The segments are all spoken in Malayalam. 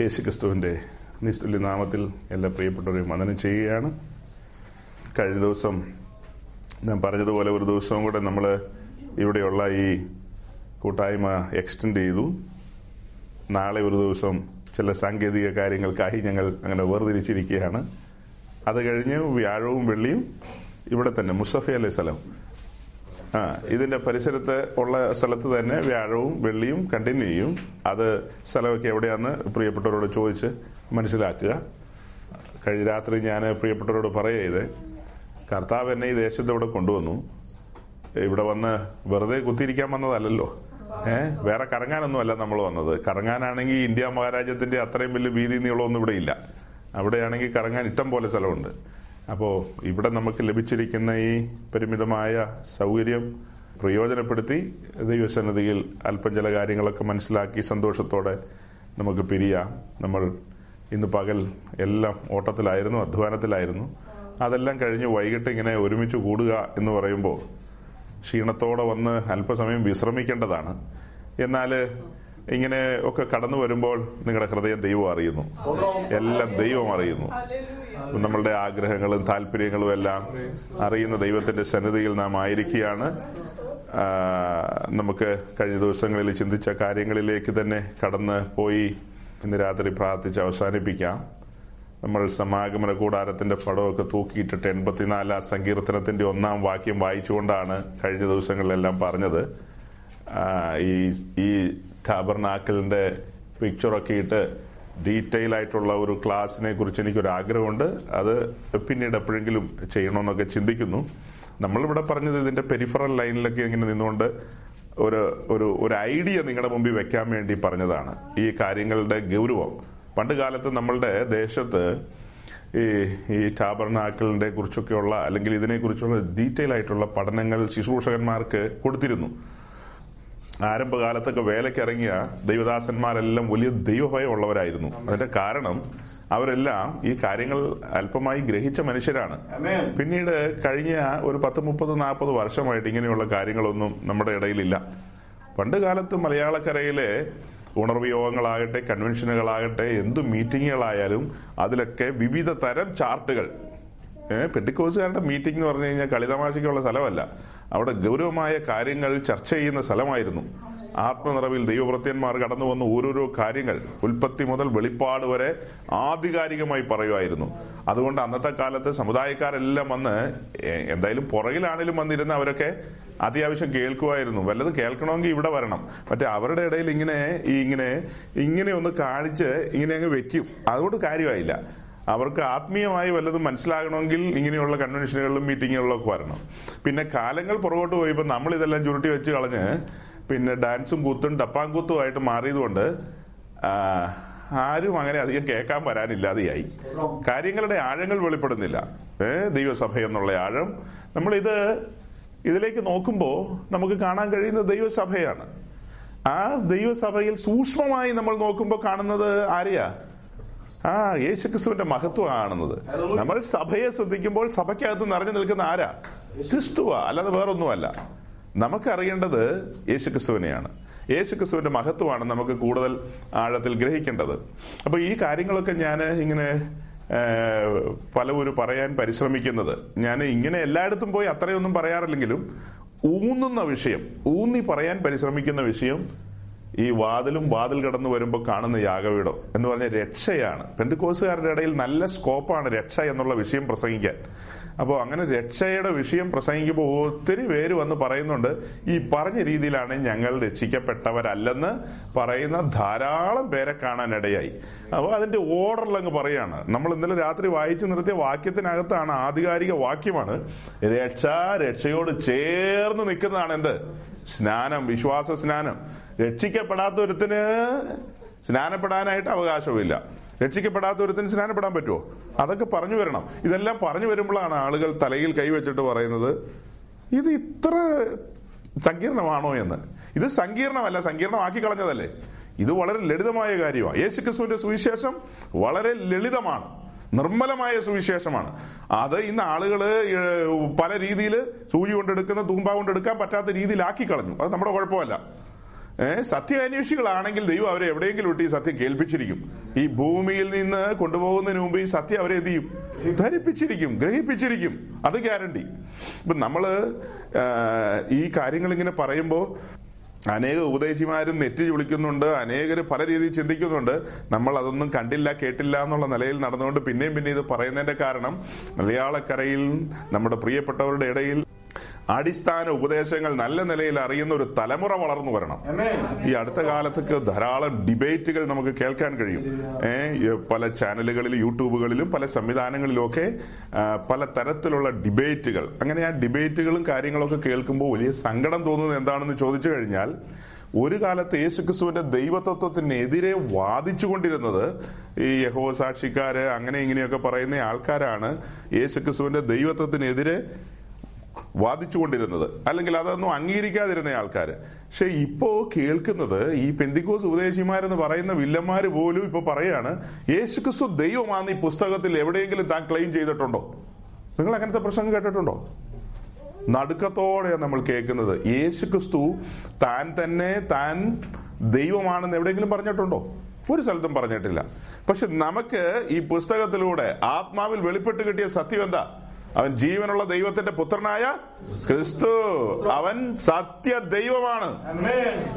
യേശുക്രിസ്തുവിന്റെ നിസ്തുല്യ നാമത്തിൽ എല്ലാ പ്രിയപ്പെട്ടവരെയും വന്ദനം ചെയ്യുകയാണ്. കഴിഞ്ഞ ദിവസം ഞാൻ പറഞ്ഞതുപോലെ ഒരു ദിവസവും കൂടെ നമ്മൾ ഇവിടെയുള്ള ഈ കൂട്ടായ്മ എക്സ്റ്റെൻഡ് ചെയ്തു. നാളെ ഒരു ദിവസം ചില സാങ്കേതിക കാര്യങ്ങൾക്കായി ഞങ്ങൾ അങ്ങനെ വേർതിരിച്ചിരിക്കുകയാണ്. അത് കഴിഞ്ഞ് വ്യാഴവും വെള്ളിയും ഇവിടെ തന്നെ മുസഫയിലെ സ്ഥലം ആ ഇതിന്റെ പരിസരത്ത് ഉള്ള സ്ഥലത്ത് തന്നെ വ്യാഴവും വെള്ളിയും കണ്ടിന്യൂ ചെയ്യും അത് സ്ഥലമൊക്കെ എവിടെയാന്ന് പ്രിയപ്പെട്ടവരോട് ചോദിച്ച് മനസ്സിലാക്കുക. കഴിഞ്ഞ രാത്രി ഞാൻ പ്രിയപ്പെട്ടവരോട് പറയുക കർത്താവ് എന്നെ ഈ ദേശത്ത് ഇവിടെ കൊണ്ടുവന്നു. ഇവിടെ വന്ന് വെറുതെ കുത്തിയിരിക്കാൻ വന്നതല്ലല്ലോ. ഏഹ് വേറെ കറങ്ങാനൊന്നുമല്ല നമ്മൾ വന്നത്. കറങ്ങാനാണെങ്കിൽ ഇന്ത്യ മഹാരാജ്യത്തിന്റെ അത്രയും വലിയ വീതി നീളമൊന്നും ഇവിടെ ഇല്ല. അവിടെയാണെങ്കിൽ കറങ്ങാൻ ഇഷ്ടം പോലെ സ്ഥലമുണ്ട്. അപ്പോൾ ഇവിടെ നമുക്ക് ലഭിച്ചിരിക്കുന്ന ഈ പരിമിതമായ സൗകര്യം പ്രയോജനപ്പെടുത്തി ദൈവസന്നിധിയിൽ അല്പം ചില കാര്യങ്ങളൊക്കെ മനസ്സിലാക്കി സന്തോഷത്തോടെ നമുക്ക് പിരിയാം. നമ്മൾ ഇന്ന് പകൽ എല്ലാം ഓട്ടത്തിലായിരുന്നു അധ്വാനത്തിലായിരുന്നു. അതെല്ലാം കഴിഞ്ഞ് വൈകിട്ട് ഇങ്ങനെ ഒരുമിച്ച് കൂടുക എന്ന് പറയുമ്പോൾ ക്ഷീണത്തോടെ വന്ന് അല്പസമയം വിശ്രമിക്കേണ്ടതാണ്. എന്നാൽ ഇങ്ങനെ ഒക്കെ കടന്നു വരുമ്പോൾ നിങ്ങളുടെ ഹൃദയം ദൈവം അറിയുന്നു. എല്ലാം ദൈവം അറിയുന്നു. നമ്മളുടെ ആഗ്രഹങ്ങളും താല്പര്യങ്ങളും എല്ലാം അറിയുന്ന ദൈവത്തിന്റെ സന്നിധിയിൽ നാം ആയിരിക്കുകയാണ്. നമുക്ക് കഴിഞ്ഞ ദിവസങ്ങളിൽ ചിന്തിച്ച കാര്യങ്ങളിലേക്ക് തന്നെ കടന്ന് പോയി ഇന്ന് രാത്രി പ്രാർത്ഥിച്ച് അവസാനിപ്പിക്കാം. നമ്മൾ സമാഗമന കൂടാരത്തിന്റെ പടമൊക്കെ തൂക്കിയിട്ടിട്ട് എൺപത്തിനാലാം സങ്കീർത്തനത്തിന്റെ ഒന്നാം വാക്യം വായിച്ചുകൊണ്ടാണ് കഴിഞ്ഞ ദിവസങ്ങളിലെല്ലാം പറഞ്ഞത്. ഈ ഈ ടാബർനാക്കലിന്റെ പിക്ചറൊക്കെ ഇട്ട് ഡീറ്റെയിൽ ആയിട്ടുള്ള ഒരു ക്ലാസ്സിനെ കുറിച്ച് എനിക്കൊരു ആഗ്രഹമുണ്ട് അത് പിന്നീട് എപ്പോഴെങ്കിലും ചെയ്യണമെന്നൊക്കെ ചിന്തിക്കുന്നു. നമ്മളിവിടെ പറഞ്ഞത് ഇതിന്റെ പെരിഫറൽ ലൈനിലൊക്കെ ഇങ്ങനെ നിന്നുകൊണ്ട് ഒരു ഒരു ഒരു ഐഡിയ നിങ്ങളുടെ മുമ്പിൽ വെക്കാൻ വേണ്ടി പറഞ്ഞതാണ്. ഈ കാര്യങ്ങളുടെ ഗൗരവം. പണ്ട് കാലത്ത് നമ്മളുടെ ദേശത്ത് ഈ ഈ ടാബർനാക്കളിനെ കുറിച്ചൊക്കെയുള്ള അല്ലെങ്കിൽ ഇതിനെക്കുറിച്ചുള്ള ഡീറ്റെയിൽ ആയിട്ടുള്ള പഠനങ്ങൾ ശുശ്രൂഷകന്മാർക്ക് കൊടുത്തിരുന്നു. ആരംഭകാലത്തൊക്കെ വേലക്കിറങ്ങിയ ദൈവദാസന്മാരെല്ലാം വലിയ ദൈവഭയം ഉള്ളവരായിരുന്നു അതിന്റെ കാരണം അവരെല്ലാം ഈ കാര്യങ്ങൾ അല്പമായി ഗ്രഹിച്ച മനുഷ്യരാണ്. പിന്നീട് കഴിഞ്ഞ ഒരു പത്ത് മുപ്പത് നാൽപ്പത് വർഷമായിട്ട് ഇങ്ങനെയുള്ള കാര്യങ്ങളൊന്നും നമ്മുടെ ഇടയിലില്ല. പണ്ട് കാലത്ത് മലയാളക്കരയിലെ ഉണർവ് യോഗങ്ങളാകട്ടെ കൺവെൻഷനുകളാകട്ടെ എന്ത് മീറ്റിങ്ങുകളായാലും അതിലൊക്കെ വിവിധ തരം ചാർട്ടുകൾ. പെട്ടിക്കോസുകാരുടെ മീറ്റിംഗ് എന്ന് പറഞ്ഞു കഴിഞ്ഞാൽ കളിതമാശയ്ക്കുള്ള സ്ഥലമല്ല. അവിടെ ഗൗരവമായ കാര്യങ്ങൾ ചർച്ച ചെയ്യുന്ന സ്ഥലമായിരുന്നു. ആത്മനിറവിൽ ദൈവവൃത്യന്മാർ കടന്നു വന്ന ഓരോരോ കാര്യങ്ങൾ ഉൽപ്പത്തി മുതൽ വെളിപ്പാട് വരെ ആധികാരികമായി പറയുമായിരുന്നു. അതുകൊണ്ട് അന്നത്തെ കാലത്ത് സമുദായക്കാരെല്ലാം വന്ന് എന്തായാലും പുറകിലാണെങ്കിലും വന്നിരുന്ന അവരൊക്കെ അത്യാവശ്യം കേൾക്കുമായിരുന്നു. വല്ലതും കേൾക്കണമെങ്കിൽ ഇവിടെ വരണം. മറ്റേ അവരുടെ ഇടയിൽ ഇങ്ങനെ ഈ ഇങ്ങനെ ഇങ്ങനെ ഒന്ന് കാണിച്ച് ഇങ്ങനെ അങ്ങ് വെക്കും. അതുകൊണ്ട് കാര്യമായില്ല. അവർക്ക് ആത്മീയമായി വല്ലതും മനസ്സിലാകണമെങ്കിൽ ഇങ്ങനെയുള്ള കൺവെൻഷനുകളിലും മീറ്റിങ്ങുകളിലും ഒക്കെ വരണം. പിന്നെ കാലങ്ങൾ പുറകോട്ട് പോയപ്പോൾ നമ്മൾ ഇതെല്ലാം ചുരുട്ടി വെച്ച് കളഞ്ഞ് പിന്നെ ഡാൻസും കൂത്തും ഡപ്പാങ്കൂത്തും ആയിട്ട് മാറിയതുകൊണ്ട് ആരും അങ്ങനെ അധികം കേൾക്കാൻ വരാനില്ലാതെയായി. കാര്യങ്ങളുടെ ആഴങ്ങൾ വെളിപ്പെടുന്നില്ല. ഏഹ് ദൈവസഭ എന്നുള്ള ആഴം. നമ്മൾ ഇത് ഇതിലേക്ക് നോക്കുമ്പോൾ നമുക്ക് കാണാൻ കഴിയുന്ന ദൈവസഭയാണ്. ആ ദൈവസഭയിൽ സൂക്ഷ്മമായി നമ്മൾ നോക്കുമ്പോൾ കാണുന്നത് ആരെയാ? ആ യേശുക്രിസ്തുവിന്റെ മഹത്വം കാണുന്നത്. നമ്മൾ സഭയെ ശ്രദ്ധിക്കുമ്പോൾ സഭയ്ക്കകത്ത് നിറഞ്ഞു നിൽക്കുന്ന ആരാ? ക്രിസ്തുവാ. അല്ലാതെ വേറൊന്നുമല്ല. നമുക്കറിയേണ്ടത് യേശുക്രിസ്തുവിനെയാണ്. യേശുക്രിസ്തുവിന്റെ മഹത്വമാണ് നമുക്ക് കൂടുതൽ ആഴത്തിൽ ഗ്രഹിക്കേണ്ടത്. അപ്പൊ ഈ കാര്യങ്ങളൊക്കെ ഞാൻ ഇങ്ങനെ പലവരും പറയാൻ പരിശ്രമിക്കുന്നത്. ഞാൻ ഇങ്ങനെ എല്ലായിടത്തും പോയി അത്രയൊന്നും പറയാറില്ലെങ്കിലും ഊന്നുന്ന വിഷയം ഊന്നി പറയാൻ പരിശ്രമിക്കുന്ന വിഷയം ഈ വാതിലും വാതിൽ കടന്നു വരുമ്പോൾ കാണുന്ന യാഗവീടം എന്ന് പറഞ്ഞ രക്ഷയാണ്. പെന്തുകോസുകാരുടെ ഇടയിൽ നല്ല സ്കോപ്പാണ് രക്ഷ എന്നുള്ള വിഷയം പ്രസംഗിക്കാൻ. അപ്പോൾ അങ്ങനെ രക്ഷയുടെ വിഷയം പ്രസംഗിക്കുമ്പോൾ ഒത്തിരി പേര് വന്ന് പറയുന്നുണ്ട് ഈ പറഞ്ഞ രീതിയിലാണ് ഞങ്ങൾ രക്ഷിക്കപ്പെട്ടവരല്ലെന്ന് പറയുന്ന ധാരാളം പേരെ കാണാനിടയായി. അപ്പോൾ അതിന്റെ ഓർഡറിൽ അങ്ങ് പറയാണ്. നമ്മൾ ഇന്നലെ രാത്രി വായിച്ചു നിർത്തിയ വാക്യത്തിനകത്താണ് ആധികാരിക വാക്യമാണ് രക്ഷ രക്ഷയോട് ചേർന്ന് നിൽക്കുന്നതാണ് എന്ത് സ്നാനം വിശ്വാസ സ്നാനം. രക്ഷിക്കപ്പെടാത്ത ഒരുത്തിന് സ്നാനപ്പെടാനായിട്ട് അവകാശമില്ല രക്ഷിക്കപ്പെടാത്ത ഒരുത്തിന് സ്നാനപ്പെടാൻ പറ്റുമോ അതൊക്കെ പറഞ്ഞു വരണം. ഇതെല്ലാം പറഞ്ഞു വരുമ്പോഴാണ് ആളുകൾ തലയിൽ കൈവച്ചിട്ട് പറയുന്നത് ഇത് ഇത്ര സങ്കീർണമാണോ എന്ന്? ഇത് സങ്കീർണമല്ല സങ്കീർണമാക്കി കളഞ്ഞതല്ലേ? ഇത് വളരെ ലളിതമായ കാര്യമാണ്. യേശുക്രിസ്തുവിന്റെ സുവിശേഷം വളരെ ലളിതമാണ്. നിർമ്മലമായ സുവിശേഷമാണ്. അത് ഇന്ന് ആളുകൾ പല രീതിയിൽ സൂചി കൊണ്ടെടുക്കുന്ന തൂമ്പ കൊണ്ടെടുക്കാൻ പറ്റാത്ത രീതിയിലാക്കി കളഞ്ഞു. അത് നമ്മുടെ കുഴപ്പമല്ല. സത്യാന്വേഷികളാണെങ്കിൽ ദൈവം അവരെ എവിടെയെങ്കിലും ഇട്ട് ഈ സത്യം കേൾപ്പിച്ചിരിക്കും. ഈ ഭൂമിയിൽ നിന്ന് കൊണ്ടുപോകുന്നതിന് മുമ്പ് ഈ സത്യം അവരെ എന്ത് ചെയ്യും? ധരിപ്പിച്ചിരിക്കും ഗ്രഹിപ്പിച്ചിരിക്കും. അത് ഗ്യാരണ്ടി. ഇപ്പൊ നമ്മൾ ഈ കാര്യങ്ങൾ ഇങ്ങനെ പറയുമ്പോ അനേക ഉപദേശിമാരും നെറ്റി വിളിക്കുന്നുണ്ട് അനേകർ പല രീതിയിൽ ചിന്തിക്കുന്നുണ്ട്. നമ്മൾ അതൊന്നും കണ്ടില്ല കേട്ടില്ല എന്നുള്ള നിലയിൽ നടന്നുകൊണ്ട് പിന്നെയും പിന്നെ ഇത് പറയുന്നതിന്റെ കാരണം മലയാളക്കരയിൽ നമ്മുടെ പ്രിയപ്പെട്ടവരുടെ ഇടയിൽ അടിസ്ഥാന ഉപദേശങ്ങൾ നല്ല നിലയിൽ അറിയുന്ന ഒരു തലമുറ വളർന്നു വരണം. ഈ അടുത്ത കാലത്തൊക്കെ ധാരാളം ഡിബേറ്റുകൾ നമുക്ക് കേൾക്കാൻ കഴിയും. പല ചാനലുകളിലും യൂട്യൂബുകളിലും പല സംവിധാനങ്ങളിലും ഒക്കെ പല തരത്തിലുള്ള ഡിബേറ്റുകൾ. അങ്ങനെ ആ ഡിബേറ്റുകളും കാര്യങ്ങളൊക്കെ കേൾക്കുമ്പോൾ വലിയ സങ്കടം തോന്നുന്നത് എന്താണെന്ന് ചോദിച്ചു കഴിഞ്ഞാൽ ഒരു കാലത്ത് യേശുക്രിസ്തുവിന്റെ ദൈവതത്വത്തിനെതിരെ വാദിച്ചുകൊണ്ടിരുന്നത് ഈ യഹോ സാക്ഷിക്കാര് അങ്ങനെ ഇങ്ങനെയൊക്കെ പറയുന്ന ആൾക്കാരാണ് യേശുക്രിസ്തുവിന്റെ ദൈവത്വത്തിനെതിരെ വാദിച്ചുകൊണ്ടിരുന്നത്. അല്ലെങ്കിൽ അതൊന്നും അംഗീകരിക്കാതിരുന്ന ആൾക്കാർ പക്ഷെ ഇപ്പോ കേൾക്കുന്നത് ഈ പെന്തിക്കോസ് ഉപദേശിമാരെന്ന് പറയുന്ന വില്ലന്മാര് പോലും ഇപ്പൊ പറയാണ് യേശുക്രിസ്തു ദൈവമാണ് ഈ പുസ്തകത്തിൽ എവിടെയെങ്കിലും താൻ ക്ലെയിം ചെയ്തിട്ടുണ്ടോ? നിങ്ങൾ അങ്ങനത്തെ പ്രശ്നം കേട്ടിട്ടുണ്ടോ? നടുക്കത്തോടെയാണ് നമ്മൾ കേൾക്കുന്നത്. യേശുക്രിസ്തു താൻ തന്നെ താൻ ദൈവമാണെന്ന് എവിടെയെങ്കിലും പറഞ്ഞിട്ടുണ്ടോ? ഒരു സ്ഥലത്തും പറഞ്ഞിട്ടില്ല. പക്ഷെ നമുക്ക് ഈ പുസ്തകത്തിലൂടെ ആത്മാവിൽ വെളിപ്പെട്ട് കിട്ടിയ സത്യം എന്താ? അവൻ ജീവനുള്ള ദൈവത്തിന്റെ പുത്രനായ ക്രിസ്തു. അവൻ സത്യ ദൈവമാണ്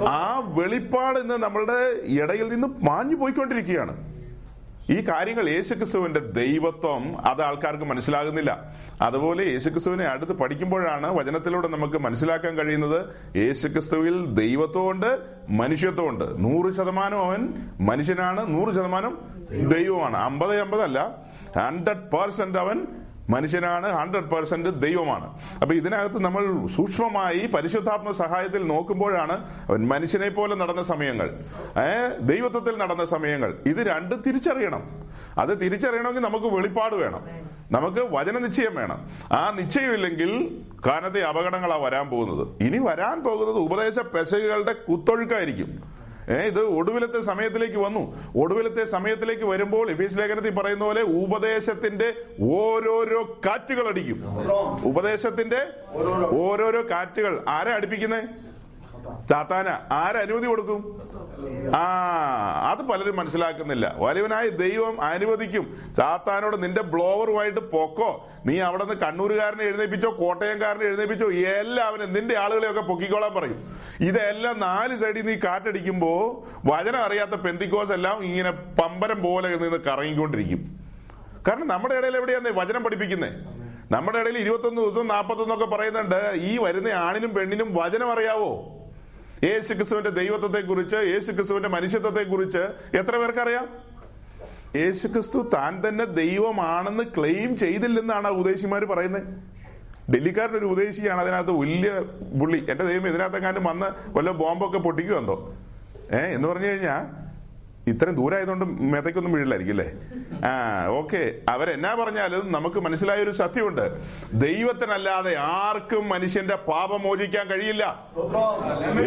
ആ വെളിപ്പാട് ഇന്ന് നമ്മളുടെ ഇടയിൽ നിന്ന് മാഞ്ഞു പോയിക്കൊണ്ടിരിക്കുകയാണ്. ഈ കാര്യങ്ങൾ യേശുക്രിസ്തുവിന്റെ ദൈവത്വം അത് ആൾക്കാർക്ക് മനസ്സിലാകുന്നില്ല. അതുപോലെ യേശുക്രിസ്തുവിനെ അടുത്ത് പഠിക്കുമ്പോഴാണ് വചനത്തിലൂടെ നമുക്ക് മനസ്സിലാക്കാൻ കഴിയുന്നത് യേശുക്രിസ്തുവിൽ ദൈവത്വമുണ്ട് മനുഷ്യത്വമുണ്ട്. നൂറ് ശതമാനം അവൻ മനുഷ്യനാണ് നൂറ് ശതമാനം ദൈവമാണ്. അമ്പത് അമ്പതല്ല ഹൺഡ്രഡ് പേഴ്സെന്റ് അവൻ മനുഷ്യനാണ് ഹൺഡ്രഡ് പെർസെന്റ് ദൈവമാണ്. അപ്പൊ ഇതിനകത്ത് നമ്മൾ സൂക്ഷ്മമായി പരിശുദ്ധാത്മ സഹായത്തിൽ നോക്കുമ്പോഴാണ് അവൻ മനുഷ്യനെ പോലെ നടന്ന സമയങ്ങൾ. ദൈവത്വത്തിൽ നടന്ന സമയങ്ങൾ. ഇത് രണ്ടും തിരിച്ചറിയണം. അത് തിരിച്ചറിയണമെങ്കിൽ നമുക്ക് വെളിപ്പാട് വേണം. നമുക്ക് വചന നിശ്ചയം വേണം. ആ നിശ്ചയമില്ലെങ്കിൽ കാലത്തെ അപകടങ്ങളാണ് വരാൻ പോകുന്നത്. ഇനി വരാൻ പോകുന്നത് ഉപദേശ പെശകുകളുടെ കുത്തൊഴുക്കായിരിക്കും. ഇത് ഒടുവിലത്തെ സമയത്തിലേക്ക് വന്നു. ഒടുവിലത്തെ സമയത്തിലേക്ക് വരുമ്പോൾ എഫീസ് ലേഖനത്തിൽ പറയുന്ന പോലെ ഉപദേശത്തിന്റെ ഓരോരോ കാറ്റുകൾ അടിക്കും ഉപദേശത്തിന്റെ ഓരോരോ കാറ്റുകൾ. ആരാ അടിപ്പിക്കുന്നേ? ചാത്താന ആരനുമതി കൊടുക്കും? ആ അത് പലരും മനസ്സിലാക്കുന്നില്ല. വലിയവനായ ദൈവം അനുവദിക്കും. ചാത്താനോട് നിന്റെ ബ്ലോവറുമായിട്ട് പൊക്കോ. നീ അവിടെ നിന്ന് കണ്ണൂരുകാരനെ എഴുന്നേപ്പിച്ചോ കോട്ടയംകാരനെ എഴുന്നേപ്പിച്ചോ എല്ലാവരും നിന്റെ ആളുകളെയൊക്കെ പൊക്കിക്കോളാൻ പറയും. ഇതെല്ലാം നാല് സൈഡിൽ നീ കാറ്റടിക്കുമ്പോ വചനം അറിയാത്ത പെന്തിക്കോസ് എല്ലാം ഇങ്ങനെ പമ്പരം പോലെ നിന്ന് കറങ്ങിക്കൊണ്ടിരിക്കും. കാരണം നമ്മുടെ ഇടയിൽ എവിടെയാന്നേ വചനം പഠിപ്പിക്കുന്നത് നമ്മുടെ ഇടയിൽ ഇരുപത്തൊന്ന് ദിവസം നാൽപ്പത്തൊന്നൊക്കെ പറയുന്നുണ്ട് ഈ വരുന്ന ആണിനും പെണ്ണിനും വചനം അറിയാവോ? യേശു ക്രിസ്തുവിന്റെ ദൈവത്വത്തെ കുറിച്ച് യേശു ക്രിസ്തുവിന്റെ മനുഷ്യത്വത്തെ കുറിച്ച് എത്ര പേർക്കറിയാം? യേശു ക്രിസ്തു താൻ തന്നെ ദൈവമാണെന്ന് ക്ലെയിം ചെയ്തില്ലെന്നാണ് ആ ഉദ്ദേശിമാർ പറയുന്നത്. ഡൽഹിക്കാരൻ ഒരു ഉപദേശിയാണ് അതിനകത്ത് വലിയ പുള്ളി. എന്റെ ദൈവം ഇതിനകത്തെങ്ങാനും വന്ന് വല്ല ബോംബൊക്കെ പൊട്ടിക്കുമെന്തോ ഏഹ് എന്ന് പറഞ്ഞു കഴിഞ്ഞാ ഇത്രയും ദൂരമായതുകൊണ്ട് മേത്തേക്കൊന്നും വീഴില്ലായിരിക്കും അല്ലേ? ആ ഓക്കെ. അവരെന്നാ പറഞ്ഞാലും നമുക്ക് മനസ്സിലായ ഒരു സത്യമുണ്ട്. ദൈവത്തിനല്ലാതെ ആർക്കും മനുഷ്യന്റെ പാപം മോചിക്കാൻ കഴിയില്ല.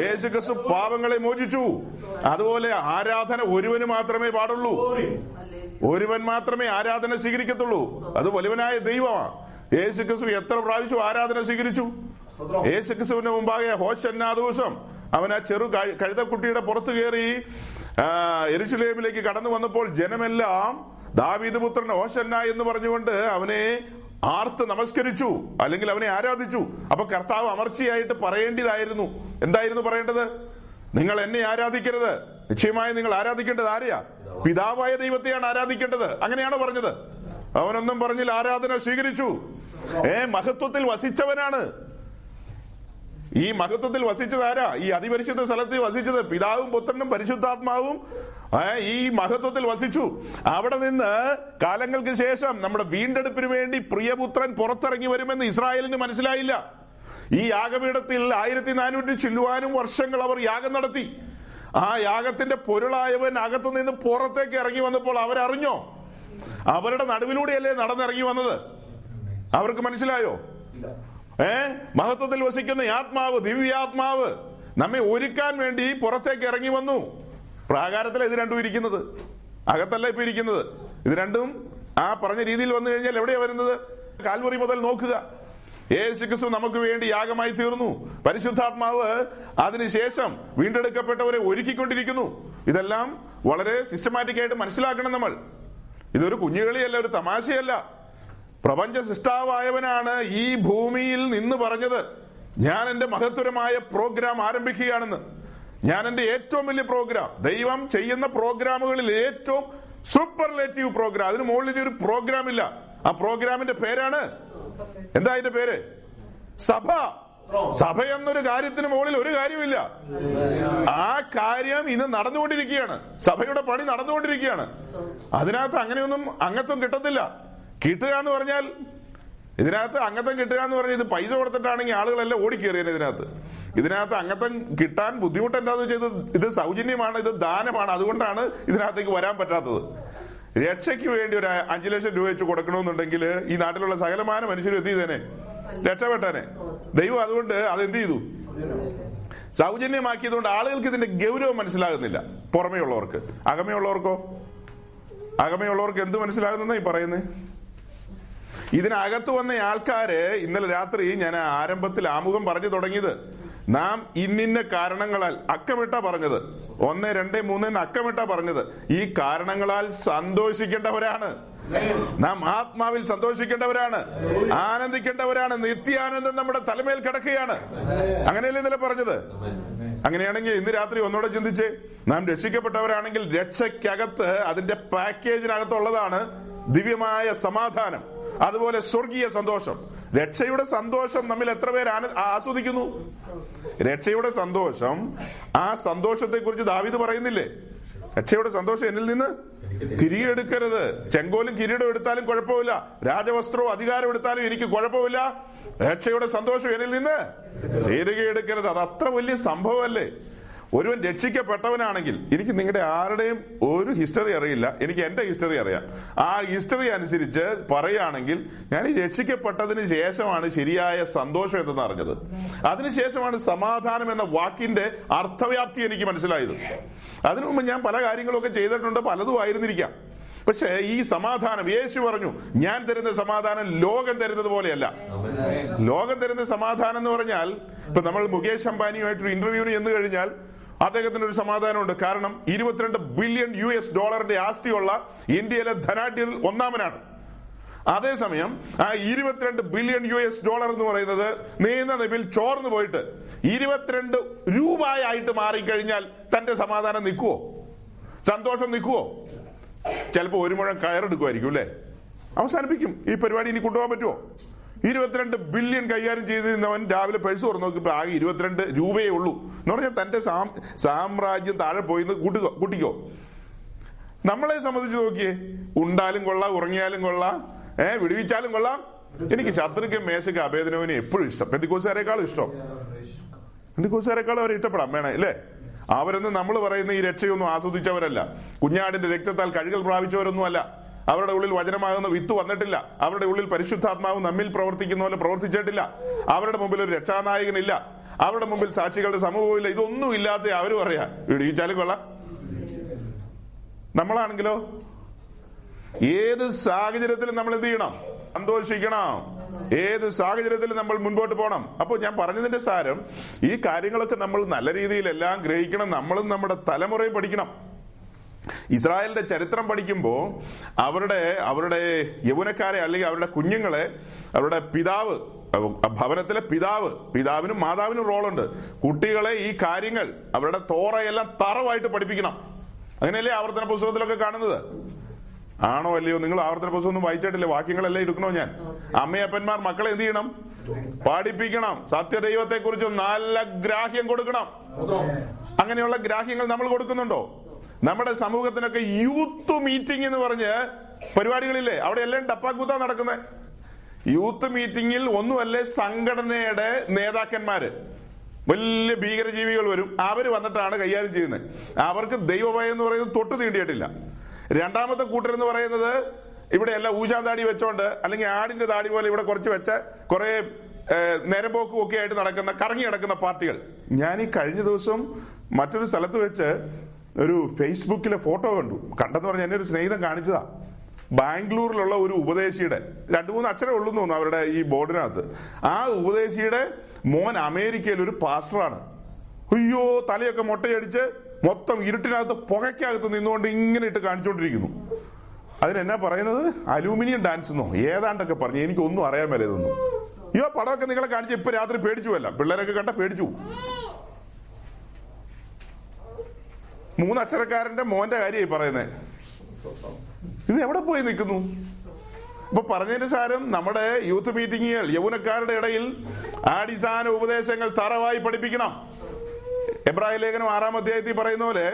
യേശുക്രിസ്തു പാപങ്ങളെ മോചിച്ചു. അതുപോലെ ആരാധന ഒരുവന് മാത്രമേ പാടുള്ളൂ. ഒരുവൻ മാത്രമേ ആരാധന സ്വീകരിക്കത്തുള്ളൂ. അത് വലുവനായ ദൈവമാണ് യേശുക്രിസ്തു എത്ര പ്രാവശ്യം ആരാധന സ്വീകരിച്ചു? യേശുക്രിസ്തുവിന്റെ മുമ്പാകെ ഹോഷന്നാ ദിവസം അവൻ ആ ചെറു കഴു- കഴുതക്കുട്ടിയുടെ പുറത്തു കയറി ആ, യെരൂശലേമിലേക്ക് കടന്നു വന്നപ്പോൾ ജനമെല്ലാം ദാവീദ് പുത്രൻ ഓശന്ന എന്ന് പറഞ്ഞുകൊണ്ട് അവനെ ആർത്ത് നമസ്കരിച്ചു അല്ലെങ്കിൽ അവനെ ആരാധിച്ചു. അപ്പൊ കർത്താവ് അമർച്ചയായിട്ട് പറയേണ്ടതായിരുന്നു. എന്തായിരുന്നു പറയേണ്ടത്? നിങ്ങൾ എന്നെ ആരാധിക്കരുത്. നിശ്ചയമായി നിങ്ങൾ ആരാധിക്കേണ്ടത് ആരെയാ? പിതാവായ ദൈവത്തെയാണ് ആരാധിക്കേണ്ടത്. അങ്ങനെയാണോ പറഞ്ഞത്? അവനൊന്നും പറഞ്ഞില്ല ആരാധന സ്വീകരിച്ചു. ഏ മഹത്വത്തിൽ വസിച്ചവനാണ്. ഈ മഹത്വത്തിൽ വസിച്ചത് ആരാ? ഈ അതിപരിശുദ്ധ സ്ഥലത്ത് വസിച്ചത് പിതാവും പുത്രനും പരിശുദ്ധാത്മാവും. ഈ മഹത്വത്തിൽ വസിച്ചു. അവിടെ നിന്ന് കാലങ്ങൾക്ക് ശേഷം നമ്മുടെ വീണ്ടെടുപ്പിന് വേണ്ടി പ്രിയപുത്രൻ പുറത്തിറങ്ങി വരുമെന്ന് ഇസ്രായേലിന് മനസ്സിലായില്ല. ഈ യാഗപീഠത്തിൽ ആയിരത്തി നാനൂറ്റി ചില്ലുവാനും വർഷങ്ങൾ അവർ യാഗം നടത്തി. ആ യാഗത്തിന്റെ പൊരുളായവൻ അകത്തു നിന്ന് പുറത്തേക്ക് ഇറങ്ങി വന്നപ്പോൾ അവരറിഞ്ഞോ? അവരുടെ നടുവിലൂടെയല്ലേ നടന്നിറങ്ങി വന്നത്? അവർക്ക് മനസ്സിലായോ? ഏ? മഹത്വത്തിൽ വസിക്കുന്ന ആത്മാവ് ദിവ്യാത്മാവ് നമ്മെ ഒരുക്കാൻ വേണ്ടി പുറത്തേക്ക് ഇറങ്ങി വന്നു. പ്രാകാരത്തിൽ ഇത് രണ്ടും ഇരിക്കുന്നത്. അകത്തല്ല ഇപ്പൊ ഇരിക്കുന്നത്. ഇത് രണ്ടും ആ പറഞ്ഞ രീതിയിൽ വന്നു കഴിഞ്ഞാൽ എവിടെയാ വരുന്നത്? കാൽവറി മുതൽ നോക്കുക. യേശു ക്രിസ്തു നമുക്ക് വേണ്ടി യാഗമായി തീർന്നു. പരിശുദ്ധാത്മാവ് അതിനുശേഷം വീണ്ടെടുക്കപ്പെട്ടവരെ ഒരുക്കിക്കൊണ്ടിരിക്കുന്നു. ഇതെല്ലാം വളരെ സിസ്റ്റമാറ്റിക് ആയിട്ട് മനസ്സിലാക്കണം നമ്മൾ. ഇതൊരു കുഞ്ഞുകളിയല്ല ഒരു തമാശയല്ല. പ്രപഞ്ച സൃഷ്ടാവായവനാണ് ഈ ഭൂമിയിൽ നിന്ന് പറഞ്ഞത്. ഞാൻ എന്റെ മഹത്വരമായ പ്രോഗ്രാം ആരംഭിക്കുകയാണെന്ന്. ഞാൻ എന്റെ ഏറ്റവും വലിയ പ്രോഗ്രാം ദൈവം ചെയ്യുന്ന പ്രോഗ്രാമുകളിൽ ഏറ്റവും സൂപ്പർലേറ്റീവ് പ്രോഗ്രാം. അതിന് മുകളിൽ ഒരു പ്രോഗ്രാം ഇല്ല. ആ പ്രോഗ്രാമിന്റെ പേരാണ്? എന്താ അതിന്റെ പേര്? സഭ. സഭ എന്നൊരു കാര്യത്തിന് മുകളിൽ ഒരു കാര്യമില്ല. ആ കാര്യം ഇന്ന് നടന്നുകൊണ്ടിരിക്കുകയാണ്. സഭയുടെ പണി നടന്നുകൊണ്ടിരിക്കുകയാണ്. അതിനകത്ത് അങ്ങനെയൊന്നും അംഗത്വം കിട്ടത്തില്ല. കിട്ടുക എന്ന് പറഞ്ഞാൽ ഇതിനകത്ത് അംഗത്വം കിട്ടുക എന്ന് പറഞ്ഞാൽ ഇത് പൈസ കൊടുത്തിട്ടാണെങ്കിൽ ആളുകളെല്ലാം ഓടിക്കേറിയത് ഇതിനകത്ത്. ഇതിനകത്ത് അംഗത്വം കിട്ടാൻ ബുദ്ധിമുട്ട് എന്താന്ന് വെച്ചാൽ ഇത് സൗജന്യമാണ് ഇത് ദാനമാണ്. അതുകൊണ്ടാണ് ഇതിനകത്തേക്ക് വരാൻ പറ്റാത്തത്. രക്ഷയ്ക്ക് വേണ്ടി ഒരു അഞ്ചു ലക്ഷം രൂപ വെച്ച് കൊടുക്കണമെന്നുണ്ടെങ്കിൽ ഈ നാട്ടിലുള്ള സകലമാന മനുഷ്യരും എന്ത് ചെയ്തേനെ? രക്ഷപ്പെട്ടനെ. ദൈവം അതുകൊണ്ട് അത് എന്ത് ചെയ്തു? സൗജന്യമാക്കിയതുകൊണ്ട് ആളുകൾക്ക് ഇതിന്റെ ഗൗരവം മനസ്സിലാകുന്നില്ല. പുറമേയുള്ളവർക്ക്. അകമേ ഉള്ളവർക്ക് എന്ത് മനസ്സിലാകുന്നെന്നാ ഈ പറയുന്നത് ഇതിനകത്ത് വന്ന ആൾക്കാര് ഇന്നലെ രാത്രി ഞാൻ ആരംഭത്തിൽ ആമുഖം പറഞ്ഞു തുടങ്ങിയത്. നാം ഇന്നിന്ന കാരണങ്ങളാൽ അക്കമിട്ട പറഞ്ഞത്. ഒന്ന് രണ്ട് മൂന്ന് അക്കമിട്ട പറഞ്ഞത്. ഈ കാരണങ്ങളാൽ സന്തോഷിക്കേണ്ടവരാണ്. നാം ആത്മാവിൽ സന്തോഷിക്കേണ്ടവരാണ്. ആനന്ദിക്കേണ്ടവരാണ്. നിത്യാനന്ദം നമ്മുടെ തലമേൽ കിടക്കുകയാണ്. അങ്ങനെയല്ലേ ഇന്നലെ പറഞ്ഞത്? അങ്ങനെയാണെങ്കിൽ ഇന്ന് രാത്രി ഒന്നുകൂടെ ചിന്തിച്ച്. നാം രക്ഷിക്കപ്പെട്ടവരാണെങ്കിൽ രക്ഷയ്ക്കകത്ത് അതിന്റെ പാക്കേജിനകത്തുള്ളതാണ് ദിവ്യമായ സമാധാനം. അതുപോലെ സ്വർഗീയ സന്തോഷം. രക്ഷയുടെ സന്തോഷം നമ്മൾ എത്ര പേര് ആസ്വദിക്കുന്നു? രക്ഷയുടെ സന്തോഷം. ആ സന്തോഷത്തെ കുറിച്ച് ദാവിദ് പറയുന്നില്ലേ? രക്ഷയുടെ സന്തോഷം എന്നിൽ നിന്ന് തിരികെ എടുക്കരുത് ചെങ്കോലും കിരീടം എടുത്താലും കുഴപ്പമില്ല. രാജവസ്ത്രവും അധികാരം എടുത്താലും എനിക്ക് കുഴപ്പമില്ല. രക്ഷയുടെ സന്തോഷം എന്നിൽ നിന്ന് തിരികെ എടുക്കരുത് അത് അത്ര വലിയ സംഭവമല്ലേ? ഒരുവൻ രക്ഷിക്കപ്പെട്ടവനാണെങ്കിൽ എനിക്ക് നിങ്ങളുടെ ആരുടെയും ഒരു ഹിസ്റ്ററി അറിയില്ല. എനിക്ക് എന്റെ ഹിസ്റ്ററി അറിയാം. ആ ഹിസ്റ്ററി അനുസരിച്ച് പറയുകയാണെങ്കിൽ ഞാൻ ഈ രക്ഷിക്കപ്പെട്ടതിന് ശേഷമാണ് ശരിയായ സന്തോഷം എന്തെന്ന് അറിഞ്ഞത്. അതിനുശേഷമാണ് സമാധാനം എന്ന വാക്കിന്റെ അർത്ഥവ്യാപ്തി എനിക്ക് മനസ്സിലായത്. അതിനു മുമ്പ് ഞാൻ പല കാര്യങ്ങളൊക്കെ ചെയ്തിട്ടുണ്ട് പലതും ആയിരുന്നിരിക്കാം. പക്ഷേ ഈ സമാധാനം യേശു പറഞ്ഞു ഞാൻ തരുന്ന സമാധാനം ലോകം തരുന്നത് പോലെയല്ല. ലോകം തരുന്ന സമാധാനം എന്ന് പറഞ്ഞാൽ ഇപ്പൊ നമ്മൾ മുകേഷ് അംബാനിയുമായിട്ടൊരു ഇന്റർവ്യൂവിന് ചെന്ന് കഴിഞ്ഞാൽ അദ്ദേഹത്തിന് ഒരു സമാധാനമുണ്ട്. കാരണം ഇരുപത്തിരണ്ട് ബില്യൺ യു എസ് ഡോളറിന്റെ ആസ്തിയുള്ള ഇന്ത്യയിലെ ധനാഢ്യരിൽ ഒന്നാമനാണ്. അതേസമയം ആ ഇരുപത്തിരണ്ട് ബില്യൺ യു എസ് ഡോളർ എന്ന് പറയുന്നത് നീന്ന നിപിൽ ചോർന്നു പോയിട്ട് ഇരുപത്തിരണ്ട് രൂപയായിട്ട് മാറിക്കഴിഞ്ഞാൽ തന്റെ സമാധാനം നിൽക്കുവോ? സന്തോഷം നിൽക്കുവോ? ചിലപ്പോ ഒരു മുഴം കയറെടുക്കുമായിരിക്കും അല്ലേ? അവസാനിപ്പിക്കും. ഈ പരിപാടി ഇനി കൊണ്ടുപോകാൻ പറ്റുമോ ഇരുപത്തിരണ്ട് ബില്യൺ കൈകാര്യം ചെയ്ത് നിന്നവൻ രാവിലെ പൈസ തുറന്നു നോക്കിയപ്പോ ആകെ ഇരുപത്തിരണ്ട് രൂപയേ ഉള്ളൂ. എന്ന് പറഞ്ഞാൽ തന്റെ സാമ്രാജ്യം താഴെ പോയി കൂട്ടിക്കോ കൂട്ടിക്കോ. നമ്മളെ സംബന്ധിച്ച് നോക്കിയേ ഉണ്ടാലും കൊള്ളാം ഉറങ്ങിയാലും കൊള്ളാം ഏഹ് വിടുവിച്ചാലും കൊള്ളാം. എനിക്ക് ശത്രുക്കും മേശക്ക് അഭേദനവിനെ എപ്പോഴും ഇഷ്ടം. പെന്തിക്കോസുകാരെക്കാളും ഇഷ്ടം. പെന്തിക്കോസുകാരെക്കാളും അവരെ ഇഷ്ടപ്പെടാം വേണേ അല്ലേ? അവരൊന്നും നമ്മൾ പറയുന്ന ഈ രക്ഷയൊന്നും ആസ്വദിച്ചവരല്ല. കുഞ്ഞാടിന്റെ രക്തത്താൽ കഴുകൽ പ്രാപിച്ചവരൊന്നുമല്ല. അവരുടെ ഉള്ളിൽ വചനമാകുന്ന വിത്ത് വന്നിട്ടില്ല. അവരുടെ ഉള്ളിൽ പരിശുദ്ധാത്മാവ് നമ്മിൽ പ്രവർത്തിക്കുന്ന പോലെ പ്രവർത്തിച്ചിട്ടില്ല. അവരുടെ മുമ്പിൽ ഒരു രക്ഷാനായകനില്ല. അവരുടെ മുമ്പിൽ സാക്ഷികളുടെ സമൂഹവും ഇല്ല ഇതൊന്നും ഇല്ലാത്ത അവരും പറയാ ഇടിയിച്ചാലും കൊള്ളാം. നമ്മളാണെങ്കിലോ? ഏത് സാഹചര്യത്തിലും നമ്മൾ എന്ത് ചെയ്യണം? സന്തോഷിക്കണം. ഏത് സാഹചര്യത്തിലും നമ്മൾ മുൻപോട്ട് പോകണം. അപ്പോൾ ഞാൻ പറഞ്ഞതിന്റെ സാരം ഈ കാര്യങ്ങളൊക്കെ നമ്മൾ നല്ല രീതിയിൽ എല്ലാം ഗ്രഹിക്കണം. നമ്മളും നമ്മുടെ തലമുറയും പഠിക്കണം. ഇസ്രായേലിന്റെ ചരിത്രം പഠിക്കുമ്പോൾ അവരുടെ അവരുടെ യൗവനക്കാരെ അല്ലെങ്കിൽ അവരുടെ കുഞ്ഞുങ്ങളെ അവരുടെ പിതാവ് ഭവനത്തിലെ പിതാവ് പിതാവിനും മാതാവിനും റോളുണ്ട്. കുട്ടികളെ ഈ കാര്യങ്ങൾ അവരുടെ തോറയെല്ലാം തറവായിട്ട് പഠിപ്പിക്കണം. അങ്ങനെയല്ലേ ആവർത്തന പുസ്തകത്തിലൊക്കെ കാണുന്നത്? ആണോ അല്ലയോ? നിങ്ങൾ ആവർത്തന പുസ്തകം ഒന്നും വായിച്ചിട്ടില്ലേ? വാക്യങ്ങളെല്ലാം എടുക്കണോ ഞാൻ? അമ്മയപ്പന്മാർ മക്കളെ എന്ത് ചെയ്യണം? പഠിപ്പിക്കണം. സത്യദൈവത്തെ കുറിച്ച് നല്ല ഗ്രാഹ്യം കൊടുക്കണം. അങ്ങനെയുള്ള ഗ്രാഹ്യങ്ങൾ നമ്മൾ കൊടുക്കുന്നുണ്ടോ? നമ്മുടെ സമൂഹത്തിനൊക്കെ യൂത്ത് മീറ്റിംഗ് എന്ന് പറഞ്ഞ് പരിപാടികളില്ലേ? അവിടെ എല്ലാം ഡപ്പാക്കൂത്ത നടക്കുന്നത് യൂത്ത് മീറ്റിംഗിൽ ഒന്നുമല്ലേ സംഘടനയുടെ നേതാക്കന്മാര്? വലിയ ഭീകരജീവികൾ വരും. അവർ വന്നിട്ടാണ് കൈകാര്യം ചെയ്യുന്നത് അവർക്ക് ദൈവഭയം എന്ന് പറയുന്നത് തൊട്ട് തീണ്ടിയിട്ടില്ല. രണ്ടാമത്തെ കൂട്ടർ എന്ന് പറയുന്നത് ഇവിടെ എല്ലാം ഊശാൻ താടി വെച്ചോണ്ട് അല്ലെങ്കിൽ ആടിന്റെ താടി പോലെ ഇവിടെ കുറച്ച് വെച്ച കുറെ നേരമ്പോക്കും ഒക്കെ ആയിട്ട് നടക്കുന്ന കറങ്ങി നടക്കുന്ന പാർട്ടികൾ. ഞാൻ ഈ കഴിഞ്ഞ ദിവസം മറ്റൊരു സ്ഥലത്ത് വെച്ച് ഒരു ഫേസ്ബുക്കിലെ ഫോട്ടോ കണ്ടു. കണ്ടെന്ന് പറഞ്ഞ എന്നെ ഒരു സ്നേഹിതം കാണിച്ചതാ. ബാംഗ്ലൂരിലുള്ള ഒരു ഉപദേശിയുടെ രണ്ടു മൂന്ന് അക്ഷരം ഉള്ളൂ തോന്നുന്നു അവരുടെ ഈ ബോർഡിനകത്ത്. ആ ഉപദേശിയുടെ മോൻ അമേരിക്കയിൽ ഒരു പാസ്റ്ററാണ്. അയ്യോ തലയൊക്കെ മുട്ടയടിച്ച് മൊത്തം ഇരുട്ടിനകത്ത് പുകയ്ക്കകത്ത് നിന്നുകൊണ്ട് ഇങ്ങനെ ഇട്ട് കാണിച്ചുകൊണ്ടിരിക്കുന്നു അതിനെന്നാ പറയുന്നത്? അലൂമിനിയം ഡാൻസ് എന്നോ? ഏതാണ്ടൊക്കെ പറഞ്ഞു. എനിക്കൊന്നും അറിയാൻ മേലെ ഇതൊന്നും. അയ്യോ പടമൊക്കെ നിങ്ങളെ കാണിച്ച് ഇപ്പൊ രാത്രി പേടിച്ചു അല്ല പിള്ളേരൊക്കെ കണ്ട പേടിച്ചു മൂന്നക്ഷരക്കാരന്റെ മോന്റെ കാര്യമായി പറയുന്നത് ഇത് എവിടെ പോയി നിൽക്കുന്നു? ഇപ്പൊ പറഞ്ഞതിന്റെ സാരം നമ്മുടെ യൂത്ത് മീറ്റിങ്ങുകൾ യൗവനക്കാരുടെ ഇടയിൽ അടിസ്ഥാന ഉപദേശങ്ങൾ തറവായി പഠിപ്പിക്കണം. എബ്രാഹിം ലേഖനം ആറാം അധ്യായത്തിൽ പറയുന്ന പോലെ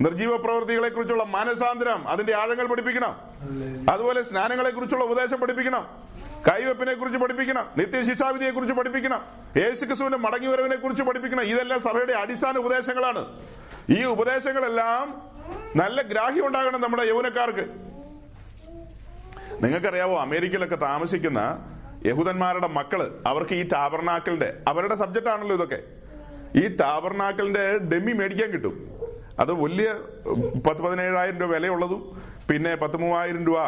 നിർജീവ പ്രവൃത്തികളെ കുറിച്ചുള്ള മാനസാന്തരം അതിന്റെ ആഴങ്ങൾ പഠിപ്പിക്കണം. അതുപോലെ സ്നാനങ്ങളെ കുറിച്ചുള്ള ഉപദേശം പഠിപ്പിക്കണം. കൈവെപ്പിനെ കുറിച്ച് പഠിപ്പിക്കണം. നിത്യശിക്ഷാവിധിയെ കുറിച്ച് പഠിപ്പിക്കണം. യേശുക്രിസ്തുവിന്റെ മടങ്ങിവരവിനെ കുറിച്ച് പഠിപ്പിക്കണം. ഇതെല്ലാം സഭയുടെ അടിസ്ഥാന ഉപദേശങ്ങളാണ്. ഈ ഉപദേശങ്ങളെല്ലാം നല്ല ഗ്രാഹ്യം ഉണ്ടാകണം നമ്മുടെ യൗവനക്കാർക്ക്. നിങ്ങൾക്കറിയാവോ അമേരിക്കയിലൊക്കെ താമസിക്കുന്ന യഹൂദന്മാരുടെ മക്കൾ അവർക്ക് ഈ ടാബർനാക്കളുടെ അവരുടെ സബ്ജക്റ്റ് ആണല്ലോ ഇതൊക്കെ. ഈ ടാബർനാക്കളിന്റെ ഡെമ്മി മേടിക്കാൻ കിട്ടും. അത് വലിയ പത്ത് പതിനേഴായിരം രൂപ വിലയുള്ളതും പിന്നെ പത്ത് മൂവായിരം രൂപ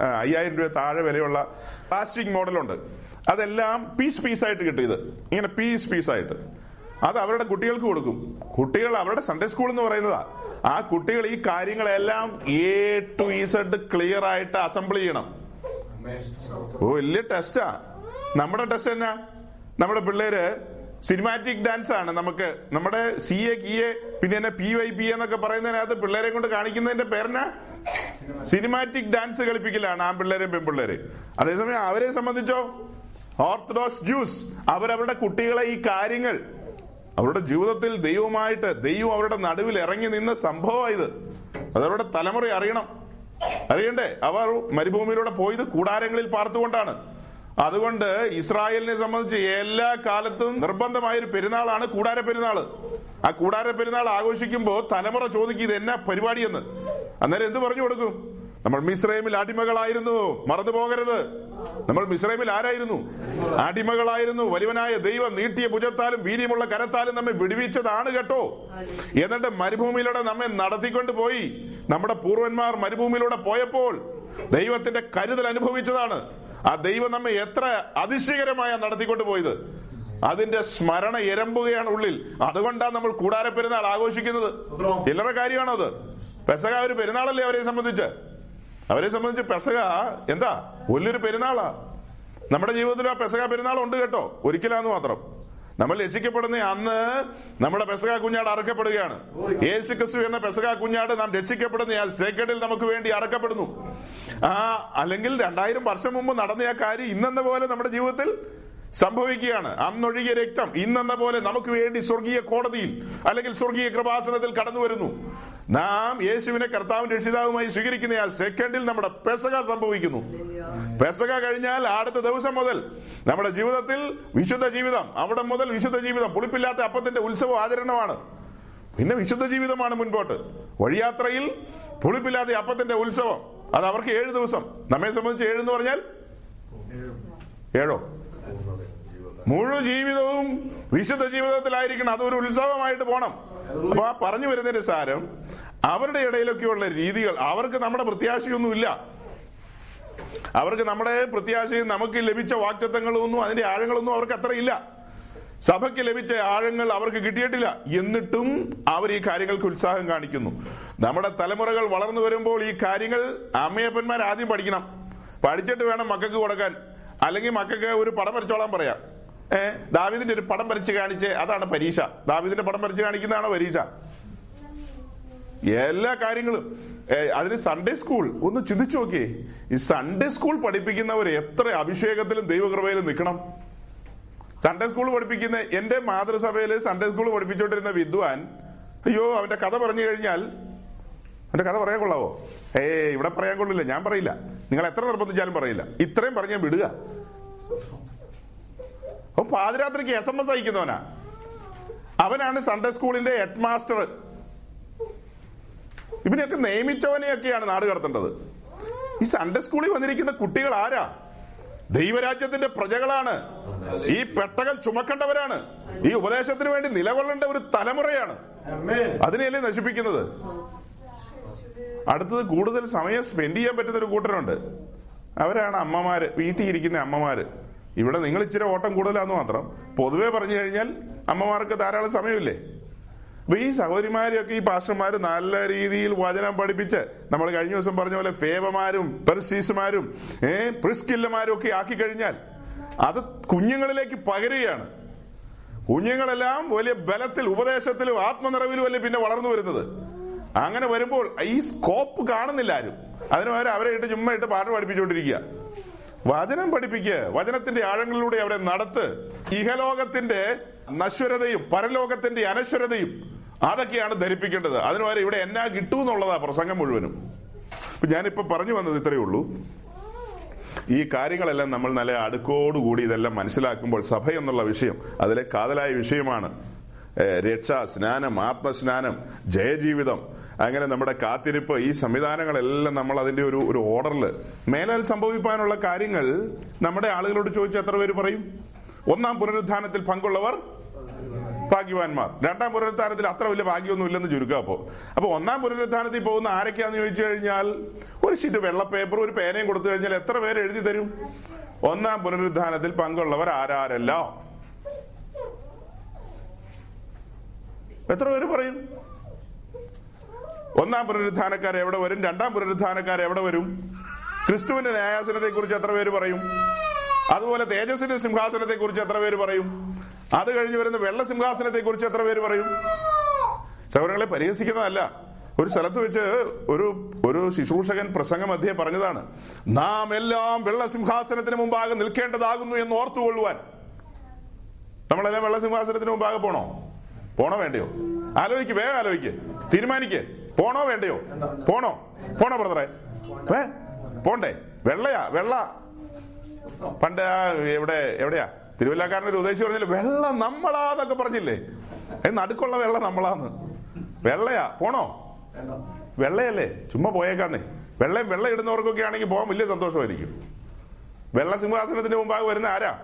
അയ്യായിരം രൂപ താഴെ വിലയുള്ള പ്ലാസ്റ്റിക് മോഡലുണ്ട്. അതെല്ലാം പീസ് പീസായിട്ട് കിട്ടിയത്. ഇങ്ങനെ പീസ് പീസായിട്ട്. അത് അവരുടെ കുട്ടികൾക്ക് കൊടുക്കും. കുട്ടികൾ അവരുടെ സൺഡേ സ്കൂൾ എന്ന് പറയുന്നതാ. ആ കുട്ടികൾ ഈ കാര്യങ്ങളെല്ലാം എ ടു ഇസഡ് ക്ലിയർ ആയിട്ട് അസംബിൾ ചെയ്യണം. ഓ വലിയ ടെസ്റ്റാ നമ്മുടെ ടെസ്റ്റ് എന്നാ? നമ്മുടെ പിള്ളേര് സിനിമാറ്റിക് ഡാൻസ് ആണ്. നമുക്ക് നമ്മുടെ സി എ കി എ പിന്നെ എന്നെ പി വൈ പി എന്നൊക്കെ പറയുന്നതിനകത്ത് പിള്ളേരെ കൊണ്ട് കാണിക്കുന്നതിന്റെ പേരെന്നാ? സിനിമാറ്റിക് ഡാൻസ് കളിപ്പിക്കലാണ് ആ പിള്ളേരെയും പെൺപിള്ളേരെ അതേസമയം അവരെ സംബന്ധിച്ചോ? ഓർത്തഡോക്സ് ജ്യൂസ് അവരവരുടെ കുട്ടികളെ ഈ കാര്യങ്ങൾ അവരുടെ ജീവിതത്തിൽ ദൈവമായിട്ട് ദൈവം അവരുടെ നടുവിൽ ഇറങ്ങി നിന്ന സംഭവം ഇത്. അതവരുടെ തലമുറ അറിയണം. അറിയണ്ടേ? അവർ മരുഭൂമിയിലൂടെ പോയത് കൂടാരങ്ങളിൽ പാർത്തുകൊണ്ടാണ്. അതുകൊണ്ട് ഇസ്രായേലിനെ സംബന്ധിച്ച് എല്ലാ കാലത്തും നിർബന്ധമായ ഒരു പെരുന്നാളാണ് കൂടാര പെരുന്നാൾ. ആ കൂടാര പെരുന്നാൾ ആഘോഷിക്കുമ്പോ തലമുറ ചോദിക്കും ഇത് എന്നാ പരിപാടിയെന്ന്. അന്നേരം എന്ത് പറഞ്ഞു കൊടുക്കും? നമ്മൾ മിസ്രൈമിൽ അടിമകളായിരുന്നു മറന്നു പോകരുത്. നമ്മൾ മിസ്രൈമിൽ ആരായിരുന്നു? അടിമകളായിരുന്നു. വലിവനായ ദൈവം നീട്ടിയ ഭുജത്താലും വീര്യമുള്ള കരത്താലും നമ്മെ വിടുവിച്ചതാണ് കേട്ടോ. എന്നിട്ട് മരുഭൂമിയിലൂടെ നമ്മെ നടത്തിക്കൊണ്ട് പോയി. നമ്മുടെ പൂർവന്മാർ മരുഭൂമിയിലൂടെ പോയപ്പോൾ ദൈവത്തിന്റെ കരുതൽ അനുഭവിച്ചതാണ്. ആ ദൈവം നമ്മെ എത്ര അതിശയകരമായ നടത്തിക്കൊണ്ട് പോയത്. അതിന്റെ സ്മരണ എരമ്പുകയാണ് ഉള്ളിൽ. അതുകൊണ്ടാണ് നമ്മൾ കൂടാര പെരുന്നാൾ ആഘോഷിക്കുന്നത്. ചില്ലറ കാര്യമാണോ അത്? പെസക ഒരു പെരുന്നാളല്ലേ അവരെ സംബന്ധിച്ച്? അവരെ സംബന്ധിച്ച് പെസക എന്താ? വലിയൊരു പെരുന്നാളാ. നമ്മുടെ ജീവിതത്തിൽ ആ പെസക പെരുന്നാൾ ഉണ്ട് കേട്ടോ. ഒരിക്കലാന്ന് മാത്രം. നമ്മൾ രക്ഷിക്കപ്പെടുന്ന അന്ന് നമ്മുടെ പെസക കുഞ്ഞാട് അറക്കപ്പെടുകയാണ്. യേശു ക്രിസ്തു എന്ന പെസക കുഞ്ഞാട് നാം രക്ഷിക്കപ്പെടുന്ന ആ സെക്കൻഡിൽ നമുക്ക് വേണ്ടി അറക്കപ്പെടുന്നു. ആ അല്ലെങ്കിൽ രണ്ടായിരം വർഷം മുമ്പ് നടന്ന ആ കാര്യം ഇന്നെന്ന പോലെ നമ്മുടെ ജീവിതത്തിൽ സംഭവിക്കുകയാണ്. അന്നൊഴുകിയ രക്തം ഇന്നെന്ന പോലെ നമുക്ക് വേണ്ടി സ്വർഗീയ കോടതിയിൽ അല്ലെങ്കിൽ സ്വർഗീയ കൃപാസനത്തിൽ കടന്നു വരുന്നു. നാം യേശുവിനെ കർത്താവും രക്ഷിതാവുമായി സ്വീകരിക്കുന്ന ആ സെക്കൻഡിൽ നമ്മുടെ പെസക സംഭവിക്കുന്നു. പെസക കഴിഞ്ഞാൽ അടുത്ത ദിവസം മുതൽ നമ്മുടെ ജീവിതത്തിൽ വിശുദ്ധ ജീവിതം അവിടെ മുതൽ വിശുദ്ധ ജീവിതം പുളിപ്പില്ലാത്ത അപ്പത്തിന്റെ ഉത്സവം ആചരണമാണ്. പിന്നെ വിശുദ്ധ ജീവിതമാണ് മുൻപോട്ട്. വഴിയാത്രയിൽ പുളിപ്പില്ലാത്ത അപ്പത്തിന്റെ ഉത്സവം. അത് അവർക്ക് ഏഴ് ദിവസം. നമ്മെ സംബന്ധിച്ച് ഏഴ് എന്ന് പറഞ്ഞാൽ? ഏഴോ? മുഴു ജീവിതവും വിശുദ്ധ ജീവിതത്തിലായിരിക്കണം. അതൊരു ഉത്സവമായിട്ട് പോണം. അപ്പൊ ആ പറഞ്ഞു വരുന്നതിന്റെ സാരം അവരുടെ ഇടയിലൊക്കെയുള്ള രീതികൾ. അവർക്ക് നമ്മുടെ പ്രത്യാശയൊന്നുമില്ല. അവർക്ക് നമ്മുടെ പ്രത്യാശയും നമുക്ക് ലഭിച്ച വാക്തത്വങ്ങളൊന്നും അതിന്റെ ആഴങ്ങളൊന്നും അവർക്ക് അത്ര ഇല്ല സഭയ്ക്ക് ലഭിച്ച ആഴങ്ങൾ അവർക്ക് കിട്ടിയിട്ടില്ല. എന്നിട്ടും അവർ ഈ കാര്യങ്ങൾക്ക് ഉത്സാഹം കാണിക്കുന്നു. നമ്മുടെ തലമുറകൾ വളർന്നു വരുമ്പോൾ ഈ കാര്യങ്ങൾ അമ്മയപ്പന്മാർ ആദ്യം പഠിക്കണം. പഠിച്ചിട്ട് വേണം മക്കൾക്ക് കൊടുക്കാൻ. അല്ലെങ്കിൽ മക്കൾക്ക് ഒരു പടം വരച്ചോളാൻ പറയാം. ഏഹ് ദാവിദിന്റെ ഒരു പടം വരച്ച് കാണിച്ച് അതാണ് പരീക്ഷ. ദാവിദിന്റെ പടം വരച്ച് കാണിക്കുന്നതാണ് പരീക്ഷ? എല്ലാ കാര്യങ്ങളും. അതിന് സൺഡേ സ്കൂൾ ഒന്ന് ചിന്തിച്ചു നോക്കിയേ. ഈ സൺഡേ സ്കൂൾ പഠിപ്പിക്കുന്നവർ എത്ര അഭിഷേകത്തിലും ദൈവകൃപയിലും നിൽക്കണം. സൺഡേ സ്കൂൾ പഠിപ്പിക്കുന്ന എന്റെ മാതൃസഭയിൽ സൺഡേ സ്കൂൾ പഠിപ്പിച്ചുകൊണ്ടിരുന്ന വിദ്വാൻ അയ്യോ അവന്റെ കഥ പറഞ്ഞു കഴിഞ്ഞാൽ അവന്റെ കഥ പറയാൻ കൊള്ളാവോ? ഏ ഇവിടെ പറയാൻ കൊള്ളില്ല. ഞാൻ പറയില്ല. നിങ്ങൾ എത്ര നിർബന്ധിച്ചാലും പറയില്ല. ഇത്രയും പറഞ്ഞ വിടുക. അപ്പൊ പാതിരാത്രിക്ക് എസ് എം എസ് അയക്കുന്നവനാ. അവനാണ് സൺഡേ സ്കൂളിന്റെ ഹെഡ് മാസ്റ്റർ ഇവനെയൊക്കെ നിയമിച്ചവനെയൊക്കെയാണ് നാട് കടത്തേണ്ടത്. ഈ സൺഡേ സ്കൂളിൽ വന്നിരിക്കുന്ന കുട്ടികൾ ആരാ? ദൈവരാജ്യത്തിന്റെ പ്രജകളാണ്. ഈ പെട്ടകം ചുമക്കേണ്ടവരാണ്. ഈ ഉപദേശത്തിന് വേണ്ടി നിലകൊള്ളേണ്ട ഒരു തലമുറയാണ്. അതിനെയല്ലേ നശിപ്പിക്കുന്നത്? അടുത്തത് കൂടുതൽ സമയം സ്പെൻഡ് ചെയ്യാൻ പറ്റുന്ന ഒരു കൂട്ടരുണ്ട്. അവരാണ് അമ്മമാര് വീട്ടിൽ ഇരിക്കുന്ന അമ്മമാര്. ഇവിടെ നിങ്ങൾ ഇച്ചിരി ഓട്ടം കൂടുതലാന്ന് മാത്രം. പൊതുവെ പറഞ്ഞു കഴിഞ്ഞാൽ അമ്മമാർക്ക് ധാരാളം സമയമില്ലേ? അപ്പൊ ഈ സഹോദരിമാരെയൊക്കെ ഈ പാസ്റ്റർമാര് നല്ല രീതിയിൽ വചനം പഠിപ്പിച്ച് നമ്മൾ കഴിഞ്ഞ ദിവസം പറഞ്ഞ പോലെ ഫേവമാരും പെർസീസുമാരും ഏ പ്രിസ്കില്ലമാരും ഒക്കെ ആക്കി കഴിഞ്ഞാൽ അത് കുഞ്ഞുങ്ങളിലേക്ക് പകരുകയാണ്. കുഞ്ഞുങ്ങളെല്ലാം വലിയ ബലത്തിൽ ഉപദേശത്തിലും ആത്മനിറവിലും അല്ലേ പിന്നെ വളർന്നു വരുന്നത്? അങ്ങനെ വരുമ്പോൾ ഈ സ്കോപ്പ് കാണുന്നില്ല ആരും. അതിന് പകരം അവരെ ഇട്ട് ചുമ്മാ ഇട്ട് പാട്ട് പഠിപ്പിച്ചുകൊണ്ടിരിക്കുക. വചനം പഠിപ്പിക്കുക വചനത്തിന്റെ ആഴങ്ങളിലൂടെ അവരെ നടത്ത്. ഇഹലോകത്തിന്റെ നശ്വരതയും പരലോകത്തിന്റെ അനശ്വരതയും അതൊക്കെയാണ് ധരിപ്പിക്കേണ്ടത്. അതിന് പകരം ഇവിടെ എന്നാ കിട്ടൂ എന്നുള്ളതാ പ്രസംഗം മുഴുവനും. ഞാനിപ്പോ പറഞ്ഞു വന്നത് ഇത്രയേ ഉള്ളൂ. ഈ കാര്യങ്ങളെല്ലാം നമ്മൾ നല്ല അടുക്കോടുകൂടി ഇതെല്ലാം മനസ്സിലാക്കുമ്പോൾ സഭ എന്നുള്ള വിഷയം അതിലെ കാതലായ വിഷയമാണ്. രക്ഷ സ്നാനം ആത്മസ്നാനം ജയജീവിതം അങ്ങനെ നമ്മുടെ കാത്തിരിപ്പ് ഈ സംവിധാനങ്ങളെല്ലാം നമ്മൾ അതിന്റെ ഒരു ഒരു ഓർഡറിൽ മേലാൽ സംഭവിക്കാനുള്ള കാര്യങ്ങൾ നമ്മുടെ ആളുകളോട് ചോദിച്ചാൽ എത്ര പേര് പറയും? ഒന്നാം പുനരുദ്ധാനത്തിൽ പങ്കുള്ളവർ ഭാഗ്യവാന്മാർ. രണ്ടാം പുനരുദ്ധാനത്തിൽ അത്ര വലിയ ഭാഗ്യമൊന്നും ഇല്ലെന്ന് ചുരുക്കുക അപ്പോ. അപ്പൊ ഒന്നാം പുനരുദ്ധാനത്തിൽ പോകുന്ന ആരൊക്കെയാന്ന് ചോദിച്ചു കഴിഞ്ഞാൽ ഒരു ഷീറ്റ് വെള്ള പേപ്പർ ഒരു പേനയും കൊടുത്തു കഴിഞ്ഞാൽ എത്ര പേര് എഴുതി തരും? ഒന്നാം പുനരുദ്ധാനത്തിൽ പങ്കുള്ളവർ ആരാരെല്ലാം? എത്ര പേര് പറയും? ഒന്നാം പുനരുദ്ധാനക്കാർ എവിടെ വരും? രണ്ടാം പുനരുദ്ധാനക്കാർ എവിടെ വരും? ക്രിസ്തുവിന്റെ ന്യായാസനത്തെ കുറിച്ച് എത്ര പേര് പറയും? അതുപോലെ തേജസ്സിന്റെ സിംഹാസനത്തെ കുറിച്ച് എത്ര പേര് പറയും? അത് കഴിഞ്ഞ് വരുന്ന വെള്ള സിംഹാസനത്തെ കുറിച്ച് എത്ര പേര് പറയും? സൗരങ്ങളെ പരിഹസിക്കുന്നതല്ല. ഒരു സ്ഥലത്ത് വെച്ച് ഒരു ഒരു ശുശ്രൂഷകൻ പ്രസംഗ മധ്യേ പറഞ്ഞതാണ്. നാം എല്ലാം വെള്ള സിംഹാസനത്തിന് മുമ്പാകെ നിൽക്കേണ്ടതാകുന്നു എന്ന് ഓർത്തുകൊള്ളുവാൻ. നമ്മളെല്ലാം വെള്ള സിംഹാസനത്തിന് മുമ്പാകെ പോണോ? പോണോ വേണ്ടയോ? ആലോചിക്ക് വേഗം ആലോചിക്ക്. തീരുമാനിക്ക്. പോണോ വേണ്ടയോ? പോണോ? പോണോ ബ്രദറെ? ഏ? പോണ്ടേ. വെള്ളയാ വെള്ള. പണ്ട് ആ എവിടെ എവിടെയാ? തിരുവല്ലാക്കാരൻ ഒരു ഉദ്ദേശിച്ച് പറഞ്ഞില്ലേ വെള്ള നമ്മളാന്നൊക്കെ പറഞ്ഞില്ലേ? അത് നടുക്കുള്ള വെള്ള നമ്മളാന്ന്. വെള്ളയാ പോണോ? വെള്ളയല്ലേ ചുമ്മാ പോയേക്കാന്നേ. വെള്ളം വെള്ളം ഇടുന്നവർക്കൊക്കെ ആണെങ്കിൽ പോകാൻ വലിയ സന്തോഷമായിരിക്കും. വെള്ള സിംഹാസനത്തിന്റെ മുമ്പാകെ വരുന്ന ആരാ?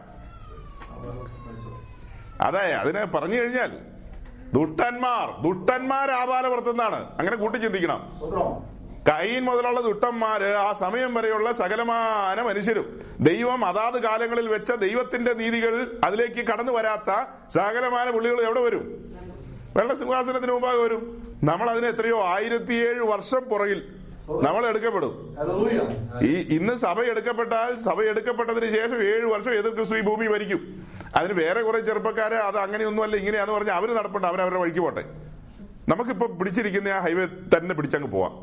അതെ അതിനെ പറഞ്ഞു കഴിഞ്ഞാൽ ദുഷ്ടന്മാർ ദുഷ്ടന്മാർ ആപാലപുറത്തുനിന്നാണ് അങ്ങനെ കൂട്ടി ചിന്തിക്കണം. കൈൻ മുതലുള്ള ദുഷ്ടന്മാര് ആ സമയം വരെയുള്ള സകലമാന മനുഷ്യരും ദൈവം അതാത് കാലങ്ങളിൽ വെച്ച ദൈവത്തിന്റെ നീതികൾ അതിലേക്ക് കടന്നു വരാത്ത സകലമാന പുള്ളികൾ എവിടെ വരും? വെള്ള സിംഹാസനത്തിന് മുമ്പാകെ വരും. നമ്മൾ അതിന് എത്രയോ ആയിരത്തിയേഴ് വർഷം പുറകിൽ നമ്മൾ എടുക്കപ്പെടും. ഈ ഇന്ന് സഭ എടുക്കപ്പെട്ടാൽ സഭ എടുക്കപ്പെട്ടതിന് ശേഷം ഏഴു വർഷം എതിർ ക്രിസ്തു ഈ ഭൂമി ഭരിക്കും. അതിന് വേറെ കുറെ ചെറുപ്പക്കാരെ അത് അങ്ങനെയൊന്നുമല്ല ഇങ്ങനെയാന്ന് പറഞ്ഞാൽ അവർ നടപ്പുണ്ട് അവരവരുടെ വഴിക്ക് പോട്ടെ. നമുക്കിപ്പോ പിടിച്ചിരിക്കുന്ന ആ ഹൈവേ തന്നെ പിടിച്ചങ്ങ് പോവാം.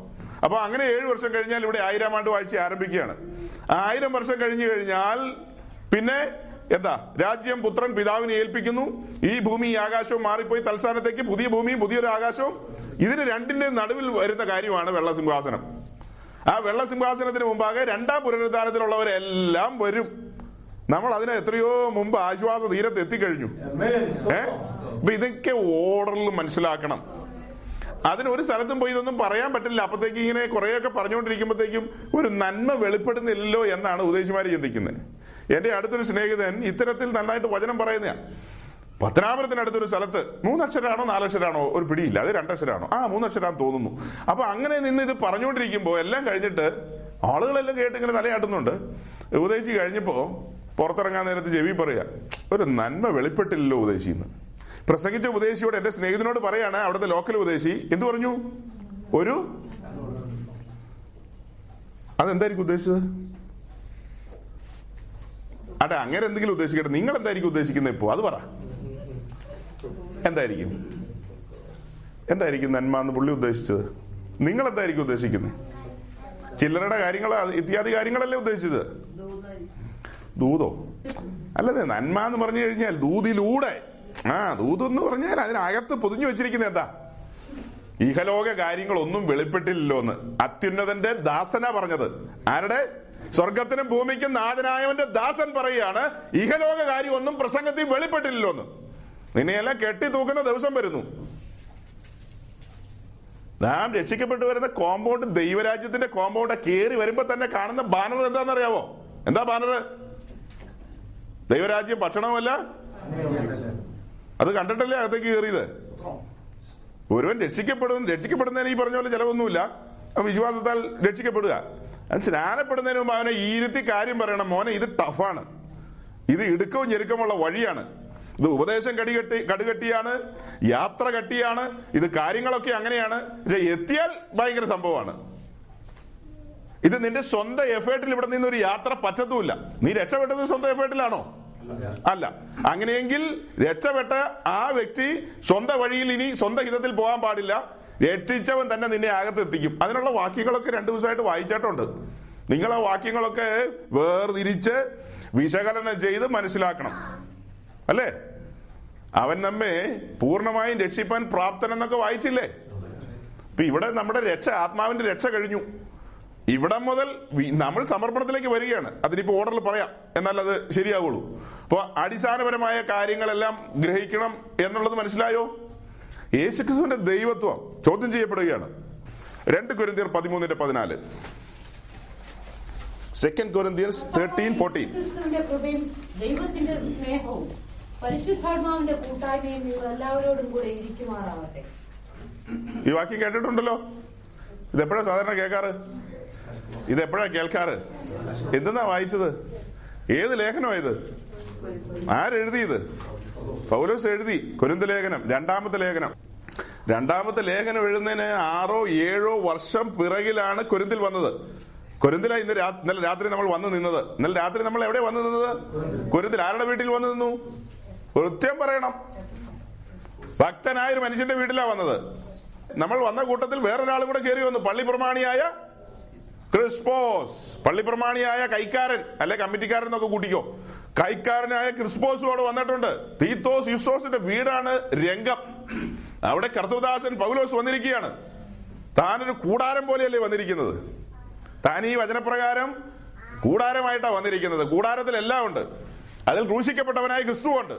അപ്പൊ അങ്ങനെ ഏഴു വർഷം കഴിഞ്ഞാൽ ഇവിടെ ആയിരം ആണ്ട് വാഴ്ച ആരംഭിക്കുകയാണ്. ആയിരം വർഷം കഴിഞ്ഞു കഴിഞ്ഞാൽ പിന്നെ എന്താ? രാജ്യം പുത്രൻ പിതാവിനെ ഏൽപ്പിക്കുന്നു. ഈ ഭൂമി ഈ ആകാശവും മാറിപ്പോയി. തൽസ്ഥാനത്തേക്ക് പുതിയ ഭൂമിയും പുതിയൊരു ആകാശവും. ഇതിന് രണ്ടിന്റെ നടുവിൽ വരുന്ന കാര്യമാണ് വെള്ളസിംഹാസനം. ആ വെള്ളസിംഹാസനത്തിന് മുമ്പാകെ രണ്ടാം പുനരുദ്ധാനത്തിലുള്ളവരെല്ലാം വരും. നമ്മൾ അതിന് എത്രയോ മുമ്പ് ആശ്വാസ തീരത്ത് എത്തിക്കഴിഞ്ഞു. ഏ? അപ്പൊ ഇതൊക്കെ ഓർഡറിൽ മനസ്സിലാക്കണം. അതിന് ഒരു സ്ഥലത്തും പോയി ഇതൊന്നും പറയാൻ പറ്റില്ല. അപ്പത്തേക്ക് ഇങ്ങനെ കുറെയൊക്കെ പറഞ്ഞുകൊണ്ടിരിക്കുമ്പോഴത്തേക്കും ഒരു നന്മ വെളിപ്പെടുന്നില്ലല്ലോ എന്നാണ് ഉദ്ദേശിമാര് ചിന്തിക്കുന്നത്. എന്റെ അടുത്തൊരു സ്നേഹിതൻ ഇത്തരത്തിൽ നന്നായിട്ട് വചനം പറയുന്ന പത്തനാപുരത്തിനടുത്തൊരു സ്ഥലത്ത് മൂന്നക്ഷരാണോ നാലക്ഷരാണോ ഒരു പിടിയില്ല അത് രണ്ടക്ഷരാണോ? ആ മൂന്നക്ഷരാന്ന് തോന്നുന്നു. അപ്പൊ അങ്ങനെ നിന്ന് ഇത് പറഞ്ഞുകൊണ്ടിരിക്കുമ്പോ എല്ലാം കഴിഞ്ഞിട്ട് ആളുകളെല്ലാം കേട്ട് ഇങ്ങനെ തലയാട്ടുന്നുണ്ട്. ഉപദേശിച്ച് കഴിഞ്ഞപ്പോ പുറത്തിറങ്ങാൻ നേരത്ത് ചെവി പറയാ ഒരു നന്മ വെളിപ്പെട്ടില്ലല്ലോ ഉപദേശിന്ന് പ്രസംഗിച്ച ഉപദേശിയോട് എന്റെ സ്നേഹിതനോട് പറയാണ് അവിടുത്തെ ലോക്കൽ ഉപദേശി എന്തു പറഞ്ഞു? ഒരു അതെന്തായിരിക്കും ഉദ്ദേശിച്ചത്? അതെ അങ്ങനെ എന്തെങ്കിലും ഉദ്ദേശിക്കട്ടെ. നിങ്ങൾ എന്തായിരിക്കും ഉദ്ദേശിക്കുന്നത് ഇപ്പോ? അത് പറ. എന്തായിരിക്കും? എന്തായിരിക്കും നന്മ എന്ന് പുള്ളി ഉദ്ദേശിച്ചത്? നിങ്ങൾ എന്തായിരിക്കും ഉദ്ദേശിക്കുന്നത്? ചില്ലറയുടെ കാര്യങ്ങൾ ഇത്യാദി കാര്യങ്ങളല്ലേ ഉദ്ദേശിച്ചത്? ദൂതോ? അല്ലതെ നന്മ എന്ന് പറഞ്ഞു കഴിഞ്ഞാൽ ദൂതിലൂടെ. ആ ദൂത് എന്ന് പറഞ്ഞാൽ അതിനകത്ത് പൊതിഞ്ഞു വെച്ചിരിക്കുന്നത് എന്താ? ഇഹലോക കാര്യങ്ങളൊന്നും വെളിപ്പെട്ടില്ലല്ലോ എന്ന് അത്യുന്നതന്റെ ദാസന പറഞ്ഞത്. ആരുടെ? സ്വർഗത്തിനും ഭൂമിക്കും നാഥനായവന്റെ ദാസൻ പറയുകയാണ് ഇഹലോക കാര്യമൊന്നും പ്രസംഗത്തിൽ വെളിപ്പെട്ടില്ലല്ലോ എന്ന് നിന്നെയെല്ലാം കെട്ടി തൂക്കുന്ന ദിവസം വരുന്നു. നാം രക്ഷിക്കപ്പെട്ടു വരുന്ന കോമ്പൗണ്ട് ദൈവരാജ്യത്തിന്റെ കോമ്പൗണ്ട് കയറി വരുമ്പോ തന്നെ കാണുന്ന ബാനർ എന്താണെന്നറിയാവോ? എന്താ ബാനർ? ദൈവരാജ്യം ഭക്ഷണമല്ല? അത് കണ്ടിട്ടല്ലേ അകത്തേക്ക് കയറിയത്? ഒരുവൻ രക്ഷിക്കപ്പെടും രക്ഷിക്കപ്പെടുന്നതിന് ഈ പറഞ്ഞ പോലെ ചിലവൊന്നുമില്ല. വിശ്വാസത്താൽ രക്ഷിക്കപ്പെടുക. അവൻ സ്നാനപ്പെടുന്നതിന് മുമ്പ് അവനെ ഇരുത്തി കാര്യം പറയണം. മോനെ ഇത് ടഫാണ്. ഇത് ഇടുക്കവും ഞെരുക്കമുള്ള വഴിയാണ്. ഇത് ഉപദേശം കടികെട്ടി കടുകട്ടിയാണ് യാത്ര കട്ടിയാണ് ഇത് കാര്യങ്ങളൊക്കെ അങ്ങനെയാണ്. എത്തിയാൽ ഭയങ്കര സംഭവമാണ്. ഇത് നിന്റെ സ്വന്തം എഫേർട്ടിൽ ഇവിടെ നിന്ന് ഒരു യാത്ര പറ്റത്തുമില്ല. നീ രക്ഷപ്പെട്ടത് സ്വന്തം എഫേർട്ടിലാണോ അല്ല. അങ്ങനെയെങ്കിൽ രക്ഷപ്പെട്ട ആ വ്യക്തി സ്വന്തം വഴിയിൽ ഇനി സ്വന്തം ഹിതത്തിൽ പോകാൻ പാടില്ല. രക്ഷിച്ചവൻ തന്നെ നിന്നെ അകത്ത് എത്തിക്കും അതിനുള്ള വാക്യങ്ങളൊക്കെ രണ്ടു ദിവസമായിട്ട് വായിച്ചിട്ടുണ്ട്. നിങ്ങൾ ആ വാക്യങ്ങളൊക്കെ വേർതിരിച്ച് വിശകലനം ചെയ്ത് മനസ്സിലാക്കണം. അല്ലേ? അവൻ നമ്മെ പൂർണമായും രക്ഷിപ്പാൻ പ്രാപ്തൻ എന്നൊക്കെ വായിച്ചില്ലേ? ഇപ്പൊ ഇവിടെ നമ്മുടെ രക്ഷ ആത്മാവിന്റെ രക്ഷ കഴിഞ്ഞു. ഇവിടെ മുതൽ നമ്മൾ സമർപ്പണത്തിലേക്ക് വരികയാണ്. അതിനിപ്പോ ഓർഡറിൽ പറയാം. എന്നാൽ അത് ശരിയാവുള്ളൂ. അപ്പൊ അടിസ്ഥാനപരമായ കാര്യങ്ങളെല്ലാം ഗ്രഹിക്കണം എന്നുള്ളത് മനസ്സിലായോ? യേശുക്രിസ്തുവിന്റെ ദൈവത്വം ചോദ്യം ചെയ്യപ്പെടുകയാണ്. രണ്ട് കൊരിന്തിയർ പതിമൂന്നിന്റെ പതിനാല്. സെക്കൻഡ് കൊരിന്തിയൻസ് തേർട്ടീൻ ഫോർട്ടീൻ ക്രിസ്തുവിന്റെ ദൈവത്തിന്റെ സ്നേഹവും പരിശുദ്ധാത്മാവിന്റെ കൂട്ടായ്മയും നിങ്ങൾ എല്ലാവരോടും കൂടെ ഇരിക്കുമാറാവട്ടെ. ഈ വാക്യം കേട്ടിട്ടുണ്ടല്ലോ? ഇതെപ്പോഴാ സാധാരണ കേൾക്കാറ്? ഇതെപ്പോഴാ കേൾക്കാറ്? എന്തെന്നാ വായിച്ചത്? ഏത് ലേഖനമാ ഇത്? ആരെഴുതിയത്? പൗലോസ് എഴുതി കുരുന്ത ലേഖനം രണ്ടാമത്തെ ലേഖനം. രണ്ടാമത്തെ ലേഖനം എഴുതുന്നതിന് ആറോ ഏഴോ വർഷം പിറകിലാണ് കുരുന്തിൽ വന്നത്. കുരുന്തില ഇന്ന് ഇന്നലെ രാത്രി നമ്മൾ വന്നു നിന്നത്. ഇന്നലെ രാത്രി നമ്മൾ എവിടെ വന്നു നിന്നത്? കുരുന്തിൽ ആരുടെ വീട്ടിൽ വന്നു നിന്നു? കൃത്യം പറയണം. ഭക്തനായ ഒരു മനുഷ്യന്റെ വീട്ടിലാ വന്നത്. നമ്മൾ വന്ന കൂട്ടത്തിൽ വേറൊരാളും കൂടെ കയറി വന്നു. പള്ളി പ്രമാണിയായ ക്രിസ്പോസ്. പള്ളി പ്രമാണിയായ കൈക്കാരൻ അല്ലെ കമ്മിറ്റിക്കാരൻ എന്നൊക്കെ കൂട്ടിക്കോ. കൈക്കാരനായ ക്രിസ്പോസും അവിടെ വന്നിട്ടുണ്ട്. തീത്തോസ് യുസോസിന്റെ വീടാണ് രംഗം. അവിടെ കർത്തൃദാസൻ പൗലോസ് വന്നിരിക്കുകയാണ്. താനൊരു കൂടാരം പോലെയല്ലേ വന്നിരിക്കുന്നത്? താൻ ഈ വചനപ്രകാരം കൂടാരമായിട്ടാ വന്നിരിക്കുന്നത്. കൂടാരത്തിൽ എല്ലാം ഉണ്ട്. അതിൽ ക്രൂശിക്കപ്പെട്ടവനായ ക്രിസ്തു ഉണ്ട്.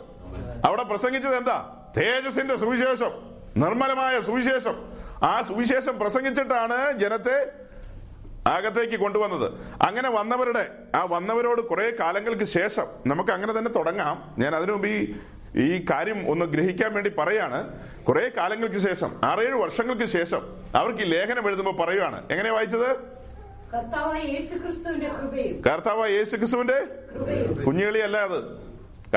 അവിടെ പ്രസംഗിച്ചത് എന്താ? തേജസിന്റെ സുവിശേഷം. നിർമ്മലമായ സുവിശേഷം. ആ സുവിശേഷം പ്രസംഗിച്ചിട്ടാണ് ജനത്തെ അകത്തേക്ക് കൊണ്ടുവന്നത്. അങ്ങനെ വന്നവരുടെ ആ വന്നവരോട് കുറെ കാലങ്ങൾക്ക് ശേഷം നമുക്ക് അങ്ങനെ തന്നെ തുടങ്ങാം. ഞാൻ അതിനു മുമ്പ് ഈ ഈ കാര്യം ഒന്ന് ഗ്രഹിക്കാൻ വേണ്ടി പറയാണ്. കുറെ കാലങ്ങൾക്ക് ശേഷം ആറേഴ് വർഷങ്ങൾക്ക് ശേഷം അവർക്ക് ഈ ലേഖനം എഴുതുമ്പോൾ പറയുവാണ്. എങ്ങനെ വായിച്ചത്? കർത്താവ് യേശു ക്രിസ്തുവിന്റെ കുഞ്ഞുകളിയല്ല അത്.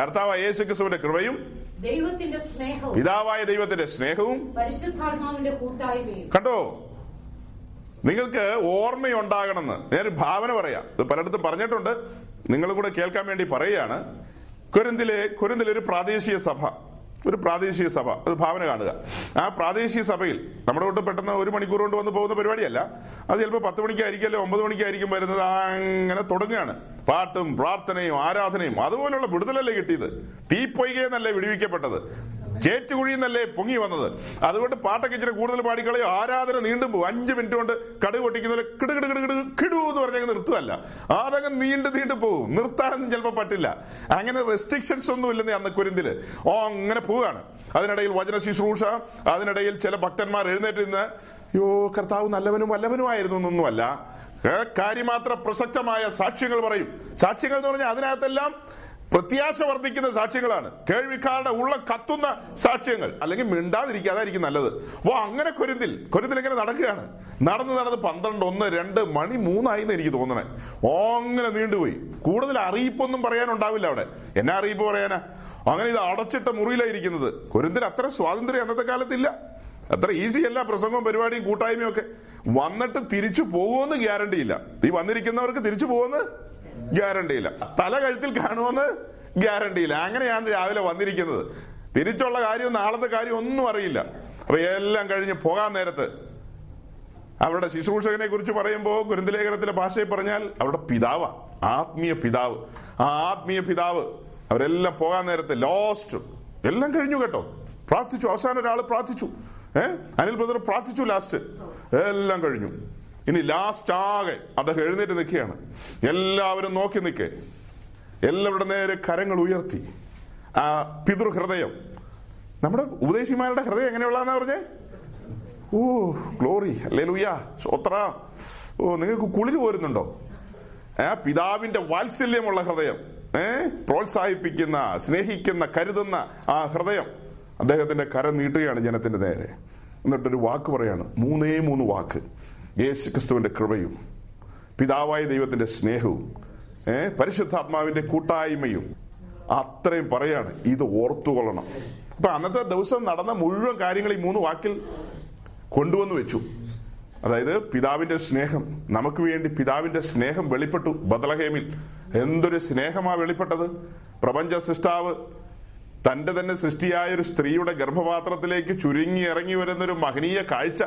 കർത്താവ് യേശു ക്രിസ്തുവിന്റെ കൃപയും. ദൈവത്തിന്റെ സ്നേഹവും. പിതാവായ ദൈവത്തിന്റെ സ്നേഹവും. പരിശുദ്ധാത്മാവിന്റെ കൂട്ടായ്മയും. കണ്ടോ? നിങ്ങൾക്ക് ഓർമ്മയുണ്ടാകണമെന്ന്. ഞാനൊരു ഭാവന പറയാം. ഇത് പലയിടത്തും പറഞ്ഞിട്ടുണ്ട്. നിങ്ങളും കൂടെ കേൾക്കാൻ വേണ്ടി പറയുകയാണ്. കുരുന്തിലെ കുരുന്തിലെ ഒരു പ്രാദേശിക സഭ. ഒരു പ്രാദേശിക സഭ. അത് ഭാവന കാണുക. ആ പ്രാദേശിക സഭയിൽ നമ്മുടെ കൂട്ട് പെട്ടെന്ന് ഒരു മണിക്കൂർ കൊണ്ട് വന്ന് പോകുന്ന പരിപാടിയല്ല. അത് ചിലപ്പോൾ പത്ത് മണിക്കായിരിക്കും അല്ലെ ഒമ്പത് മണിക്കായിരിക്കും വരുന്നത്. അങ്ങനെ തുടങ്ങുകയാണ്. പാട്ടും പ്രാർത്ഥനയും ആരാധനയും അതുപോലുള്ള വിടുതലല്ലേ കിട്ടിയത്. തീപ്പൊയ്കയെന്നല്ലേ വിടുവിക്കപ്പെട്ടത്. ചേറ്റുകുഴിന്നല്ലേ പൊങ്ങി വന്നത്? അതുകൊണ്ട് പാട്ടൊക്കെ ഇച്ചിരി കൂടുതൽ പാടിക്കളയോ ആരാധന നീണ്ടും പോകും. അഞ്ച് മിനിറ്റ് കൊണ്ട് കടുക് പൊട്ടിക്കുന്ന കിടു കിടു കിടു കിടു കിടു എന്ന് പറഞ്ഞങ്ങ് നിർത്തുവല്ല അതങ്ങ് നീണ്ടു നീണ്ടു പോകും. നിർത്താനൊന്നും ചിലപ്പോൾ പറ്റില്ല. അങ്ങനെ റെസ്ട്രിക്ഷൻസ് ഒന്നും ഇല്ലെന്ന് അന്ന് കുരുന്തിൽ. ഓ അങ്ങനെ പോവുകയാണ്. അതിനിടയിൽ വചന ശുശ്രൂഷ അതിനിടയിൽ ചില ഭക്തന്മാർ എഴുന്നേറ്റ് നിന്ന് യോ കർത്താവ് നല്ലവനും വല്ലവനുമായിരുന്നു എന്നൊന്നുമല്ല. കാര്യമാത്ര പ്രസക്തമായ സാക്ഷ്യങ്ങൾ പറയും. സാക്ഷ്യങ്ങൾ എന്ന് പറഞ്ഞാൽ അതിനകത്തെല്ലാം പ്രത്യാശ വർദ്ധിക്കുന്ന സാക്ഷ്യങ്ങളാണ്. കേൾവിക്കാരുടെ ഉള്ള കത്തുന്ന സാക്ഷ്യങ്ങൾ. അല്ലെങ്കിൽ മിണ്ടാതിരിക്കാതായിരിക്കും നല്ലത്. ഓ അങ്ങനെ കൊരുന്തിൽ. കൊരുന്തിൽ ഇങ്ങനെ നടക്കുകയാണ്? നടന്ന് നടന്ന് പന്ത്രണ്ട് ഒന്ന് രണ്ട് മണി മൂന്നായി എന്ന് എനിക്ക് തോന്നണേ. അങ്ങനെ നീണ്ടുപോയി. കൂടുതൽ അറിയിപ്പൊന്നും പറയാനുണ്ടാവില്ല അവിടെ. എന്നാ അറിയിപ്പ് പറയാനാ? അങ്ങനെ ഇത് അടച്ചിട്ട മുറിയിലായിരിക്കുന്നത് കൊരുന്തിൽ അത്ര സ്വാതന്ത്ര്യം അന്നത്തെ കാലത്തില്ല. അത്ര ഈസി അല്ല പ്രസംഗവും പരിപാടിയും കൂട്ടായ്മയും ഒക്കെ. വന്നിട്ട് തിരിച്ചു പോകുമെന്ന് ഗ്യാരണ്ടി ഇല്ല. ഈ വന്നിരിക്കുന്നവർക്ക് തിരിച്ചു പോകുമെന്ന് ഗ്യാരണ്ടി ഇല്ല തല കഴുത്തിൽ കാണുമെന്ന് ഗ്യാരണ്ടിയില്ല. അങ്ങനെയാണ് രാവിലെ വന്നിരിക്കുന്നത്. തിരിച്ചുള്ള കാര്യം നാളത്തെ കാര്യം ഒന്നും അറിയില്ല. അപ്പൊ എല്ലാം കഴിഞ്ഞ് പോകാൻ നേരത്ത് അവരുടെ ശുശ്രൂഷകനെ കുറിച്ച് പറയുമ്പോൾ ഗുരുന്തലേഖനത്തിലെ ഭാഷയിൽ പറഞ്ഞാൽ അവരുടെ പിതാവാ. ആത്മീയ പിതാവ്. ആ ആത്മീയ പിതാവ് അവരെല്ലാം പോകാൻ നേരത്തെ ലോസ്റ്റ് എല്ലാം കഴിഞ്ഞു കേട്ടോ. പ്രാർത്ഥിച്ചു. അവസാനം ഒരാൾ പ്രാർത്ഥിച്ചു. ഏഹ് അനിൽ ബ്രദർ പ്രാർത്ഥിച്ചു ലാസ്റ്റ് എല്ലാം കഴിഞ്ഞു. ഇനി ലാസ്റ്റ് ആകെ അദ്ദേഹം എഴുന്നേറ്റ് നിൽക്കുകയാണ്. എല്ലാവരും നോക്കി നിൽക്കേ. എല്ലാവരുടെ നേരെ കരങ്ങൾ ഉയർത്തി. ആ പിതൃഹൃദയം. നമ്മുടെ ഉപദേശിമാരുടെ ഹൃദയം എങ്ങനെയുള്ളതെന്നാ പറഞ്ഞേ? ഓ ഗ്ലോറി അല്ലേ ലുയ്യ സ്വത്ര ഓ നിങ്ങൾക്ക് കുളിര് പോരുന്നുണ്ടോ? ആ പിതാവിന്റെ വാത്സല്യമുള്ള ഹൃദയം. ഏ പ്രോത്സാഹിപ്പിക്കുന്ന സ്നേഹിക്കുന്ന കരുതുന്ന ആ ഹൃദയം. അദ്ദേഹത്തിന്റെ കരം നീട്ടുകയാണ് ജനത്തിന്റെ നേരെ. എന്നിട്ടൊരു വാക്ക് പറയാണ്. മൂന്നേ മൂന്ന് വാക്ക്. യേശു ക്രിസ്തുവിന്റെ കൃപയും പിതാവായ ദൈവത്തിന്റെ സ്നേഹവും ഏ പരിശുദ്ധാത്മാവിന്റെ കൂട്ടായ്മയും. അത്രയും പറയാണ്. ഇത് ഓർത്തുകൊള്ളണം. അപ്പൊ അന്നത്തെ ദിവസം നടന്ന മുഴുവൻ കാര്യങ്ങൾ ഈ മൂന്ന് വാക്കിൽ കൊണ്ടുവന്ന് വെച്ചു. അതായത് പിതാവിന്റെ സ്നേഹം. നമുക്ക് വേണ്ടി പിതാവിന്റെ സ്നേഹം വെളിപ്പെട്ടു ബദലഹേമിൽ എന്തൊരു സ്നേഹമാ വെളിപ്പെട്ടത്? പ്രപഞ്ച സൃഷ്ടാവ് തന്റെ തന്നെ സൃഷ്ടിയായ ഒരു സ്ത്രീയുടെ ഗർഭപാത്രത്തിലേക്ക് ചുരുങ്ങി ഇറങ്ങി വരുന്നൊരു മഹനീയ കാഴ്ച.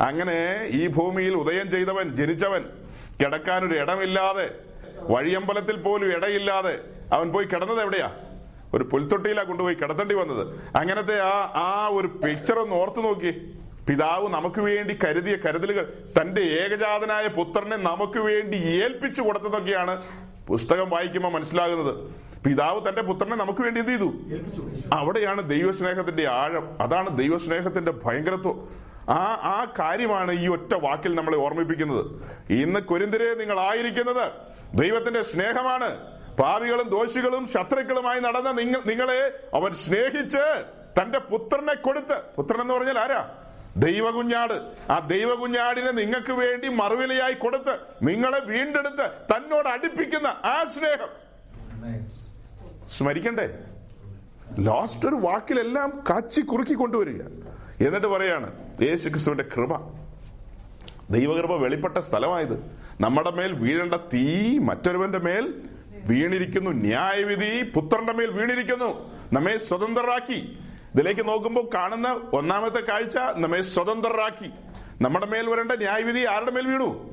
അങ്ങനെ ഈ ഭൂമിയിൽ ഉദയം ചെയ്തവൻ ജനിച്ചവൻ കിടക്കാനൊരു ഇടമില്ലാതെ വഴിയമ്പലത്തിൽ പോലും ഇടയില്ലാതെ അവൻ പോയി കിടന്നത് എവിടെയാ? ഒരു പുൽത്തൊട്ടിയിലാ കൊണ്ടുപോയി കിടത്തേണ്ടി വന്നത്. അങ്ങനത്തെ ആ ആ ഒരു പിക്ചർ ഒന്ന് ഓർത്തു നോക്കി. പിതാവ് നമുക്ക് വേണ്ടി കരുതിയ കരുതലുകൾ തന്റെ ഏകജാതനായ പുത്രനെ നമുക്ക് വേണ്ടി ഏൽപ്പിച്ചു കൊടുത്തതൊക്കെയാണ് പുസ്തകം വായിക്കുമ്പോൾ മനസ്സിലാകുന്നത്. പിതാവ് തന്റെ പുത്രനെ നമുക്ക് വേണ്ടി എന്ത് ചെയ്തു? അവിടെയാണ് ദൈവസ്നേഹത്തിന്റെ ആഴം. അതാണ് ദൈവസ്നേഹത്തിന്റെ ഭയങ്കരത്വം. ആ ആ കാര്യമാണ് ഈ ഒറ്റ വാക്കിൽ നമ്മളെ ഓർമ്മിപ്പിക്കുന്നത്. ഇന്ന് കുരുന്തിരെ നിങ്ങൾ ആയിരിക്കുന്നത് ദൈവത്തിന്റെ സ്നേഹമാണ്. പാവികളും ദോഷികളും ശത്രുക്കളുമായി നടന്ന നിങ്ങൾ നിങ്ങളെ അവൻ സ്നേഹിച്ച് തന്റെ പുത്രനെ കൊടുത്ത്. പുത്രൻ എന്ന് പറഞ്ഞാൽ ആരാ? ദൈവകുഞ്ഞാട്. ആ ദൈവകുഞ്ഞാടിനെ നിങ്ങൾക്ക് വേണ്ടി മറുവിലയായി കൊടുത്ത് നിങ്ങളെ വീണ്ടെടുത്ത് തന്നോട് അടുപ്പിക്കുന്ന ആ സ്നേഹം. സ്മരിക്കണ്ടേ? ലാസ്റ്റ് ഒരു വാക്കിലെല്ലാം കാച്ചി കുറുക്കി കൊണ്ടുവരിക. എന്നിട്ട് പറയാണ് യേശു ക്രിസ്തുവിന്റെ കൃപ ദൈവകൃപ വെളിപ്പെട്ട സ്ഥലമായത്. നമ്മുടെ മേൽ വീഴേണ്ട തീ മറ്റൊരുവന്റെ മേൽ വീണിരിക്കുന്നു. ന്യായവിധി പുത്രന്റെ മേൽ വീണിരിക്കുന്നു. നമ്മെ സ്വതന്ത്രരാക്കി. ഇതിലേക്ക് നോക്കുമ്പോൾ കാണുന്ന ഒന്നാമത്തെ കാഴ്ച നമ്മെ സ്വതന്ത്രരാക്കി. നമ്മുടെ മേൽ വരേണ്ട ന്യായവിധി ആരുടെ മേൽ വീണു?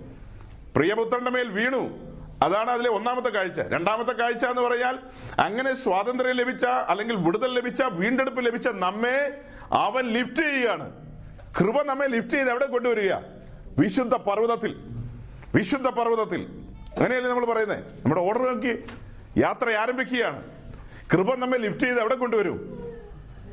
പ്രിയപുത്രന്റെ മേൽ വീണു. അതാണ് അതിലെ ഒന്നാമത്തെ കാഴ്ച. രണ്ടാമത്തെ കാഴ്ച എന്ന് പറഞ്ഞാൽ അങ്ങനെ സ്വാതന്ത്ര്യം ലഭിച്ച അല്ലെങ്കിൽ വിടുതൽ ലഭിച്ച വീണ്ടെടുപ്പ് ലഭിച്ച നമ്മെ അവൻ ലിഫ്റ്റ് ചെയ്യുകയാണ്. കൃപ നമ്മെ ലിഫ്റ്റ് ചെയ്ത് എവിടെ കൊണ്ടുവരിക? വിശുദ്ധ പർവതത്തിൽ. വിശുദ്ധ പർവതത്തിൽ. അങ്ങനെയല്ലേ നമ്മൾ പറയുന്നത് നമ്മുടെ ഓർഡർ നോക്കി യാത്ര ആരംഭിക്കുകയാണ്. കൃപ നമ്മെ ലിഫ്റ്റ് ചെയ്ത് എവിടെ കൊണ്ടുവരും?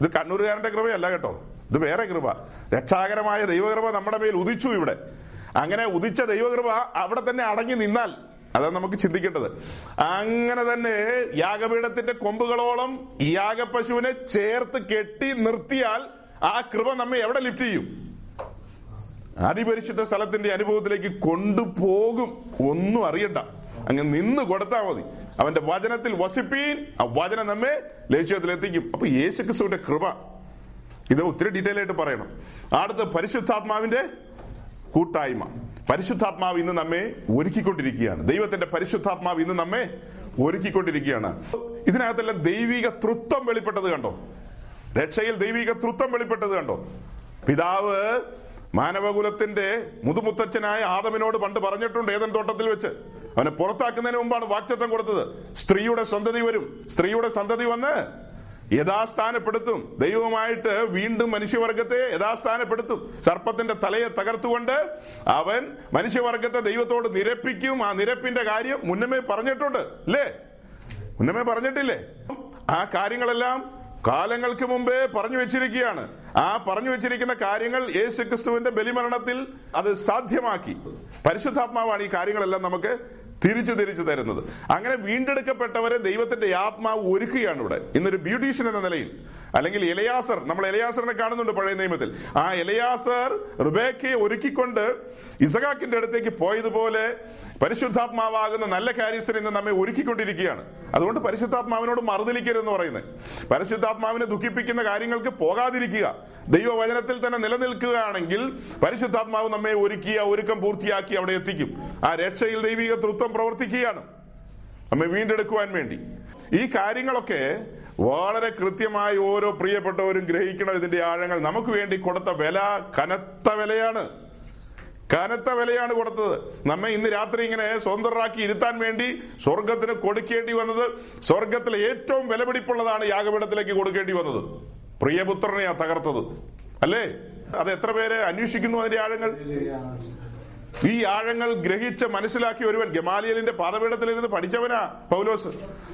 ഇത് കണ്ണൂരുകാരന്റെ കൃപയല്ല കേട്ടോ. ഇത് വേറെ കൃപ. രക്ഷാകരമായ ദൈവകൃപ നമ്മുടെ മേൽ ഉദിച്ചു ഇവിടെ. അങ്ങനെ ഉദിച്ച ദൈവകൃപ അവിടെ തന്നെ അടങ്ങി നിന്നാൽ അതാണ് നമുക്ക് ചിന്തിക്കേണ്ടത്. അങ്ങനെ തന്നെ യാഗപീഠത്തിന്റെ കൊമ്പുകളോളം യാഗപശുവിനെ ചേർത്ത് കെട്ടി നിർത്തിയാൽ ആ കൃപ നമ്മെ എവിടെ ലിഫ്റ്റ് ചെയ്യും? അതിപരിശുദ്ധ സ്ഥലത്തിന്റെ അനുഭവത്തിലേക്ക് കൊണ്ടുപോകും. ഒന്നും അറിയണ്ട. അങ്ങ് നിന്ന് കൊടുത്താൽ മതി. അവന്റെ വചനത്തിൽ വസിപ്പീൻ ആ വചനം നമ്മെ ലക്ഷ്യത്തിലെത്തിക്കും അപ്പൊ യേശു ക്രിസ്തുവിന്റെ കൃപ. ഇത് ഒത്തിരി ഡീറ്റെയിൽ ആയിട്ട് പറയണം. അടുത്ത പരിശുദ്ധാത്മാവിന്റെ കൂട്ടായ്മ. പരിശുദ്ധാത്മാവ് ഇന്ന് നമ്മെ ഒരുക്കിക്കൊണ്ടിരിക്കുകയാണ്. ദൈവത്തിന്റെ പരിശുദ്ധാത്മാവ് ഇന്ന് നമ്മെ ഒരുക്കിക്കൊണ്ടിരിക്കുകയാണ്. ഇതിനകത്തെല്ലാം ദൈവിക തൃത്വം വെളിപ്പെട്ടത് കണ്ടോ? രക്ഷയിൽ ദൈവിക തൃത്വം വെളിപ്പെട്ടത് കണ്ടോ? പിതാവ് മാനവകുലത്തിന്റെ മുതുമുത്തച്ഛനായ ആദമിനോട് പണ്ട് പറഞ്ഞിട്ടുണ്ട് ഏതൻ തോട്ടത്തിൽ വെച്ച്. അവനെ പുറത്താക്കുന്നതിന് മുമ്പാണ് വാക്ചത്വം കൊടുത്തത്. സ്ത്രീയുടെ സന്തതി വരും. സ്ത്രീയുടെ സന്തതി വന്ന് യഥാസ്ഥാനപ്പെടുത്തും. ദൈവമായിട്ട് വീണ്ടും മനുഷ്യവർഗത്തെ യഥാസ്ഥാനപ്പെടുത്തും. സർപ്പത്തിന്റെ തലയെ തകർത്തുകൊണ്ട് അവൻ മനുഷ്യവർഗത്തെ ദൈവത്തോട് നിരപ്പിക്കും. ആ നിരപ്പിന്റെ കാര്യം മുന്നമേ പറഞ്ഞിട്ടുണ്ട്. അല്ലേ മുന്നമേ പറഞ്ഞിട്ടില്ലേ? ആ കാര്യങ്ങളെല്ലാം കാലങ്ങൾക്ക് മുമ്പേ പറഞ്ഞു വെച്ചിരിക്കുകയാണ്. ആ പറഞ്ഞു വെച്ചിരിക്കുന്ന കാര്യങ്ങൾ യേശു ക്രിസ്തുവിന്റെ ബലിമരണത്തിൽ അത് സാധ്യമാക്കി. പരിശുദ്ധാത്മാവാണ് ഈ കാര്യങ്ങളെല്ലാം നമുക്ക് തിരിച്ചു തിരിച്ചു തരുന്നത്. അങ്ങനെ വീണ്ടെടുക്കപ്പെട്ടവരെ ദൈവത്തിന്റെ ആത്മാവ് ഒരുക്കുകയാണ് ഇവിടെ. ഇന്നൊരു ബ്യൂട്ടീഷ്യൻ എന്ന നിലയിൽ. അല്ലെങ്കിൽ എലയാസർ. നമ്മൾ എലയാസറിനെ കാണുന്നുണ്ട് പഴയ നിയമത്തിൽ. ആ എലയാസർ റിബേക്കയെ ഒരുക്കിക്കൊണ്ട് ഇസഹാക്കിന്റെ അടുത്തേക്ക് പോയതുപോലെ പരിശുദ്ധാത്മാവാകുന്ന നല്ല കാര്യസ്ഥൻ ഇന്ന് നമ്മെ ഒരുക്കിക്കൊണ്ടിരിക്കുകയാണ്. അതുകൊണ്ട് പരിശുദ്ധാത്മാവിനോട് മറുതലിക്കരുതെന്ന് പറയുന്നത്. പരിശുദ്ധാത്മാവിനെ ദുഃഖിപ്പിക്കുന്ന കാര്യങ്ങൾക്ക് പോകാതിരിക്കുക. ദൈവവചനത്തിൽ തന്നെ നിലനിൽക്കുകയാണെങ്കിൽ പരിശുദ്ധാത്മാവ് നമ്മെ ഒരുക്കി ആ ഒരുക്കം പൂർത്തിയാക്കി അവിടെ എത്തിക്കും. ആ രക്ഷയിൽ ദൈവിക തൃത്വം പ്രവർത്തിക്കുകയാണ്. നമ്മെ വീണ്ടെടുക്കുവാൻ വേണ്ടി. ഈ കാര്യങ്ങളൊക്കെ വളരെ കൃത്യമായി ഓരോ പ്രിയപ്പെട്ടവരും ഗ്രഹിക്കണം. ഇതിന്റെ ആഴങ്ങൾ നമുക്ക് വേണ്ടി കൊടുത്ത വില കനത്ത വിലയാണ്. കനത്ത വിലയാണ് കൊടുത്തത്. നമ്മെ ഇന്ന് രാത്രി ഇങ്ങനെ സ്വതന്ത്രരാക്കി ഇരുത്താൻ വേണ്ടി സ്വർഗത്തിന് കൊടുക്കേണ്ടി വന്നത് സ്വർഗത്തിലെ ഏറ്റവും വിലപിടിപ്പുള്ളതാണ് യാഗപീഠത്തിലേക്ക് കൊടുക്കേണ്ടി വന്നത്. പ്രിയപുത്രനെയാ തകർത്തത്. അല്ലേ? അത് എത്ര പേരെ അന്വേഷിക്കുന്നു അതിന്റെ ആഴങ്ങൾ? ഈ ആഴങ്ങൾ ഗ്രഹിച്ച് മനസ്സിലാക്കി ഒരുവൻ ഗമാലിയലിന്റെ പാതപീഠത്തിലിരുന്ന് പഠിച്ചവനാ പൗലോസ്.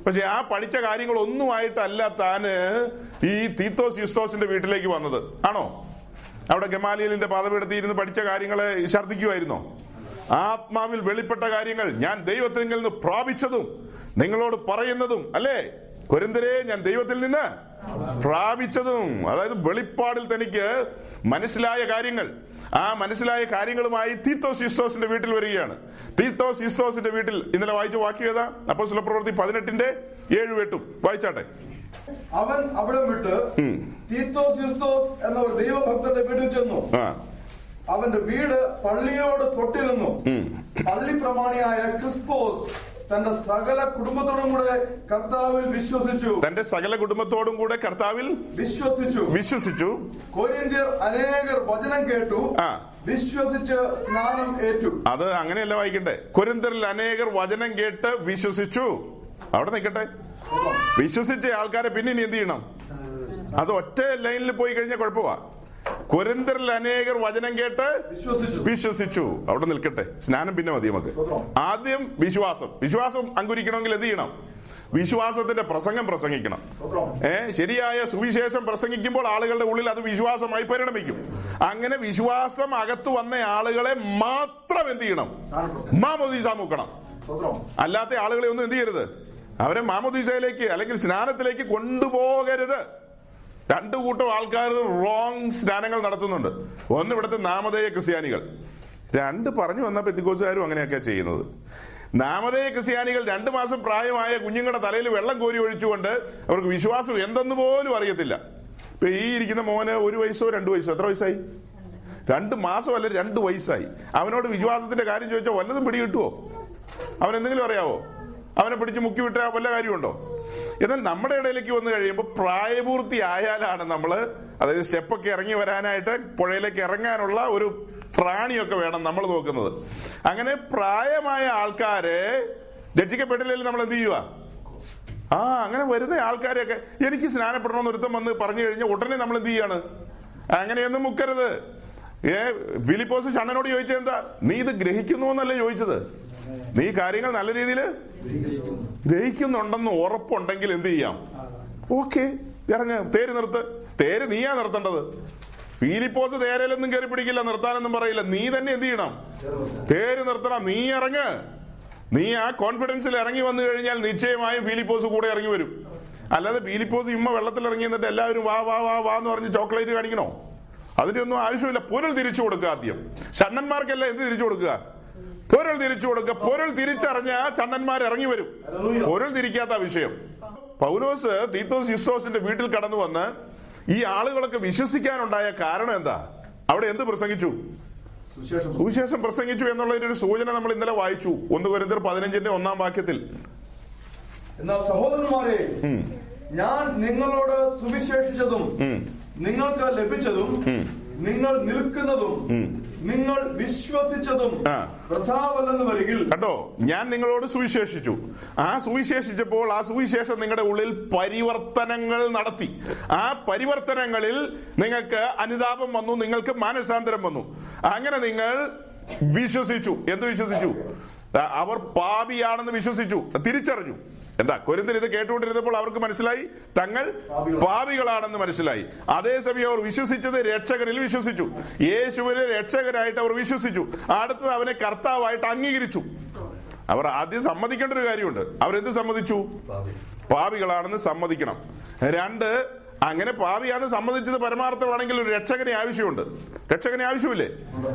പക്ഷെ ആ പഠിച്ച കാര്യങ്ങൾ ഒന്നുമായിട്ടല്ല താന് ഈ തീത്തോസ് യുസ്തോസിന്റെ വീട്ടിലേക്ക് വന്നത്. ആണോ? അവിടെ ഗമാലിയലിന്റെ പാദപീഠത്തിൽ ഇരുന്ന് പഠിച്ച കാര്യങ്ങളെ ഛർദ്ദിക്കുമായിരുന്നോ ആത്മാവിൽ വെളിപ്പെട്ട കാര്യങ്ങൾ ഞാൻ ദൈവത്തിൽ നിന്ന് പ്രാപിച്ചതും നിങ്ങളോട് പറയുന്നതും അല്ലേ? കൊരിന്തരെ ഞാൻ ദൈവത്തിൽ നിന്ന് പ്രാപിച്ചതും. അതായത് വെളിപ്പാടിൽ തനിക്ക് മനസ്സിലായ കാര്യങ്ങൾ. ആ മനസ്സിലായ കാര്യങ്ങളുമായി തീത്തോസ് ഇസ്തോസിന്റെ വീട്ടിൽ വരികയാണ്. തീത്തോസ് ഇസ്തോസിന്റെ വീട്ടിൽ ഇന്നലെ വായിച്ച വാക്യം ഏതാ? അപ്പൊ പ്രവൃത്തി പതിനെട്ടിന്റെ ഏഴ് എട്ടും. വായിച്ചാട്ടെ. അവൻ അവിടെ വിട്ട് തീത്തോസ് യുസ്തോസ് എന്ന ഒരു ദൈവഭക്തന്റെ വീട്ടിൽ ചെന്നു. അവന്റെ വീട് പള്ളിയോട് തൊട്ടിരുന്നു. പള്ളി പ്രമാണിയായ ക്രിസ്പോസ് തന്റെ സകല കുടുംബത്തോടും കൂടെ കർത്താവിൽ വിശ്വസിച്ചു. തന്റെ സകല കുടുംബത്തോടും കൂടെ കർത്താവിൽ വിശ്വസിച്ചു. വിശ്വസിച്ചു. കോരിന്ത്യർ അനേകർ വചനം കേട്ടു. വിശ്വസിച്ച് സ്നാനം ഏറ്റു. അത് അങ്ങനെയല്ല വായിക്കണ്ടേ. കൊരിന്തരിൽ അനേകർ വചനം കേട്ട് വിശ്വസിച്ചു. അവിടെ നിൽക്കട്ടെ. വിശ്വസിച്ച ആൾക്കാരെ പിന്നെ ഇനി എന്ത് ചെയ്യണം? അത് ഒറ്റ ലൈനിൽ പോയി കഴിഞ്ഞാൽ കുഴപ്പമാ. കൊരിന്തരിൽ അനേകർ വചനം കേട്ട് വിശ്വസിച്ചു. വിശ്വസിച്ചു. അവിടെ നിൽക്കട്ടെ. സ്നാനം പിന്നെ മതി നമുക്ക്. ആദ്യം വിശ്വാസം. വിശ്വാസം അങ്കുരിക്കണമെങ്കിൽ എന്ത് ചെയ്യണം? വിശ്വാസത്തിന്റെ പ്രസംഗം പ്രസംഗിക്കണം. ഏ ശരിയായ സുവിശേഷം പ്രസംഗിക്കുമ്പോൾ ആളുകളുടെ ഉള്ളിൽ അത് വിശ്വാസമായി പരിണമിക്കും. അങ്ങനെ വിശ്വാസം അകത്തു വന്ന ആളുകളെ മാത്രം എന്ത് ചെയ്യണം? മാമോദീസ മുക്കണം അല്ലാത്ത ആളുകളെ ഒന്നും എന്ത് ചെയ്യരുത്? അവരെ മാമോദീസയിലേക്ക് അല്ലെങ്കിൽ സ്നാനത്തിലേക്ക് കൊണ്ടുപോകരുത്. രണ്ടു കൂട്ടം ആൾക്കാർ റോങ് സ്നാനങ്ങൾ നടത്തുന്നുണ്ട്. ഒന്ന് ഇവിടുത്തെ നാമധേയ ക്രിസ്ത്യാനികൾ. രണ്ട് പറഞ്ഞു വന്ന പെത്തിക്കോസുകാരും അങ്ങനെയൊക്കെ ചെയ്യുന്നത്. നാമധേയ ക്രിസ്ത്യാനികൾ രണ്ടു മാസം പ്രായമായ കുഞ്ഞുങ്ങളുടെ തലയിൽ വെള്ളം കോരി ഒഴിച്ചുകൊണ്ട് അവർക്ക് വിശ്വാസം എന്തെന്ന് പോലും അറിയത്തില്ല. ഇപ്പൊ ഈ ഇരിക്കുന്ന മോന് ഒരു വയസ്സോ രണ്ടു വയസ്സോ? എത്ര വയസ്സായി? രണ്ട് മാസം അല്ല രണ്ട് വയസ്സായി. അവനോട് വിശ്വാസത്തിന്റെ കാര്യം ചോദിച്ചാൽ വല്ലതും പിടികിട്ടുവോ? അവൻ എന്തെങ്കിലും അറിയാവോ? അവനെ പിടിച്ച് മുക്കി വല്ല കാര്യമുണ്ടോ? എന്നാൽ നമ്മുടെ ഇടയിലേക്ക് വന്നു കഴിയുമ്പോൾ പ്രായപൂർത്തിയായാലാണ് നമ്മൾ അതായത് സ്റ്റെപ്പൊക്കെ ഇറങ്ങി വരാനായിട്ട് പുഴയിലേക്ക് ഇറങ്ങാനുള്ള ഒരു പ്രാണിയൊക്കെ വേണം നമ്മൾ നോക്കുന്നത്. അങ്ങനെ പ്രായമായ ആൾക്കാരെ രക്ഷിക്കപ്പെട്ടില്ലെങ്കിൽ നമ്മൾ എന്ത് ചെയ്യുക ആ അങ്ങനെ വരുന്ന ആൾക്കാരെയൊക്കെ എനിക്ക് സ്നാനപ്പെടണമെന്ന് ഒരുത്തം വന്ന് പറഞ്ഞു കഴിഞ്ഞാൽ ഉടനെ നമ്മൾ എന്ത് ചെയ്യാണ്? അങ്ങനെയൊന്നും മുക്കരുത്. ഏ ഫിലിപ്പോസ് ഷണ്ണനോട് ചോദിച്ചത് എന്താ? നീ ഇത് ഗ്രഹിക്കുന്നു എന്നല്ലേ ചോദിച്ചത്? നീ കാര്യങ്ങൾ നല്ല രീതിയിൽ ഗ്രഹിക്കുന്നുണ്ടെന്ന് ഉറപ്പുണ്ടെങ്കിൽ എന്ത് ചെയ്യാം? ഓക്കെ ഇറങ്ങ. തേര് നിർത്ത്. തേര് നീയാ നിർത്തേണ്ടത്. ഫീലിപ്പോസ് തേരയിലൊന്നും കയറി പിടിക്കില്ല നിർത്താനൊന്നും പറയില്ല. നീ തന്നെ എന്ത് ചെയ്യണം? തേര് നിർത്തണം. നീ ഇറങ്ങ്. നീ ആ കോൺഫിഡൻസിൽ ഇറങ്ങി വന്നു കഴിഞ്ഞാൽ നിശ്ചയമായും ഫീലിപ്പോസ് കൂടെ ഇറങ്ങി വരും. അല്ലാതെ ഫീലിപ്പോസ് ഇമ്മ വെള്ളത്തിൽ ഇറങ്ങി എന്നിട്ട് എല്ലാവരും വാ വാ വാ വാ എന്ന് പറഞ്ഞ് ചോക്ലേറ്റ് കാണിക്കണോ? അതിന്റെ ഒന്നും ആവശ്യമില്ല. പൊരുൾ തിരിച്ചു കൊടുക്കുക ആദ്യം. ഷണ്ണന്മാർക്കല്ല എന്ത് തിരിച്ചു കൊടുക്കുക? പൊരുൾ തിരിച്ചു കൊടുക്കുക പൊരുൾ തിരിച്ചറിഞ്ഞ ചണ്ണന്മാർ ഇറങ്ങി വരും. പൊരുൾ തിരിക്കാത്ത വിഷയം. പൗലോസ് തീത്തോസ് യുസ്തോസിന്റെ വീട്ടിൽ കടന്നു വന്ന് ഈ ആളുകളൊക്കെ വിശ്വസിക്കാനുണ്ടായ കാരണം എന്താ? അവിടെ എന്ത് പ്രസംഗിച്ചു? സുവിശേഷം സുവിശേഷം പ്രസംഗിച്ചു എന്നുള്ളതിന്റെ ഒരു സൂചന നമ്മൾ ഇന്നലെ വായിച്ചു. ഒന്ന് കുരന്തർ പതിനഞ്ചിന്റെ ഒന്നാം വാക്യത്തിൽ. എന്നാൽ സഹോദരന്മാരെ ഞാൻ നിങ്ങളോട് സുവിശേഷിച്ചതും നിങ്ങൾക്ക് ലഭിച്ചതും നിങ്ങൾ നിൽക്കുന്നതും നിങ്ങൾ വിശ്വസിച്ചതും ആ. വരികിൽ കേട്ടോ ഞാൻ നിങ്ങളോട് സുവിശേഷിച്ചു. ആ സുവിശേഷിച്ചപ്പോൾ ആ സുവിശേഷം നിങ്ങളുടെ ഉള്ളിൽ പരിവർത്തനങ്ങൾ നടത്തി. ആ പരിവർത്തനങ്ങളിൽ നിങ്ങൾക്ക് അനുതാപം വന്നു നിങ്ങൾക്ക് മാനസാന്തരം വന്നു. അങ്ങനെ നിങ്ങൾ വിശ്വസിച്ചു. എന്ത് വിശ്വസിച്ചു? അവർ പാപിയാണെന്ന് വിശ്വസിച്ചു. തിരിച്ചറിഞ്ഞു. എന്താ കൊരിന്തിൽ ഇത് കേട്ടുകൊണ്ടിരുന്നപ്പോൾ അവർക്ക് മനസ്സിലായി? തങ്ങൾ പാപികളാണെന്ന് മനസ്സിലായി. അതേസമയം അവർ വിശ്വസിച്ചത് രക്ഷകനിൽ വിശ്വസിച്ചു. യേശുവിനെ രക്ഷകനായിട്ട് അവർ വിശ്വസിച്ചു. അടുത്തത് അവനെ കർത്താവായിട്ട് അംഗീകരിച്ചു. അവർ ആദ്യം സമ്മതിക്കേണ്ട ഒരു കാര്യമുണ്ട്. അവരെന്ത് സമ്മതിച്ചു? പാപികളാണെന്ന് സമ്മതിക്കണം. രണ്ട് അങ്ങനെ പാപിയാണെന്ന് സമ്മതിച്ചത് പരമാർത്ഥമാണെങ്കിൽ ഒരു രക്ഷകനെ ആവശ്യമുണ്ട്. രക്ഷകനെ ആവശ്യമില്ലേ?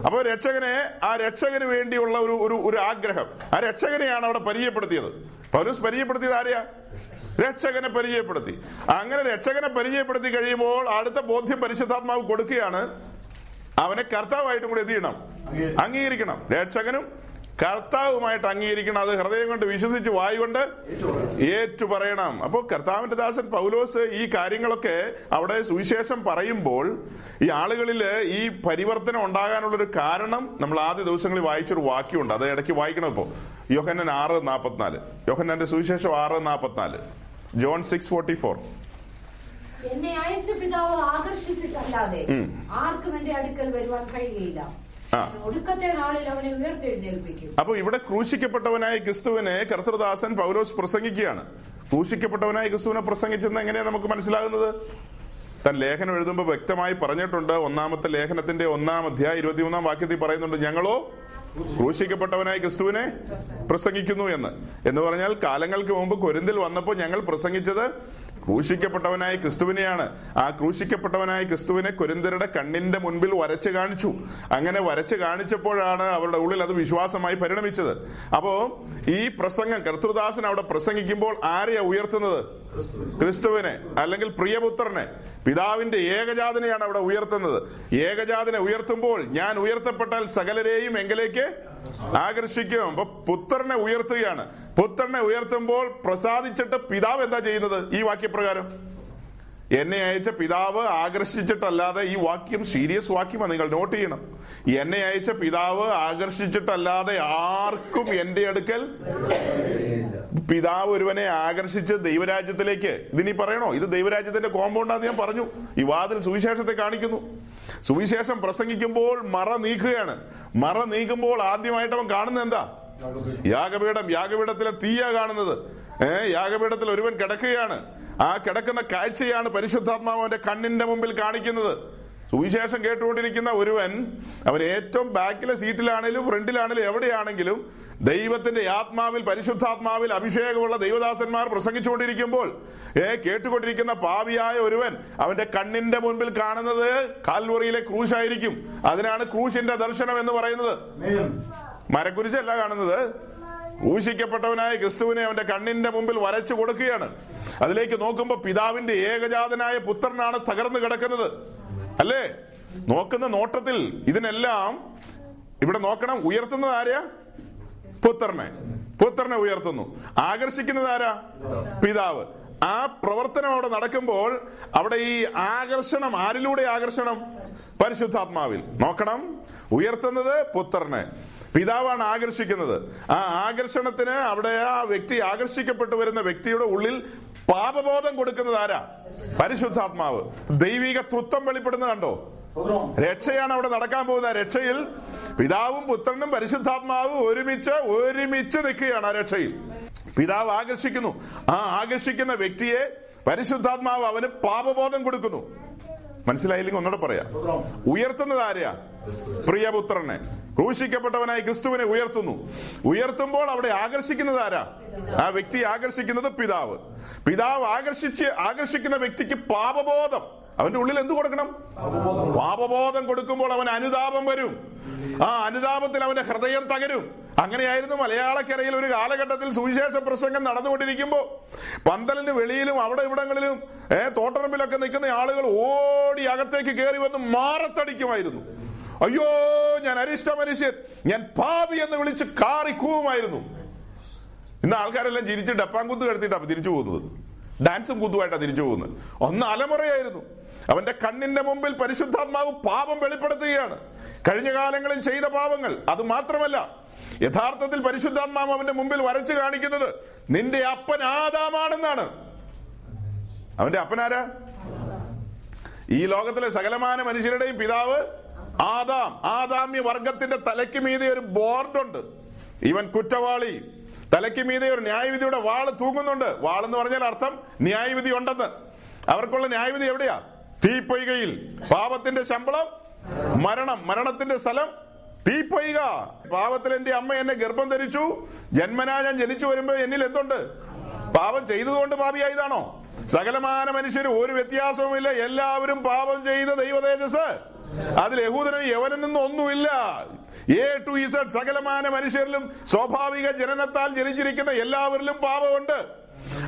അപ്പൊ രക്ഷകനെ ആ രക്ഷകന് വേണ്ടിയുള്ള ഒരു ഒരു ആഗ്രഹം. ആ രക്ഷകനെയാണ് അവിടെ പരിചയപ്പെടുത്തിയത്. പൗലൂസ് പരിചയപ്പെടുത്തിയത് ആരെയാ? രക്ഷകനെ പരിചയപ്പെടുത്തി. അങ്ങനെ രക്ഷകനെ പരിചയപ്പെടുത്തി കഴിയുമ്പോൾ അടുത്ത ബോധ്യം പരിശുദ്ധാത്മാവ് കൊടുക്കുകയാണ്. അവനെ കർത്താവായിട്ടും കൂടി എന്ത് ചെയ്യണം? അംഗീകരിക്കണം. രക്ഷകനും കർത്താവുമായിട്ട് അംഗീകരിക്കണം. അത് ഹൃദയം കൊണ്ട് വിശ്വസിച്ച് വായി കൊണ്ട് ഏറ്റു പറയണം അപ്പോൾ കർത്താവിന്റെ ദാസൻ പൗലോസ് ഈ കാര്യങ്ങളൊക്കെ അവിടെ സുവിശേഷം പറയുമ്പോൾ ഈ ആളുകളിൽ ഈ പരിവർത്തനം ഉണ്ടാകാനുള്ളൊരു കാരണം നമ്മൾ ആദ്യ ദിവസങ്ങളിൽ വായിച്ചൊരു വാക്യമുണ്ട്. അത് ഇടയ്ക്ക് വായിക്കണം ഇപ്പോ. യോഹന്നൻ ആറ് നാപ്പത്തിനാല്. യോഹന്നന്റെ സുവിശേഷം ആറ് നാപ്പത്തിനാല്. John six forty four. എന്നെ അയച്ച പിതാവ് ആകർഷിച്ചിട്ടല്ലാതെ ആർക്കും എന്റെ അടുക്കൽ വരുവാൻ കഴിയുകയില്ല. അപ്പൊ ഇവിടെ ക്രൂശിക്കപ്പെട്ടവനായ ക്രിസ്തുവിനെ കർത്തൃദാസൻ പൗലോസ് പ്രസംഗിക്കുകയാണ്. ക്രൂശിക്കപ്പെട്ടവനായ ക്രിസ്തുവിനെ പ്രസംഗിച്ചെന്ന് എങ്ങനെയാ നമുക്ക് മനസ്സിലാകുന്നത്? താൻ ലേഖനം എഴുതുമ്പോൾ വ്യക്തമായി പറഞ്ഞിട്ടുണ്ട്. ഒന്നാമത്തെ ലേഖനത്തിന്റെ ഒന്നാം അധ്യായ ഇരുപത്തിമൂന്നാം വാക്യത്തിൽ പറയുന്നുണ്ട് ഞങ്ങളോ ക്രൂശിക്കപ്പെട്ടവനായ ക്രിസ്തുവിനെ പ്രസംഗിക്കുന്നു എന്ന്. എന്ന് പറഞ്ഞാൽ കാലങ്ങൾക്ക് മുമ്പ് കൊരിന്തിൽ വന്നപ്പോൾ ഞങ്ങൾ പ്രസംഗിച്ചത് ക്രൂശിക്കപ്പെട്ടവനായ ക്രിസ്തുവിനെയാണ്. ആ ക്രൂശിക്കപ്പെട്ടവനായ ക്രിസ്തുവിനെ കുരുന്തരുടെ കണ്ണിന്റെ മുൻപിൽ വരച്ച് കാണിച്ചു. അങ്ങനെ വരച്ച് കാണിച്ചപ്പോഴാണ് അവരുടെ ഉള്ളിൽ അത് വിശ്വാസമായി പരിണമിച്ചത്. അപ്പോ ഈ പ്രസംഗം കർത്തൃദാസൻ അവിടെ പ്രസംഗിക്കുമ്പോൾ ആരെയാ ഉയർത്തുന്നത്? ക്രിസ്തുവിനെ അല്ലെങ്കിൽ പ്രിയപുത്രനെ. പിതാവിന്റെ ഏകജാതനെയാണ് അവിടെ ഉയർത്തുന്നത്. ഏകജാതനെ ഉയർത്തുമ്പോൾ ഞാൻ ഉയർത്തപ്പെട്ടാൽ സകലരെയും എങ്കിലേക്ക് ആകർഷിക്കും. അപ്പൊ പുത്രനെ ഉയർത്തുകയാണ്. പുത്രനെ ഉയർത്തുമ്പോൾ പ്രസാദിച്ചിട്ട് പിതാവ് എന്താ ചെയ്യുന്നത്? ഈ വാക്യപ്രകാരം. എന്നെ അയച്ച പിതാവ് ആകർഷിച്ചിട്ടല്ലാതെ ഈ വാക്യം സീരിയസ് വാക്യമാണ് നിങ്ങൾ നോട്ട് ചെയ്യണം. എന്നെ അയച്ച പിതാവ് ആകർഷിച്ചിട്ടല്ലാതെ ആർക്കും എന്റെ അടുക്കൽ പിതാവ് ഒരുവനെ ആകർഷിച്ച് ദൈവരാജ്യത്തിലേക്ക്. ഇതിനി പറയണോ? ഇത് ദൈവരാജ്യത്തിന്റെ കോമ്പൗണ്ടാന്ന് ഞാൻ പറഞ്ഞു. ഈ വാതിൽ സുവിശേഷത്തെ കാണിക്കുന്നു. സുവിശേഷം പ്രസംഗിക്കുമ്പോൾ മറ നീക്കുകയാണ്. മറ നീക്കുമ്പോൾ ആദ്യമായിട്ട് അവൻ കാണുന്നത് എന്താ? യാഗപീഠം യാഗപീഠത്തിലെ തീയ കാണുന്നത്. ഏർ യാഗപീഠത്തിൽ ഒരുവൻ കിടക്കുകയാണ്. ആ കിടക്കുന്ന കാഴ്ചയാണ് പരിശുദ്ധാത്മാവന്റെ കണ്ണിന്റെ മുമ്പിൽ കാണിക്കുന്നത്. സുവിശേഷം കേട്ടുകൊണ്ടിരിക്കുന്ന ഒരുവൻ അവൻ ഏറ്റവും ബാക്കിലെ സീറ്റിലാണെങ്കിലും ഫ്രണ്ടിലാണെങ്കിലും എവിടെയാണെങ്കിലും ദൈവത്തിന്റെ ആത്മാവിൽ പരിശുദ്ധാത്മാവിൽ അഭിഷേകമുള്ള ദൈവദാസന്മാർ പ്രസംഗിച്ചുകൊണ്ടിരിക്കുമ്പോൾ ഏ കേട്ടുകൊണ്ടിരിക്കുന്ന പാവിയായ ഒരുവൻ അവന്റെ കണ്ണിന്റെ മുൻപിൽ കാണുന്നത് കാൽവറിയിലെ ക്രൂശായിരിക്കും. അതിനാണ് ക്രൂശിന്റെ ദർശനം എന്ന് പറയുന്നത്. മരക്കുരിശല്ല കാണുന്നത്. ഊഷിക്കപ്പെട്ടവനായ ക്രിസ്തുവിനെ അവന്റെ കണ്ണിന്റെ മുമ്പിൽ വരച്ചു കൊടുക്കുകയാണ്. അതിലേക്ക് നോക്കുമ്പോ പിതാവിന്റെ ഏകജാതനായ പുത്രനാണ് തകർന്നു കിടക്കുന്നത്. അല്ലേ? നോക്കുന്ന നോട്ടത്തിൽ ഇതിനെല്ലാം ഇവിടെ നോക്കണം. ഉയർത്തുന്നത് ആരാ? പുത്രനെ. പുത്രനെ ഉയർത്തുന്നു. ആകർഷിക്കുന്നത് ആരാ? പിതാവ്. ആ പ്രവർത്തനം അവിടെ നടക്കുമ്പോൾ അവിടെ ഈ ആകർഷണം ആരിലൂടെ ആകർഷണം? പരിശുദ്ധാത്മാവിൽ. നോക്കണം. ഉയർത്തുന്നത് പുത്രനെ. പിതാവാണ് ആകർഷിക്കുന്നത്. ആ ആകർഷണത്തിന് അവിടെ ആ വ്യക്തി ആകർഷിക്കപ്പെട്ടു വരുന്ന വ്യക്തിയുടെ ഉള്ളിൽ പാപബോധം കൊടുക്കുന്നത് ആരാ? പരിശുദ്ധാത്മാവ്. ദൈവിക തൃത്വം വെളിപ്പെടുന്ന കണ്ടോ? രക്ഷയാണ് അവിടെ നടക്കാൻ പോകുന്ന രക്ഷയിൽ പിതാവും പുത്രനും പരിശുദ്ധാത്മാവും ഒരുമിച്ച് ഒരുമിച്ച് നിൽക്കുകയാണ് ആ രക്ഷയിൽ. പിതാവ് ആകർഷിക്കുന്നു. ആ ആകർഷിക്കുന്ന വ്യക്തിയെ പരിശുദ്ധാത്മാവ് അവന് പാപബോധം കൊടുക്കുന്നു. മനസ്സിലായില്ലെങ്കിൽ ഒന്നുകൂടെ പറയാം. ഉയർത്തുന്നത് ആരെയാ? പ്രിയപുത്രനെ. ക്രൂശിക്കപ്പെട്ടവനായി ക്രിസ്തുവിനെ ഉയർത്തുന്നു. ഉയർത്തുമ്പോൾ അവിടെ ആകർഷിക്കുന്നത് ആരാ? ആ വ്യക്തി ആകർഷിക്കുന്നത് പിതാവ്. പിതാവ് ആകർഷിച്ച് ആകർഷിക്കുന്ന വ്യക്തിക്ക് പാപബോധം. അവന്റെ ഉള്ളിൽ എന്ത് കൊടുക്കണം? പാപബോധം കൊടുക്കുമ്പോൾ അവൻ അനുതാപം വരും. ആ അനുതാപത്തിൽ അവന്റെ ഹൃദയം തകരും. അങ്ങനെയായിരുന്നു മലയാളക്കരയിൽ ഒരു കാലഘട്ടത്തിൽ സുവിശേഷ പ്രസംഗം നടന്നുകൊണ്ടിരിക്കുമ്പോ പന്തലിന്റെ വെളിയിലും അവിടെ ഇവിടങ്ങളിലും ഏർ തോട്ടറമ്പിലൊക്കെ നിൽക്കുന്ന ആളുകൾ ഓടി അകത്തേക്ക് കയറി വന്ന് മാറത്തടിക്കുമായിരുന്നു. അയ്യോ ഞാൻ അരിഷ്ട മനുഷ്യൻ ഞാൻ പാപി എന്ന് വിളിച്ച് കാറിക്കൂവുമായിരുന്നു. ഇന്ന് ആൾക്കാരെല്ലാം ചിരിച്ച് ഡപ്പാങ്കുത്ത് കിടത്തിയിട്ടാണ് തിരിച്ചു പോകുന്നത്. ഡാൻസും കുത്തുമായിട്ടാണ് തിരിച്ചു പോകുന്നത്. ഒന്ന് അലമുറയായിരുന്നു. അവന്റെ കണ്ണിന്റെ മുമ്പിൽ പരിശുദ്ധാത്മാവ് പാപം വെളിപ്പെടുത്തുകയാണ്. കഴിഞ്ഞ കാലങ്ങളിൽ ചെയ്ത പാപങ്ങൾ അത് മാത്രമല്ല യഥാർത്ഥത്തിൽ പരിശുദ്ധാത്മാവ് അവന്റെ മുമ്പിൽ വരച്ചു കാണിക്കുന്നത് നിന്റെ അപ്പൻ ആദാമാണെന്നാണ്. അവന്റെ അപ്പനാരാ ഈ ലോകത്തിലെ സകലമാന മനുഷ്യരുടെയും പിതാവ് ആദാം. ആദാമ്യ വർഗത്തിന്റെ തലയ്ക്ക് മീതെ ഒരു ബോർഡുണ്ട്. ഇവൻ കുറ്റവാളി. തലയ്ക്ക് മീതെ ഒരു ന്യായവിധിയുടെ വാൾ തൂങ്ങുന്നുണ്ട്. വാളെന്ന് പറഞ്ഞാൽ അർത്ഥം ന്യായവിധി ഉണ്ടെന്ന്. അവർക്കുള്ള ന്യായവിധി എവിടെയാ? തീപ്പൊയ്കയിൽ പാപത്തിന്റെ ശമ്പളം മരണം മരണത്തിന്റെ സ്ഥലം തീപ്പൊയ്ക. പാപത്തിൽ എന്റെ അമ്മ എന്നെ ഗർഭം ധരിച്ചു ജന്മനാ ഞാൻ ജനിച്ചു വരുമ്പോ എന്നിൽ എന്തുണ്ട്? പാപം ചെയ്തതുകൊണ്ട് പാപിയായതാണോ? സകലമാന മനുഷ്യർ ഒരു വ്യത്യാസവുമില്ല. എല്ലാവരും പാപം ചെയ്ത ദൈവതേജസ്. അതിൽ യഹൂദനും യവനെന്നും ഒന്നുമില്ല. എ ടു ഇസഡ് സകലമാന മനുഷ്യരിലും സ്വാഭാവിക ജനനത്താൽ ജനിച്ചിരിക്കുന്ന എല്ലാവരിലും പാപമുണ്ട്.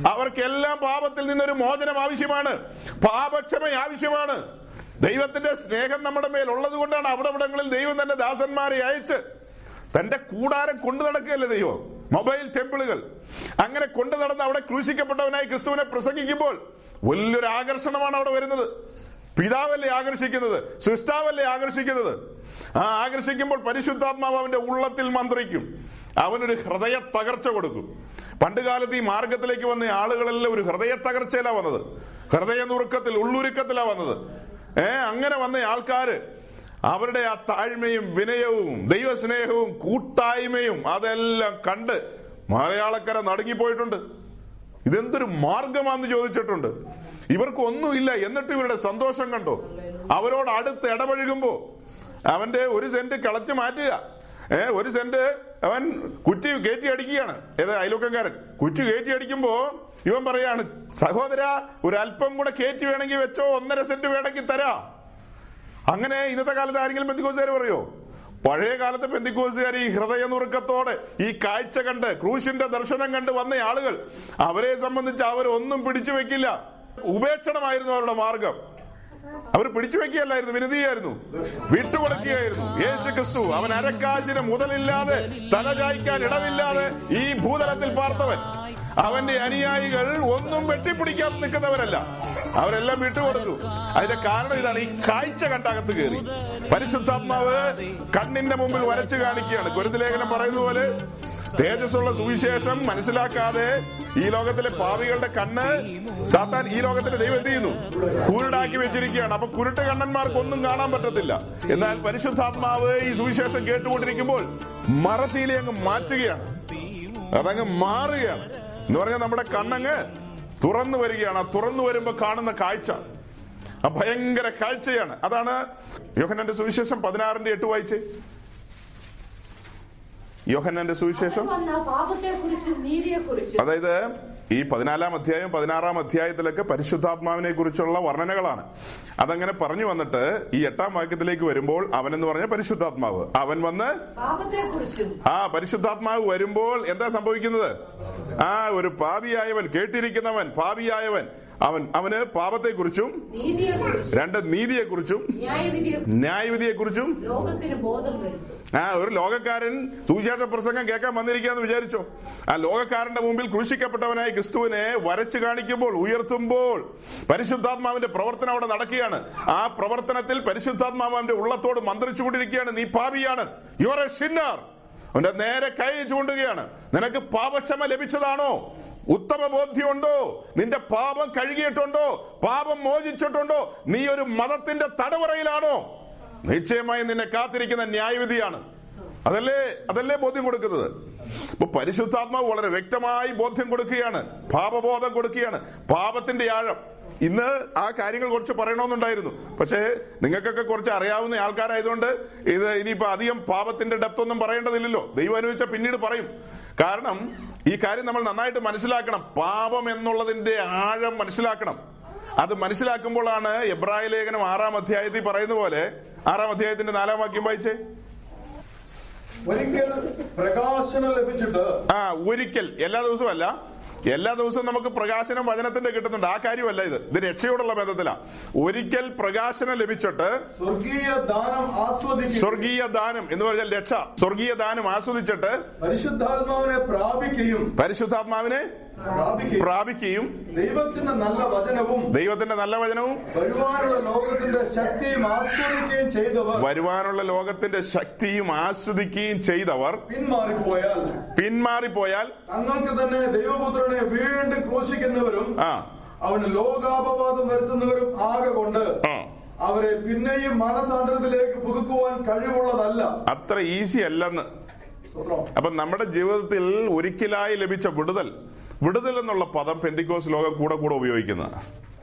അവർക്കെല്ലാം പാപത്തിൽ നിന്നൊരു മോചനം ആവശ്യമാണ്. പാപക്ഷമ ആവശ്യമാണ്. ദൈവത്തിന്റെ സ്നേഹം നമ്മുടെ മേൽ ഉള്ളത് കൊണ്ടാണ് അവിടെ ഇവിടങ്ങളിൽ ദൈവം തന്റെ ദാസന്മാരെ അയച്ച് തന്റെ കൂടാരം കൊണ്ടു നടക്കുകയല്ലേ ദൈവം? മൊബൈൽ ടെമ്പിളുകൾ. അങ്ങനെ കൊണ്ടു നടന്ന് അവിടെ ക്രൂശിക്കപ്പെട്ടവനായി ക്രിസ്തുവിനെ പ്രസംഗിക്കുമ്പോൾ വലിയൊരു ആകർഷണമാണ് അവിടെ വരുന്നത്. പിതാവല്ലേ ആകർഷിക്കുന്നത്? സൃഷ്ടാവല്ലേ ആകർഷിക്കുന്നത്? ആ ആകർഷിക്കുമ്പോൾ പരിശുദ്ധാത്മാവ് അവന്റെ ഉള്ളത്തിൽ മന്ത്രിക്കും. അവനൊരു ഹൃദയ തകർച്ച കൊടുക്കും. പണ്ട് കാലത്ത് ഈ മാർഗത്തിലേക്ക് വന്ന ആളുകളെല്ലാം ഒരു ഹൃദയ തകർച്ചയിലാ വന്നത്. ഹൃദയ നുറുക്കത്തിൽ ഉള്ളുരുക്കത്തിലാ വന്നത്. ഏ അങ്ങനെ വന്ന ആൾക്കാര് അവരുടെ ആ താഴ്മയും വിനയവും ദൈവസ്നേഹവും കൂട്ടായ്മയും അതെല്ലാം കണ്ട് മലയാളക്കര നടുങ്ങിപ്പോയിട്ടുണ്ട്. ഇതെന്തൊരു മാർഗമാണെന്ന് ചോദിച്ചിട്ടുണ്ട്. ഇവർക്ക് ഒന്നുമില്ല. എന്നിട്ട് ഇവരുടെ സന്തോഷം കണ്ടോ? അവരോട് അടുത്ത് ഇടപഴകുമ്പോ അവന്റെ ഒരു സെന്റ് കളച്ചു മാറ്റുക. ഏ ഒരു സെന്റ് അവൻ കുറ്റി കയറ്റി അടിക്കുകയാണ്. ഏത് അയൽവക്കംകാരൻ കുറ്റി കയറ്റി അടിക്കുമ്പോ ഇവൻ പറയാണ് സഹോദര ഒരല്പം കൂടെ കയറ്റി വേണമെങ്കിൽ വെച്ചോ ഒന്നര സെന്റ് വേണമെങ്കിൽ തരാ. അങ്ങനെ ഇന്നത്തെ കാലത്ത് ആരെങ്കിലും ബന്ധുക്കോസുകാർ പറയോ? പഴയ കാലത്തെ ബന്ധുക്കോസുകാർ ഈ ഹൃദയ നുറുക്കത്തോടെ ഈ കാഴ്ച കണ്ട് ക്രൂശിന്റെ ദർശനം കണ്ട് വന്ന ആളുകൾ അവരെ സംബന്ധിച്ച് അവരൊന്നും പിടിച്ചു വെക്കില്ല. ഉപേക്ഷണമായിരുന്നു അവരുടെ മാർഗം. അവർ പിടിച്ചു വെക്കുകയല്ലായിരുന്നു വിനതിയായിരുന്നു വിട്ടുകൊടുക്കുകയായിരുന്നു. യേശു ക്രിസ്തു അവൻ അരക്കാശിന് മുതലില്ലാതെ തലചായ്ക്കാൻ ഇടമില്ലാതെ ഈ ഭൂതലത്തിൽ പാർത്തവൻ. അവന്റെ അനുയായികൾ ഒന്നും വെട്ടിപ്പിടിക്കാൻ നിൽക്കുന്നവരല്ല. അവരെല്ലാം വിട്ടുകൊടുത്തു. അതിന്റെ കാരണം ഇതാണ് ഈ കാഴ്ച കണ്ടകത്ത് കയറി. പരിശുദ്ധാത്മാവ് കണ്ണിന്റെ മുമ്പിൽ വരച്ചു കാണിക്കുകയാണ്. ഗുരുതലേഖനം പറയുന്ന പോലെ തേജസ്സുള്ള സുവിശേഷം മനസ്സിലാക്കാതെ ഈ ലോകത്തിലെ പാവികളുടെ കണ്ണ് സാത്താൻ ഈ ലോകത്തിലെ ദൈവം എന്ത് ചെയ്യുന്നു? കുരുടാക്കി വെച്ചിരിക്കുകയാണ്. അപ്പൊ കുരുട്ട് കണ്ണന്മാർക്ക് ഒന്നും കാണാൻ പറ്റത്തില്ല. എന്നാൽ പരിശുദ്ധാത്മാവ് ഈ സുവിശേഷം കേട്ടുകൊണ്ടിരിക്കുമ്പോൾ മറശീലി അങ്ങ് മാറ്റുകയാണ്. അതങ്ങ് മാറുകയാണ്. എന്ന് പറഞ്ഞാൽ നമ്മുടെ കണ്ണങ്ങ് തുറന്നു വരികയാണ്. ആ തുറന്നു വരുമ്പോ കാണുന്ന കാഴ്ച. ആ ഭയങ്കര കാഴ്ചയാണ്. അതാണ് യോഹനന്റെ സുവിശേഷം പതിനാറിന്റെ എട്ട് വായിച്ചേ. യോഹനന്റെ സുവിശേഷം. അതായത് ഈ പതിനാലാം അധ്യായം പതിനാറാം അധ്യായത്തിലൊക്കെ പരിശുദ്ധാത്മാവിനെ കുറിച്ചുള്ള വർണനകളാണ്. അതങ്ങനെ പറഞ്ഞു വന്നിട്ട് ഈ എട്ടാം വാക്യത്തിലേക്ക് വരുമ്പോൾ അവൻ എന്ന് പറഞ്ഞ പരിശുദ്ധാത്മാവ്. അവൻ വന്ന് ആ പരിശുദ്ധാത്മാവ് വരുമ്പോൾ എന്താ സംഭവിക്കുന്നത്? ആ ഒരു പാപിയായവൻ കേട്ടിരിക്കുന്നവൻ പാപിയായവൻ. അവൻ അവന് പാപത്തെക്കുറിച്ചും രണ്ട് നീതിയെക്കുറിച്ചും ന്യായവിധിയെ ന്യായവിധിയെക്കുറിച്ചും ആ ഒരു ലോകക്കാരൻ സുവിശേഷ പ്രസംഗം കേൾക്കാൻ വന്നിരിക്കാന്ന് വിചാരിച്ചോ? ആ ലോകക്കാരന്റെ മുമ്പിൽ ക്രൂശിക്കപ്പെട്ടവനായ ക്രിസ്തുവിനെ വരച്ചു കാണിക്കുമ്പോൾ ഉയർത്തുമ്പോൾ പരിശുദ്ധാത്മാവിന്റെ പ്രവർത്തനം അവിടെ നടക്കുകയാണ്. ആ പ്രവർത്തനത്തിൽ പരിശുദ്ധാത്മാവ് അവന്റെ ഉള്ളത്തോട് മന്ത്രിച്ചുകൊണ്ടിരിക്കുകയാണ്. നീ പാപിയാണ്. യുവർ എ സിന്നർ അവന്റെ നേരെ കൈ ചൂണ്ടുകയാണ്. നിനക്ക് പാപക്ഷമ ലഭിച്ചതാണോ? ഉത്തമ ബോധ്യമുണ്ടോ നിന്റെ പാപം കഴുകിയിട്ടുണ്ടോ? പാപം മോചിച്ചിട്ടുണ്ടോ? നീ ഒരു മതത്തിന്റെ തടവറയിലാണോ? നിശ്ചയമായി നിന്നെ കാത്തിരിക്കുന്ന ന്യായവിധിയാണ്. അതല്ലേ അതല്ലേ ബോധ്യം കൊടുക്കുന്നത്? ഇപ്പൊ പരിശുദ്ധാത്മാവ് വളരെ വ്യക്തമായി ബോധ്യം കൊടുക്കുകയാണ്. പാപബോധം കൊടുക്കുകയാണ്. പാപത്തിന്റെ ആഴം. ഇന്ന് ആ കാര്യങ്ങൾ കുറച്ച് പറയണമെന്നുണ്ടായിരുന്നു. പക്ഷേ നിങ്ങൾക്കൊക്കെ കുറച്ച് അറിയാവുന്ന ആൾക്കാരായതുകൊണ്ട് ഇത് ഇനിയിപ്പോ അധികം പാപത്തിന്റെ ഡെപ്ത് ഒന്നും പറയേണ്ടതില്ലല്ലോ. ദൈവം അനുവദിച്ച പിന്നീട് പറയും. കാരണം ഈ കാര്യം നമ്മൾ നന്നായിട്ട് മനസ്സിലാക്കണം. പാപം എന്നുള്ളതിന്റെ ആഴം മനസ്സിലാക്കണം. അത് മനസ്സിലാക്കുമ്പോഴാണ് എബ്രായ ലേഖനം ആറാം അധ്യായത്തിൽ പറയുന്ന പോലെ ആറാം അധ്യായത്തിന്റെ നാലാം വാക്യം വായിച്ചേ? ഒരിക്കൽ പ്രകാശനം ലഭിച്ചിട്ട് ആ ഒരിക്കൽ എല്ലാ ദിവസവും അല്ല എല്ലാ ദിവസവും നമുക്ക് പ്രകാശനം വചനത്തിന്റെ കിട്ടുന്നുണ്ട്. ആ കാര്യമല്ല ഇത്. ഇത് രക്ഷയോടുള്ള ബന്ധത്തിലാ. ഒരിക്കൽ പ്രകാശനം ലഭിച്ചിട്ട് സ്വർഗീയ ദാനം ആസ്വദിച്ച് സ്വർഗീയ ദാനം എന്ന് പറഞ്ഞാൽ രക്ഷ. സ്വർഗീയ ദാനം ആസ്വദിച്ചിട്ട് പരിശുദ്ധാത്മാവിനെ പ്രാപിക്കുകയും പരിശുദ്ധാത്മാവിനെ പ്രാപിക്കുകയും ദൈവത്തിന്റെ നല്ല വചനവും ദൈവത്തിന്റെ നല്ല വചനവും വരുവാനുള്ള ലോകത്തിന്റെ ശക്തിയും ആസ്വദിക്കുകയും ചെയ്തവർ വരുവാനുള്ള ലോകത്തിന്റെ ശക്തിയും ആസ്വദിക്കുകയും ചെയ്തവർ പിന്മാറിപ്പോയാൽ പിന്മാറിപ്പോയാൽ തങ്ങൾക്ക് തന്നെ ദൈവപുത്രനെ വീണ്ടും ക്രൂശിക്കുന്നവരും ആ. അവന് ലോകാപവാദം വരുത്തുന്നവരും ആകെ കൊണ്ട് അവരെ പിന്നെയും മനസാന്തരത്തിലേക്ക് പുതുക്കുവാൻ കഴിവുള്ളതല്ല. അത്ര ഈസി അല്ലെന്ന്. അപ്പൊ നമ്മുടെ ജീവിതത്തിൽ ഒരിക്കലായി ലഭിച്ച വിടുതൽ വിടുതൽ എന്നുള്ള പദം പെന്തിക്കോസ് ലോകം കൂടെ കൂടെ ഉപയോഗിക്കുന്നത്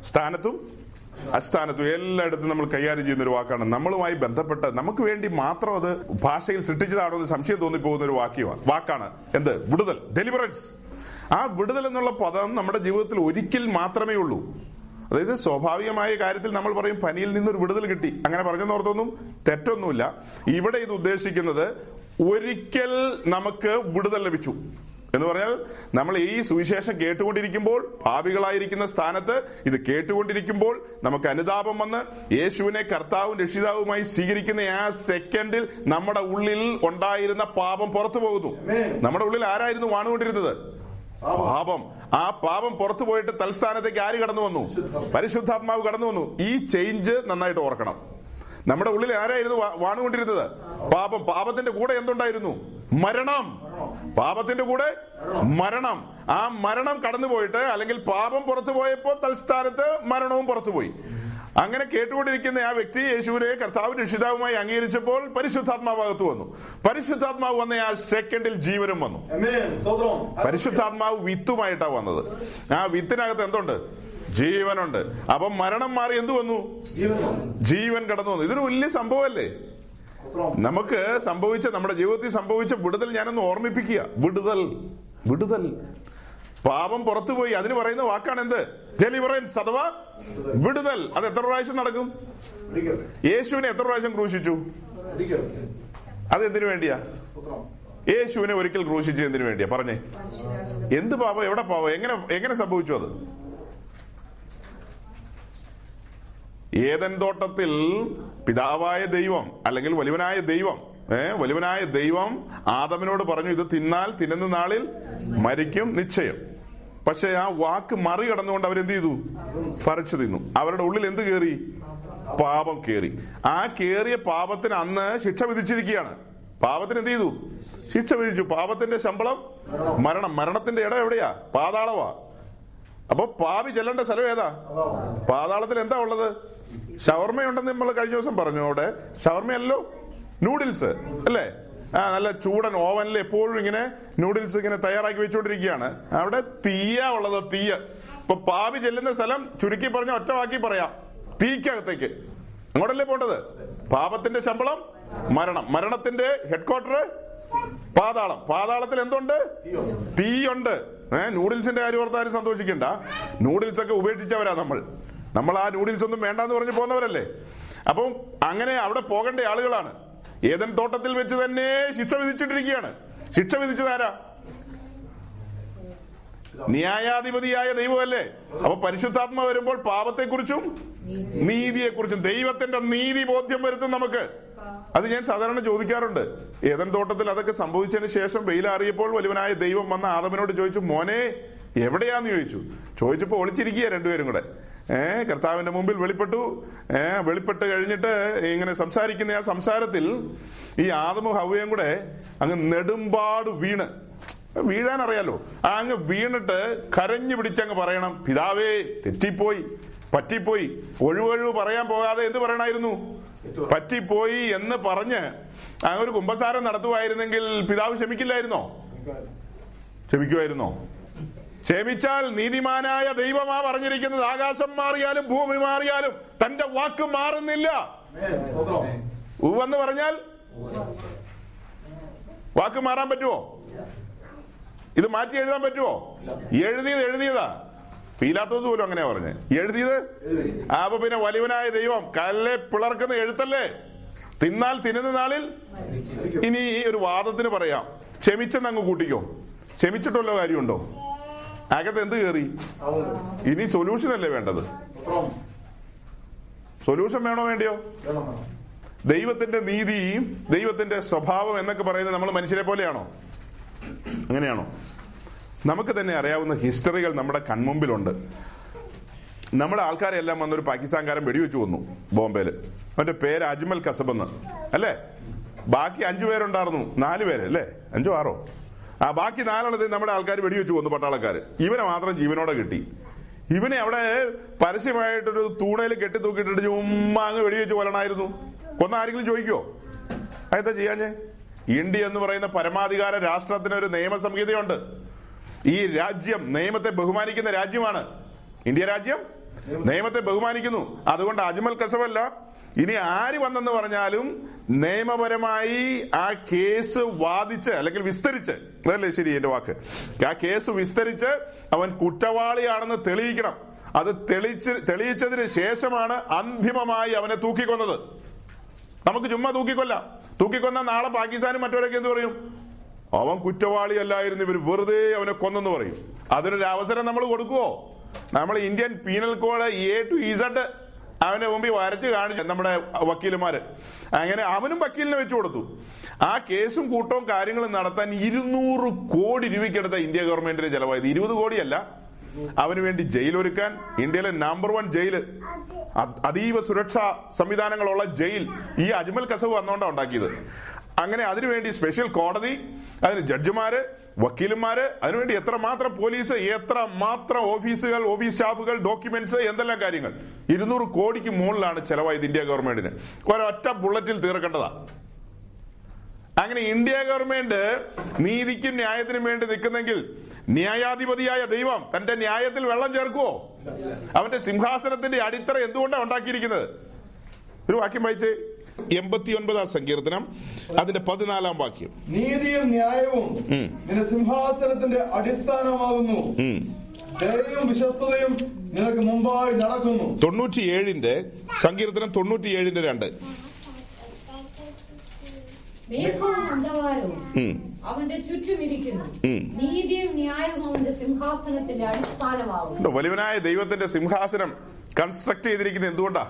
സ്ഥാനത്തും അസ്ഥാനത്തും എല്ലായിടത്തും നമ്മൾ കൈകാര്യം ചെയ്യുന്ന ഒരു വാക്കാണ്. നമ്മളുമായി ബന്ധപ്പെട്ട് നമുക്ക് വേണ്ടി മാത്രം അത് ഭാഷയിൽ സൃഷ്ടിച്ചതാണോ എന്ന് സംശയം തോന്നിപ്പോകുന്ന ഒരു വാക്യമാണ് വാക്കാണ്. എന്ത്? വിടുതൽ. ഡെലിവറൻസ് ആ വിടുതൽ എന്നുള്ള പദം നമ്മുടെ ജീവിതത്തിൽ ഒരിക്കൽ മാത്രമേ ഉള്ളൂ. അതായത് സ്വാഭാവികമായ കാര്യത്തിൽ നമ്മൾ പറയും പനിയിൽ നിന്നൊരു വിടുതൽ കിട്ടി. അങ്ങനെ പറഞ്ഞെന്നോർത്തൊന്നും തെറ്റൊന്നുമില്ല. ഇവിടെ ഇത് ഉദ്ദേശിക്കുന്നത് ഒരിക്കൽ നമുക്ക് വിടുതൽ ലഭിച്ചു. എന്ന് പറഞ്ഞാൽ നമ്മൾ ഈ സുവിശേഷം കേട്ടുകൊണ്ടിരിക്കുമ്പോൾ പാപികളായിരിക്കുന്ന സ്ഥാനത്ത് ഇത് കേട്ടുകൊണ്ടിരിക്കുമ്പോൾ നമുക്ക് അനുതാപം വന്ന് യേശുവിനെ കർത്താവും രക്ഷിതാവുമായി സ്വീകരിക്കുന്ന ആ സെക്കൻഡിൽ നമ്മുടെ ഉള്ളിൽ ഉണ്ടായിരുന്ന പാപം പുറത്തു പോകുന്നു. നമ്മുടെ ഉള്ളിൽ ആരായിരുന്നു വാണുകൊണ്ടിരുന്നത്? പാപം. ആ പാപം പുറത്തു പോയിട്ട് തൽസ്ഥാനത്തേക്ക് ആര് കടന്നു വന്നു? പരിശുദ്ധാത്മാവ്. കടന്നു വന്നു. ഈ ചേഞ്ച് നന്നായിട്ട് ഓർക്കണം. നമ്മുടെ ഉള്ളിൽ ആരായിരുന്നു വാണുകൊണ്ടിരുന്നത്? പാപം. പാപത്തിന്റെ കൂടെ എന്തുണ്ടായിരുന്നു? മരണം. പാപത്തിന്റെ കൂടെ മരണം. ആ മരണം കടന്നുപോയിട്ട് അല്ലെങ്കിൽ പാപം പുറത്തു പോയപ്പോ തൽസ്ഥാനത്ത് മരണവും പുറത്തുപോയി. അങ്ങനെ കേട്ടുകൊണ്ടിരിക്കുന്ന ആ വ്യക്തി യേശുവിനെ കർത്താവ് രക്ഷിതാവുമായി അംഗീകരിച്ചപ്പോൾ പരിശുദ്ധാത്മാവകത്ത് വന്നു. പരിശുദ്ധാത്മാവ് വന്ന ആ സെക്കൻഡിൽ ജീവനും വന്നു. പരിശുദ്ധാത്മാവ് വിത്തുമായിട്ടാ വന്നത്. ആ വിത്തിനകത്ത് എന്തുണ്ട്? ജീവനുണ്ട്. അപ്പം മരണം മാറി എന്തു വന്നു? ജീവൻ വന്നു. ജീവൻ കടന്നു വന്നു. ഇതൊരു വലിയ സംഭവമല്ലേ? നമുക്ക് സംഭവിച്ച നമ്മുടെ ജീവിതത്തിൽ സംഭവിച്ച വിടുതൽ ഞാനൊന്ന് ഓർമ്മിപ്പിക്കുക. വിടുതൽ. വിടുതൽ. പാപം പുറത്തുപോയി. അതിന് പറയുന്ന വാക്കാണ് എന്ത് ഡെലിവറൻസ് അഥവാ വിടുതൽ. അത് എത്ര പ്രാവശ്യം നടക്കും? യേശുവിനെ എത്ര പ്രാവശ്യം ക്രൂശിച്ചു? അത് എന്തിനു വേണ്ടിയാ? യേശുവിനെ ഒരിക്കൽ ക്രൂശിച്ചു എന്തിനു വേണ്ടിയാ? പറഞ്ഞേ. എന്ത് പാപം? എവിടെ പാപം? എങ്ങനെ എങ്ങനെ സംഭവിച്ചു അത്? ഏതൻ തോട്ടത്തിൽ പിതാവായ ദൈവം അല്ലെങ്കിൽ വലിവനായ ദൈവം ഏർ വലിവനായ ദൈവം ആദമിനോട് പറഞ്ഞു ഇത് തിന്നാൽ തിന്നുന്ന നാളിൽ മരിക്കും നിശ്ചയം. പക്ഷെ ആ വാക്ക് മറികടന്നുകൊണ്ട് അവരെന്ത് ചെയ്തു? പറിച്ചു തിന്നു. അവരുടെ ഉള്ളിൽ എന്ത് കേറി? പാപം കേറി. ആ കേറിയ പാപത്തിന് അന്ന് ശിക്ഷ വിധിച്ചിരിക്കുകയാണ്. പാപത്തിന് എന്ത് ചെയ്തു? ശിക്ഷ വിധിച്ചു. പാപത്തിന്റെ ശമ്പളം മരണം. മരണത്തിന്റെ ഇടം എവിടെയാ? പാതാളവാ അപ്പൊ പാവി ചെല്ലേണ്ട സ്ഥലം ഏതാ? പാതാളത്തിൽ എന്താ ഉള്ളത്? ഷവർമയുണ്ടെന്ന് നമ്മൾ കഴിഞ്ഞ ദിവസം പറഞ്ഞു അവിടെ. ഷവർമയല്ലോ നൂഡിൽസ് അല്ലേ? ആ നല്ല ചൂടൻ ഓവനിൽ എപ്പോഴും ഇങ്ങനെ നൂഡിൽസ് ഇങ്ങനെ തയ്യാറാക്കി വെച്ചുകൊണ്ടിരിക്കുകയാണ്. അവിടെ തീയ ഉള്ളത് തീയ. ഇപ്പൊ പാവി ചെല്ലുന്ന സ്ഥലം ചുരുക്കി പറഞ്ഞ ഒറ്റവാക്കി പറയാം. തീക്കകത്തേക്ക്. അങ്ങോട്ടല്ലേ പോണ്ടത് പാപത്തിന്റെ ശമ്പളം മരണം. മരണത്തിന്റെ ഹെഡ്ക്വാർട്ടർ പാതാളം. പാതാളത്തിൽ എന്തുണ്ട്? തീയുണ്ട്. ഏഹ് നൂഡിൽസിന്റെ കാര്യം ഓർത്താരും സന്തോഷിക്കണ്ട. നൂഡിൽസ് ഒക്കെ ഉപേക്ഷിച്ചവരാ നമ്മൾ. നമ്മൾ ആ നൂഡിൽസ് ഒന്നും വേണ്ടെന്ന് പറഞ്ഞ് പോകുന്നവരല്ലേ? അപ്പം അങ്ങനെ അവിടെ പോകേണ്ട ആളുകളാണ്. ഏതൻ തോട്ടത്തിൽ വെച്ച് തന്നെ ശിക്ഷ വിധിച്ചിട്ടിരിക്കുകയാണ്. ശിക്ഷ വിധിച്ചതാരാ ന്യായാധിപതിയായ ദൈവമല്ലേ? അപ്പൊ പരിശുദ്ധാത്മ വരുമ്പോൾ പാപത്തെക്കുറിച്ചും നീതിയെക്കുറിച്ചും ദൈവത്തിന്റെ നീതി ബോധ്യം വരുത്തും നമുക്ക്. അത് ഞാൻ സാധാരണ ചോദിക്കാറുണ്ട്. ഏതൻ തോട്ടത്തിൽ അതൊക്കെ സംഭവിച്ചതിന് ശേഷം വെയിലാറിയപ്പോൾ വലുവനായ ദൈവം വന്ന ആദമനോട് ചോദിച്ചു മോനെ എവിടെയാന്ന് ചോദിച്ചു? ചോദിച്ചപ്പോ ഒളിച്ചിരിക്കുക രണ്ടുപേരും കൂടെ. ഏഹ് കർത്താവിന്റെ മുമ്പിൽ വെളിപ്പെട്ടു. ഏഹ് വെളിപ്പെട്ട് കഴിഞ്ഞിട്ട് ഇങ്ങനെ സംസാരിക്കുന്ന ആ സംസാരത്തിൽ ഈ ആദമും ഹവയും കൂടെ അങ്ങ് നെടുമ്പാട് വീണ്. വീഴാൻ അറിയാലോ ആ അങ്ങ് വീണിട്ട് കരഞ്ഞു പിടിച്ചങ്ങ് പറയണം പിതാവേ തെറ്റിപ്പോയി പറ്റിപ്പോയി. ഒഴിവൊഴിവ് പറയാൻ പോകാതെ എന്ത് പറയണായിരുന്നു? പറ്റിപ്പോയി എന്ന് പറഞ്ഞ് അങ്ങ് ഒരു കുമ്പസാരം നടത്തുമായിരുന്നെങ്കിൽ പിതാവ് ക്ഷമിക്കില്ലായിരുന്നോ? ക്ഷമിക്കുമായിരുന്നോ? ക്ഷമിച്ചാൽ നീതിമാനായ ദൈവമാ പറഞ്ഞിരിക്കുന്നത്. ആകാശം മാറിയാലും ഭൂമി മാറിയാലും തന്റെ വാക്ക് മാറുന്നില്ല. ഉവെന്ന് പറഞ്ഞാൽ വാക്ക് മാറാൻ പറ്റുമോ? ഇത് മാറ്റി എഴുതാൻ പറ്റുമോ? എഴുതിയത് എഴുതിയതാ. പീലാത്തോസ് പോലും അങ്ങനെയാ പറഞ്ഞത് എഴുതിയത്? അപ്പൊ പിന്നെ വലിയവനായ ദൈവം കല്ലെ പിളർക്കുന്ന എഴുത്തല്ലേ? തിന്നാൽ തിന്നുന്ന നാളിൽ ഇനി ഈ ഒരു വാദത്തിന് പറയാം. ക്ഷമിച്ചെന്ന് അങ്ങ് കൂട്ടിക്കോ. ക്ഷമിച്ചിട്ടുള്ള കാര്യമുണ്ടോ? അകത്ത് എന്ത് കേറി? ഇനി സൊല്യൂഷൻ അല്ലേ വേണ്ടത്? സൊല്യൂഷൻ വേണോ വേണ്ടിയോ? ദൈവത്തിന്റെ നീതി ദൈവത്തിന്റെ സ്വഭാവം എന്നൊക്കെ പറയുന്നത് നമ്മൾ മനുഷ്യരെ പോലെയാണോ? അങ്ങനെയാണോ? നമുക്ക് തന്നെ അറിയാവുന്ന ഹിസ്റ്ററികൾ നമ്മുടെ കൺമുമ്പിലുണ്ട്. നമ്മുടെ ആൾക്കാരെ എല്ലാം വന്നൊരു പാകിസ്ഥാൻകാരൻ വെടിവെച്ചു കൊന്നു ബോംബെയിൽ. അവന്റെ പേര് അജ്മൽ കസബ് എന്ന് അല്ലേ? ബാക്കി അഞ്ചു പേരുണ്ടായിരുന്നു. നാല് പേര് അല്ലേ? അഞ്ചോ ആറോ? ആ ബാക്കി നാലെണ്ണത്തിൽ നമ്മുടെ ആൾക്കാർ വെടിവെച്ചു കൊന്നു പട്ടാളക്കാർ ഇവനെ മാത്രം ജീവനോടെ കിട്ടി. ഇവനെ അവിടെ പരസ്യമായിട്ടൊരു തൂണയിൽ കെട്ടി തൂക്കിയിട്ടിട്ട് ചുമ്മാ അങ്ങ് വെടിവെച്ച് കൊല്ലണമായിരുന്നു കൊന്ന ആരെങ്കിലും ചോദിക്കോ? അതെന്താ ചെയ്യാഞ്ഞേ? ഇന്ത്യ എന്ന് പറയുന്ന പരമാധികാര രാഷ്ട്രത്തിന് ഒരു നിയമസംഹിതയുണ്ട്. ഈ രാജ്യം നിയമത്തെ ബഹുമാനിക്കുന്ന രാജ്യമാണ്. ഇന്ത്യ രാജ്യം നിയമത്തെ ബഹുമാനിക്കുന്നു. അതുകൊണ്ട് അജ്മൽ കസവല്ല ഇനി ആര് വന്നെന്ന് പറഞ്ഞാലും നിയമപരമായി ആ കേസ് വാദിച്ച് അല്ലെങ്കിൽ വിസ്തരിച്ച് അതല്ലേ ശരി എന്റെ വാക്ക്? ആ കേസ് വിസ്തരിച്ച് അവൻ കുറ്റവാളിയാണെന്ന് തെളിയിക്കണം. അത് തെളിച്ച് തെളിയിച്ചതിന് ശേഷമാണ് അന്തിമമായി അവനെ തൂക്കിക്കൊന്നത്. നമുക്ക് ചുമ്മാ തൂക്കിക്കൊല്ലാം. തൂക്കിക്കൊന്ന നാളെ പാകിസ്ഥാനും മറ്റവരൊക്കെ എന്ത് പറയും? അവൻ കുറ്റവാളിയല്ലായിരുന്നു ഇവർ വെറുതെ അവനെ കൊന്നെന്ന് പറയും. അതിനൊരു അവസരം നമ്മൾ കൊടുക്കുവോ? നമ്മൾ Indian penal code A to Z അവന്റെ മുമ്പിൽ വരച്ച് കാണിച്ചു നമ്മുടെ വക്കീലുമാര് അങ്ങനെ അവനും വക്കീലിനെ വെച്ചു കൊടുത്തു. ആ കേസും കൂട്ടവും കാര്യങ്ങളും നടത്താൻ ഇരുന്നൂറ് കോടി രൂപയ്ക്കെടുത്ത ഇന്ത്യ ഗവൺമെന്റിന്റെ ചെലവായത്. ഇരുപത് കോടിയല്ല. അവന് വേണ്ടി ജയിലൊരുക്കാൻ ഇന്ത്യയിലെ നമ്പർ വൺ ജയിൽ അ- അതീവ സുരക്ഷാ സംവിധാനങ്ങളുള്ള ജയിൽ ഈ അജ്മൽ കസവ് വന്നോണ്ടാ ഉണ്ടാക്കിയത്. അങ്ങനെ അതിനുവേണ്ടി സ്പെഷ്യൽ കോടതി അതിന് ജഡ്ജിമാര് വക്കീലന്മാര് അതിനുവേണ്ടി എത്ര മാത്രം പോലീസ് എത്ര മാത്രം ഓഫീസുകൾ ഓഫീസ് സ്റ്റാഫുകൾ ഡോക്യുമെന്റ്സ് എന്തെല്ലാം കാര്യങ്ങൾ? ഇരുന്നൂറ് കോടിക്ക് മുകളിലാണ് ചെലവായത് ഇന്ത്യ ഗവൺമെന്റിന് ഒരൊറ്റ ബുള്ളറ്റിൽ തീർക്കേണ്ടതാ. അങ്ങനെ ഇന്ത്യ ഗവൺമെന്റ് നീതിക്കും ന്യായത്തിനും വേണ്ടി നിൽക്കുന്നെങ്കിൽ ന്യായാധിപതിയായ ദൈവം തന്റെ ന്യായത്തിൽ വെള്ളം ചേർക്കുവോ? അവന്റെ സിംഹാസനത്തിന്റെ അടിത്തറ എന്തുകൊണ്ടാണ് ഉണ്ടാക്കിയിരിക്കുന്നത്? ഒരു വാക്യം വായിച്ചേ. എൺപത്തി ഒൻപതാം സങ്കീർത്തനം അതിന്റെ പതിനാലാം വാക്യം നീതിയും ന്യായവും. നിന്റെ സിംഹാസനത്തിന്റെ അടിസ്ഥാനമാകുന്നു. ദയയും വിശ്വസ്തതയും നിനക്ക് മുമ്പായി നടക്കുന്നു തൊണ്ണൂറ്റിയേഴിന്റെ സങ്കീർത്തനം തൊണ്ണൂറ്റിയേഴിന്റെ രണ്ട് വലുവനായ അന്ധകാരവും ഉം. അവന്റെ ചുറ്റും ഇരിക്കുന്നു നീതിയും ന്യായവും അവന്റെ സിംഹാസനത്തിന്റെ? വലിയവനായ ദൈവത്തിന്റെ സിംഹാസനം കൺസ്ട്രക്ട് ചെയ്തിരിക്കുന്നത് എന്തുകൊണ്ടാ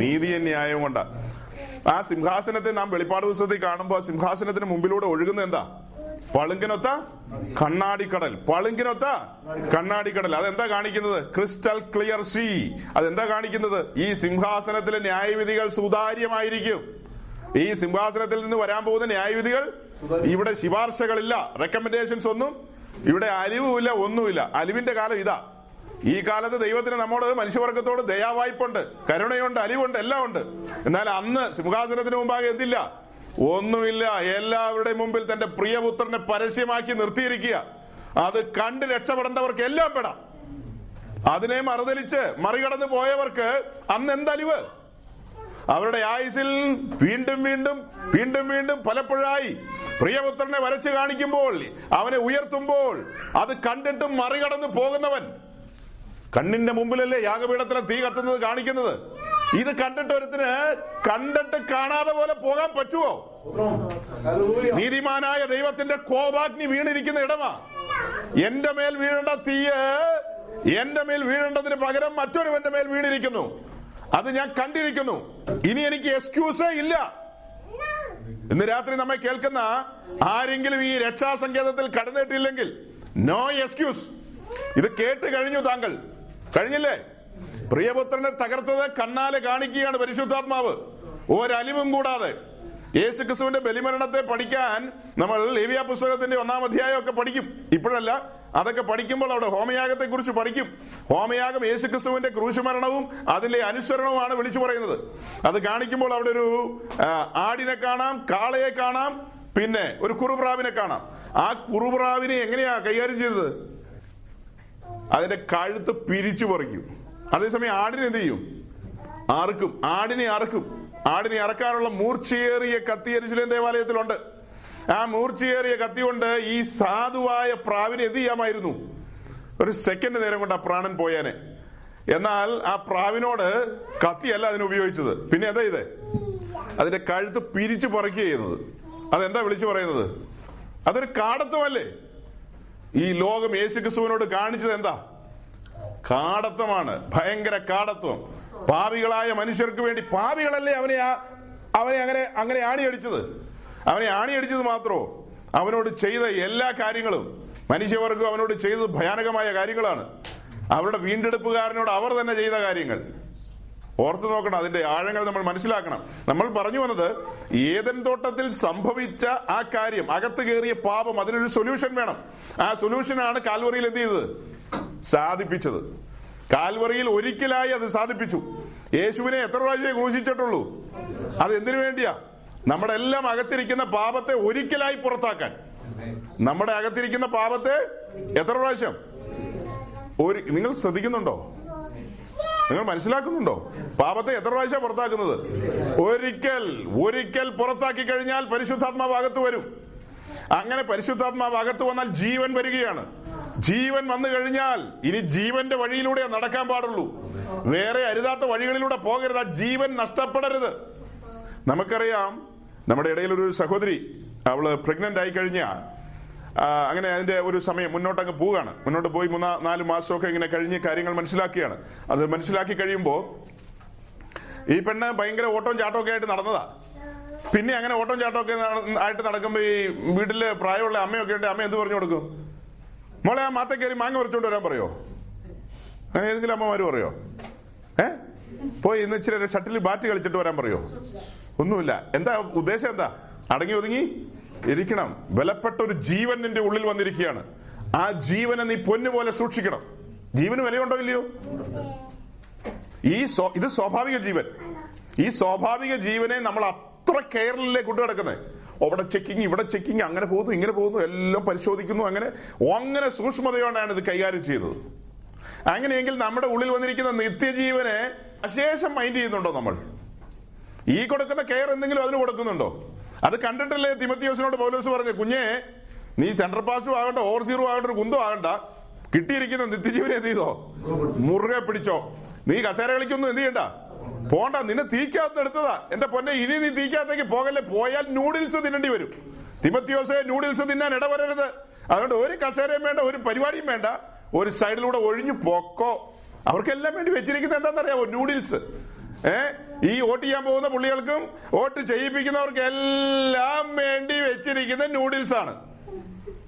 നീതിയും ന്യായവും കൊണ്ടാ ആ സിംഹാസനത്തെ നാം വെളിപ്പാട് പുസ്തകത്തിൽ കാണുമ്പോൾ സിംഹാസനത്തിന് മുമ്പിലൂടെ ഒഴുകുന്ന എന്താ? പളുങ്കിനൊത്ത കണ്ണാടിക്കടൽ. പളുങ്കിനൊത്ത കണ്ണാടിക്കടൽ. അതെന്താ കാണിക്കുന്നത്? ക്രിസ്റ്റൽ ക്ലിയർ സീ അതെന്താ കാണിക്കുന്നത്? ഈ സിംഹാസനത്തിലെ ന്യായവിധികൾ സുതാര്യമായിരിക്കും. ഈ സിംഹാസനത്തിൽ നിന്ന് വരാൻ പോകുന്ന ന്യായവിധികൾ ഇവിടെ ശിപാർശകളില്ല. റെക്കമെൻഡേഷൻസ് ഒന്നും ഇവിടെ അലിവുമില്ല ഒന്നുമില്ല. അലിവിന്റെ കാലം ഇതാ. ഈ കാലത്ത് ദൈവത്തിന് നമ്മോട് മനുഷ്യവർഗത്തോട് ദയാവായ്പുണ്ട് കരുണയുണ്ട് അലിവുണ്ട് എല്ലാം ഉണ്ട് എന്നാൽ അന്ന് സിംഹാസനത്തിന് മുമ്പാകെ എന്തില്ല? ഒന്നുമില്ല. എല്ലാവരുടെയും മുമ്പിൽ തന്റെ പ്രിയപുത്രനെ പരസ്യമാക്കി നിർത്തിയിരിക്കുക. അത് കണ്ട് രക്ഷപ്പെടേണ്ടവർക്ക് എല്ലാം പെടാം. അതിനെ മറുതലിച്ച് മറികടന്ന് പോയവർക്ക് അന്ന് എന്തലിവ്? അവരുടെ ആയുസിൽ വീണ്ടും വീണ്ടും വീണ്ടും വീണ്ടും പലപ്പോഴായി പ്രിയപുത്രനെ വരച്ചു കാണിക്കുമ്പോൾ അവനെ ഉയർത്തുമ്പോൾ അത് കണ്ടിട്ടും മറികടന്ന് പോകുന്നവൻ കണ്ണിന്റെ മുമ്പിലല്ലേ യാഗപീഠത്തിലെ തീ കത്തുന്നത് കാണിക്കുന്നത്? ഇത് കണ്ടിട്ട് ഒരുത്തിന് കണ്ടിട്ട് കാണാതെ പോലെ പോകാൻ പറ്റുമോ നീതിമാനായ ദൈവത്തിന്റെ കോപാഗ്നി വീണിരിക്കുന്ന ഇടമാ. എന്റെ മേൽ വീഴേണ്ട തീയ് എന്റെ മേൽ വീഴേണ്ടതിന് പകരം മറ്റൊരുവന്റെ മേൽ വീണിരിക്കുന്നു. അത് ഞാൻ കണ്ടിരിക്കുന്നു. ഇനി എനിക്ക് എക്സ്ക്യൂസേ ഇല്ല. ഇന്ന് രാത്രി നമ്മെ കേൾക്കുന്ന ആരെങ്കിലും ഈ രക്ഷാസങ്കേതത്തിൽ കടന്നിട്ടില്ലെങ്കിൽ നോ എക്സ്ക്യൂസ്. ഇത് കേട്ട് കഴിഞ്ഞു താങ്കൾ. കഴിഞ്ഞില്ലേ? പ്രിയപുത്രനെ തകർത്തത് കണ്ണാലെ കാണിക്കുകയാണ് പരിശുദ്ധാത്മാവ്. ഒരലിവും കൂടാതെ യേശു ക്രിസ്തുവിന്റെ ബലിമരണത്തെ പഠിക്കാൻ നമ്മൾ ലേവിയ പുസ്തകത്തിന്റെ ഒന്നാം അധ്യായം ഒക്കെ പഠിക്കും. ഇപ്പോഴല്ല അതൊക്കെ പഠിക്കുമ്പോൾ അവിടെ ഹോമയാഗത്തെ കുറിച്ച് പഠിക്കും. ഹോമയാഗം യേശു ക്രിസ്തുവിന്റെ ക്രൂശുമരണവും അതിന്റെ അനുസരണവുമാണ് വിളിച്ചു പറയുന്നത്. അത് കാണിക്കുമ്പോൾ അവിടെ ഒരു ആടിനെ കാണാം കാളയെ കാണാം പിന്നെ ഒരു കുറുപ്രാവിനെ കാണാം. ആ കുറുപ്രാവിനെ എങ്ങനെയാ കൈകാര്യം ചെയ്തത്? അതിന്റെ കഴുത്ത് പിരിച്ചു പറിക്കും. അതേസമയം ആടിനെ എന്ത് ചെയ്യും? ആർക്കും ആടിനെ അറക്കും. ആടിനെ അറക്കാനുള്ള മൂർച്ചയേറിയ കത്തി എരിശിലേം ദേവാലയത്തിലുണ്ട്. ആ മൂർച്ചയേറിയ കത്തി കൊണ്ട് ഈ സാധുവായ പ്രാവിനെ എന്ത് ചെയ്യാമായിരുന്നു? ഒരു സെക്കൻഡ് നേരം കൊണ്ട് ആ പ്രാണൻ പോയാനെ. എന്നാൽ ആ പ്രാവിനോട് കത്തിയല്ല അതിന് ഉപയോഗിച്ചത്. പിന്നെ എന്താ ഇത് അതിന്റെ കഴുത്ത് പിരിച്ചു പറിക്കുക ചെയ്യുന്നത്. അതെന്താ വിളിച്ചു പറയുന്നത്? അതൊരു കാടത്വമല്ലേ? ഈ ലോകം യേശുക്രിസ്തുവിനോട് കാണിച്ചത് എന്താ? കാടത്വമാണ്. ഭയങ്കര കാടത്വം. പാപികളായ മനുഷ്യർക്ക് വേണ്ടി പാപികളല്ലേ അവനെ അവനെ അങ്ങനെ അങ്ങനെ ആണിയടിച്ചത്? അവനെ ആണിയടിച്ചത് മാത്രോ? അവനോട് ചെയ്ത എല്ലാ കാര്യങ്ങളും. മനുഷ്യവർഗം അവനോട് ചെയ്തത് ഭയാനകമായ കാര്യങ്ങളാണ്. അവരുടെ വീണ്ടെടുപ്പുകാരനോട് അവർ തന്നെ ചെയ്ത കാര്യങ്ങൾ. ഓർത്തു നോക്കണം അതിന്റെ ആഴങ്ങൾ നമ്മൾ മനസ്സിലാക്കണം. നമ്മൾ പറഞ്ഞു വന്നത് ഏതൻ തോട്ടത്തിൽ സംഭവിച്ച ആ കാര്യം അകത്ത് കയറിയ പാപം അതിനൊരു സൊല്യൂഷൻ വേണം. ആ സൊല്യൂഷനാണ് കാൽവറിയിൽ എന്ത് ചെയ്തത്? സാധിപ്പിച്ചത്. കാൽവറിയിൽ ഒരിക്കലായി അത് സാധിപ്പിച്ചു. യേശുവിനെ എത്ര പ്രാവശ്യമേ ക്രൂശിച്ചിട്ടുള്ളൂ? അത് എന്തിനു വേണ്ടിയാ? നമ്മുടെ എല്ലാം അകത്തിരിക്കുന്ന പാപത്തെ ഒരിക്കലായി പുറത്താക്കാൻ. നമ്മുടെ അകത്തിരിക്കുന്ന പാപത്തെ എത്ര പ്രാവശ്യം? ഒരു നിങ്ങൾ ശ്രദ്ധിക്കുന്നുണ്ടോ? നിങ്ങൾ മനസ്സിലാക്കുന്നുണ്ടോ? പാപത്തെ എത്ര പ്രാവശ്യം പുറത്താക്കുന്നത്? ഒരിക്കൽ ഒരിക്കൽ പുറത്താക്കി കഴിഞ്ഞാൽ പരിശുദ്ധാത്മാവ് അകത്ത് വരും. അങ്ങനെ പരിശുദ്ധാത്മാവ് അകത്ത് വന്നാൽ ജീവൻ വരികയാണ്. ജീവൻ വന്നു കഴിഞ്ഞാൽ ഇനി ജീവന്റെ വഴിയിലൂടെ നടക്കാൻ പാടുള്ളൂ. വേറെ അരുതാത്ത വഴികളിലൂടെ പോകരുത്. ആ ജീവൻ നഷ്ടപ്പെടരുത്. നമുക്കറിയാം നമ്മുടെ ഇടയിൽ ഒരു സഹോദരി അവൾ പ്രഗ്നന്റ് ആയി കഴിഞ്ഞ അങ്ങനെ അതിന്റെ ഒരു സമയം മുന്നോട്ട് അങ്ങ് പോവുകയാണ്. മുന്നോട്ട് പോയി മൂന്നാ നാല് മാസമൊക്കെ ഇങ്ങനെ കഴിഞ്ഞ് കാര്യങ്ങൾ മനസ്സിലാക്കിയാണ് അത് മനസ്സിലാക്കി കഴിയുമ്പോൾ ഈ പെണ്ണ് ഭയങ്കര ഓട്ടവും ചാട്ടവും ഒക്കെ ആയിട്ട് നടന്നതാ. പിന്നെ അങ്ങനെ ഓട്ടം ചാട്ടമൊക്കെ ആയിട്ട് നടക്കുമ്പോ ഈ വീട്ടിൽ പ്രായമുള്ള അമ്മയൊക്കെ ഉണ്ട്. അമ്മ എന്ത് പറഞ്ഞു കൊടുക്കും? മോളെ ആ മാത്ത കയറി മാങ്ങ പറിച്ചോണ്ട് വരാൻ പറയോ? അങ്ങനെ ഏതെങ്കിലും അമ്മമാര് പറയോ? ഏ? പോയി ഇന്ന് ഇച്ചിരി ഷട്ടിൽ ബാറ്റ് കളിച്ചിട്ട് വരാൻ പറയോ? ഒന്നുമില്ല. എന്താ ഉദ്ദേശം എന്താ? അടങ്ങി ഒതുങ്ങി? ഇരിക്കണം. ബലപ്പെട്ട ഒരു ജീവൻ നിന്റെ ഉള്ളിൽ വന്നിരിക്കുകയാണ്. ആ ജീവനെ നീ പൊന്നുപോലെ സൂക്ഷിക്കണം. ജീവന് വിലയുണ്ടോ ഇല്ലയോ? ഈ ഇത് സ്വാഭാവിക ജീവൻ. ഈ സ്വാഭാവിക ജീവനെ നമ്മൾ അത്ര കെയറിലേക്ക് കൊണ്ടു കിടക്കുന്നത് അവിടെ ചെക്കിങ് ഇവിടെ ചെക്കിങ് അങ്ങനെ പോകുന്നു ഇങ്ങനെ പോകുന്നു എല്ലാം പരിശോധിക്കുന്നു അങ്ങനെ അങ്ങനെ സൂക്ഷ്മതയോടെയാണ് ഇത് കൈകാര്യം ചെയ്യുന്നത്. അങ്ങനെയെങ്കിൽ നമ്മുടെ ഉള്ളിൽ വന്നിരിക്കുന്ന നിത്യജീവനെ അശേഷം മൈൻഡ് ചെയ്യുന്നുണ്ടോ നമ്മൾ? ഈ കൊടുക്കുന്ന കെയർ എന്തെങ്കിലും അതിന് കൊടുക്കുന്നുണ്ടോ? അത് കണ്ടിട്ടല്ലേ തിമത്തിയോസിനോട് പൗലോസ് പറഞ്ഞു കുഞ്ഞേ നീ സെൻട്രൽ പാസ്റ്റും ആകണ്ട ഓവർ സീറോ ആകണ്ട ഒരു കുന്തം ആകണ്ട. കിട്ടിയിരിക്കുന്ന നിത്യജീവനെ എന്ത് ചെയ്തോ? മുറുകെ പിടിച്ചോ. നീ കസേര കളിക്കൊന്നും എന്ത് ചെയ്യണ്ട? പോണ്ട നിന്നെ തീക്കകത്ത് എടുത്തതാ. എന്റെ പൊന്നെ ഇനി നീ തീക്കകത്തേക്ക് പോകല്ലേ? പോയാൽ നൂഡിൽസ് തിന്നേണ്ടി വരും. തിമത്തിയോസെ നൂഡിൽസ് തിന്നാൻ ഇടവരരുത്. അതുകൊണ്ട് ഒരു കസേരയും വേണ്ട ഒരു പരിപാടിയും വേണ്ട. ഒരു സൈഡിലൂടെ ഒഴിഞ്ഞു പോക്കോ. അവർക്കെല്ലാം വേണ്ടി വെച്ചിരിക്കുന്നത് എന്താണെന്നറിയാമോ നൂഡിൽസ് ഏ? ഈ വോട്ട് ചെയ്യാൻ പോകുന്ന പുള്ളികൾക്കും വോട്ട് ചെയ്യിപ്പിക്കുന്നവർക്കും എല്ലാം വേണ്ടി വെച്ചിരിക്കുന്ന നൂഡിൽസ് ആണ്.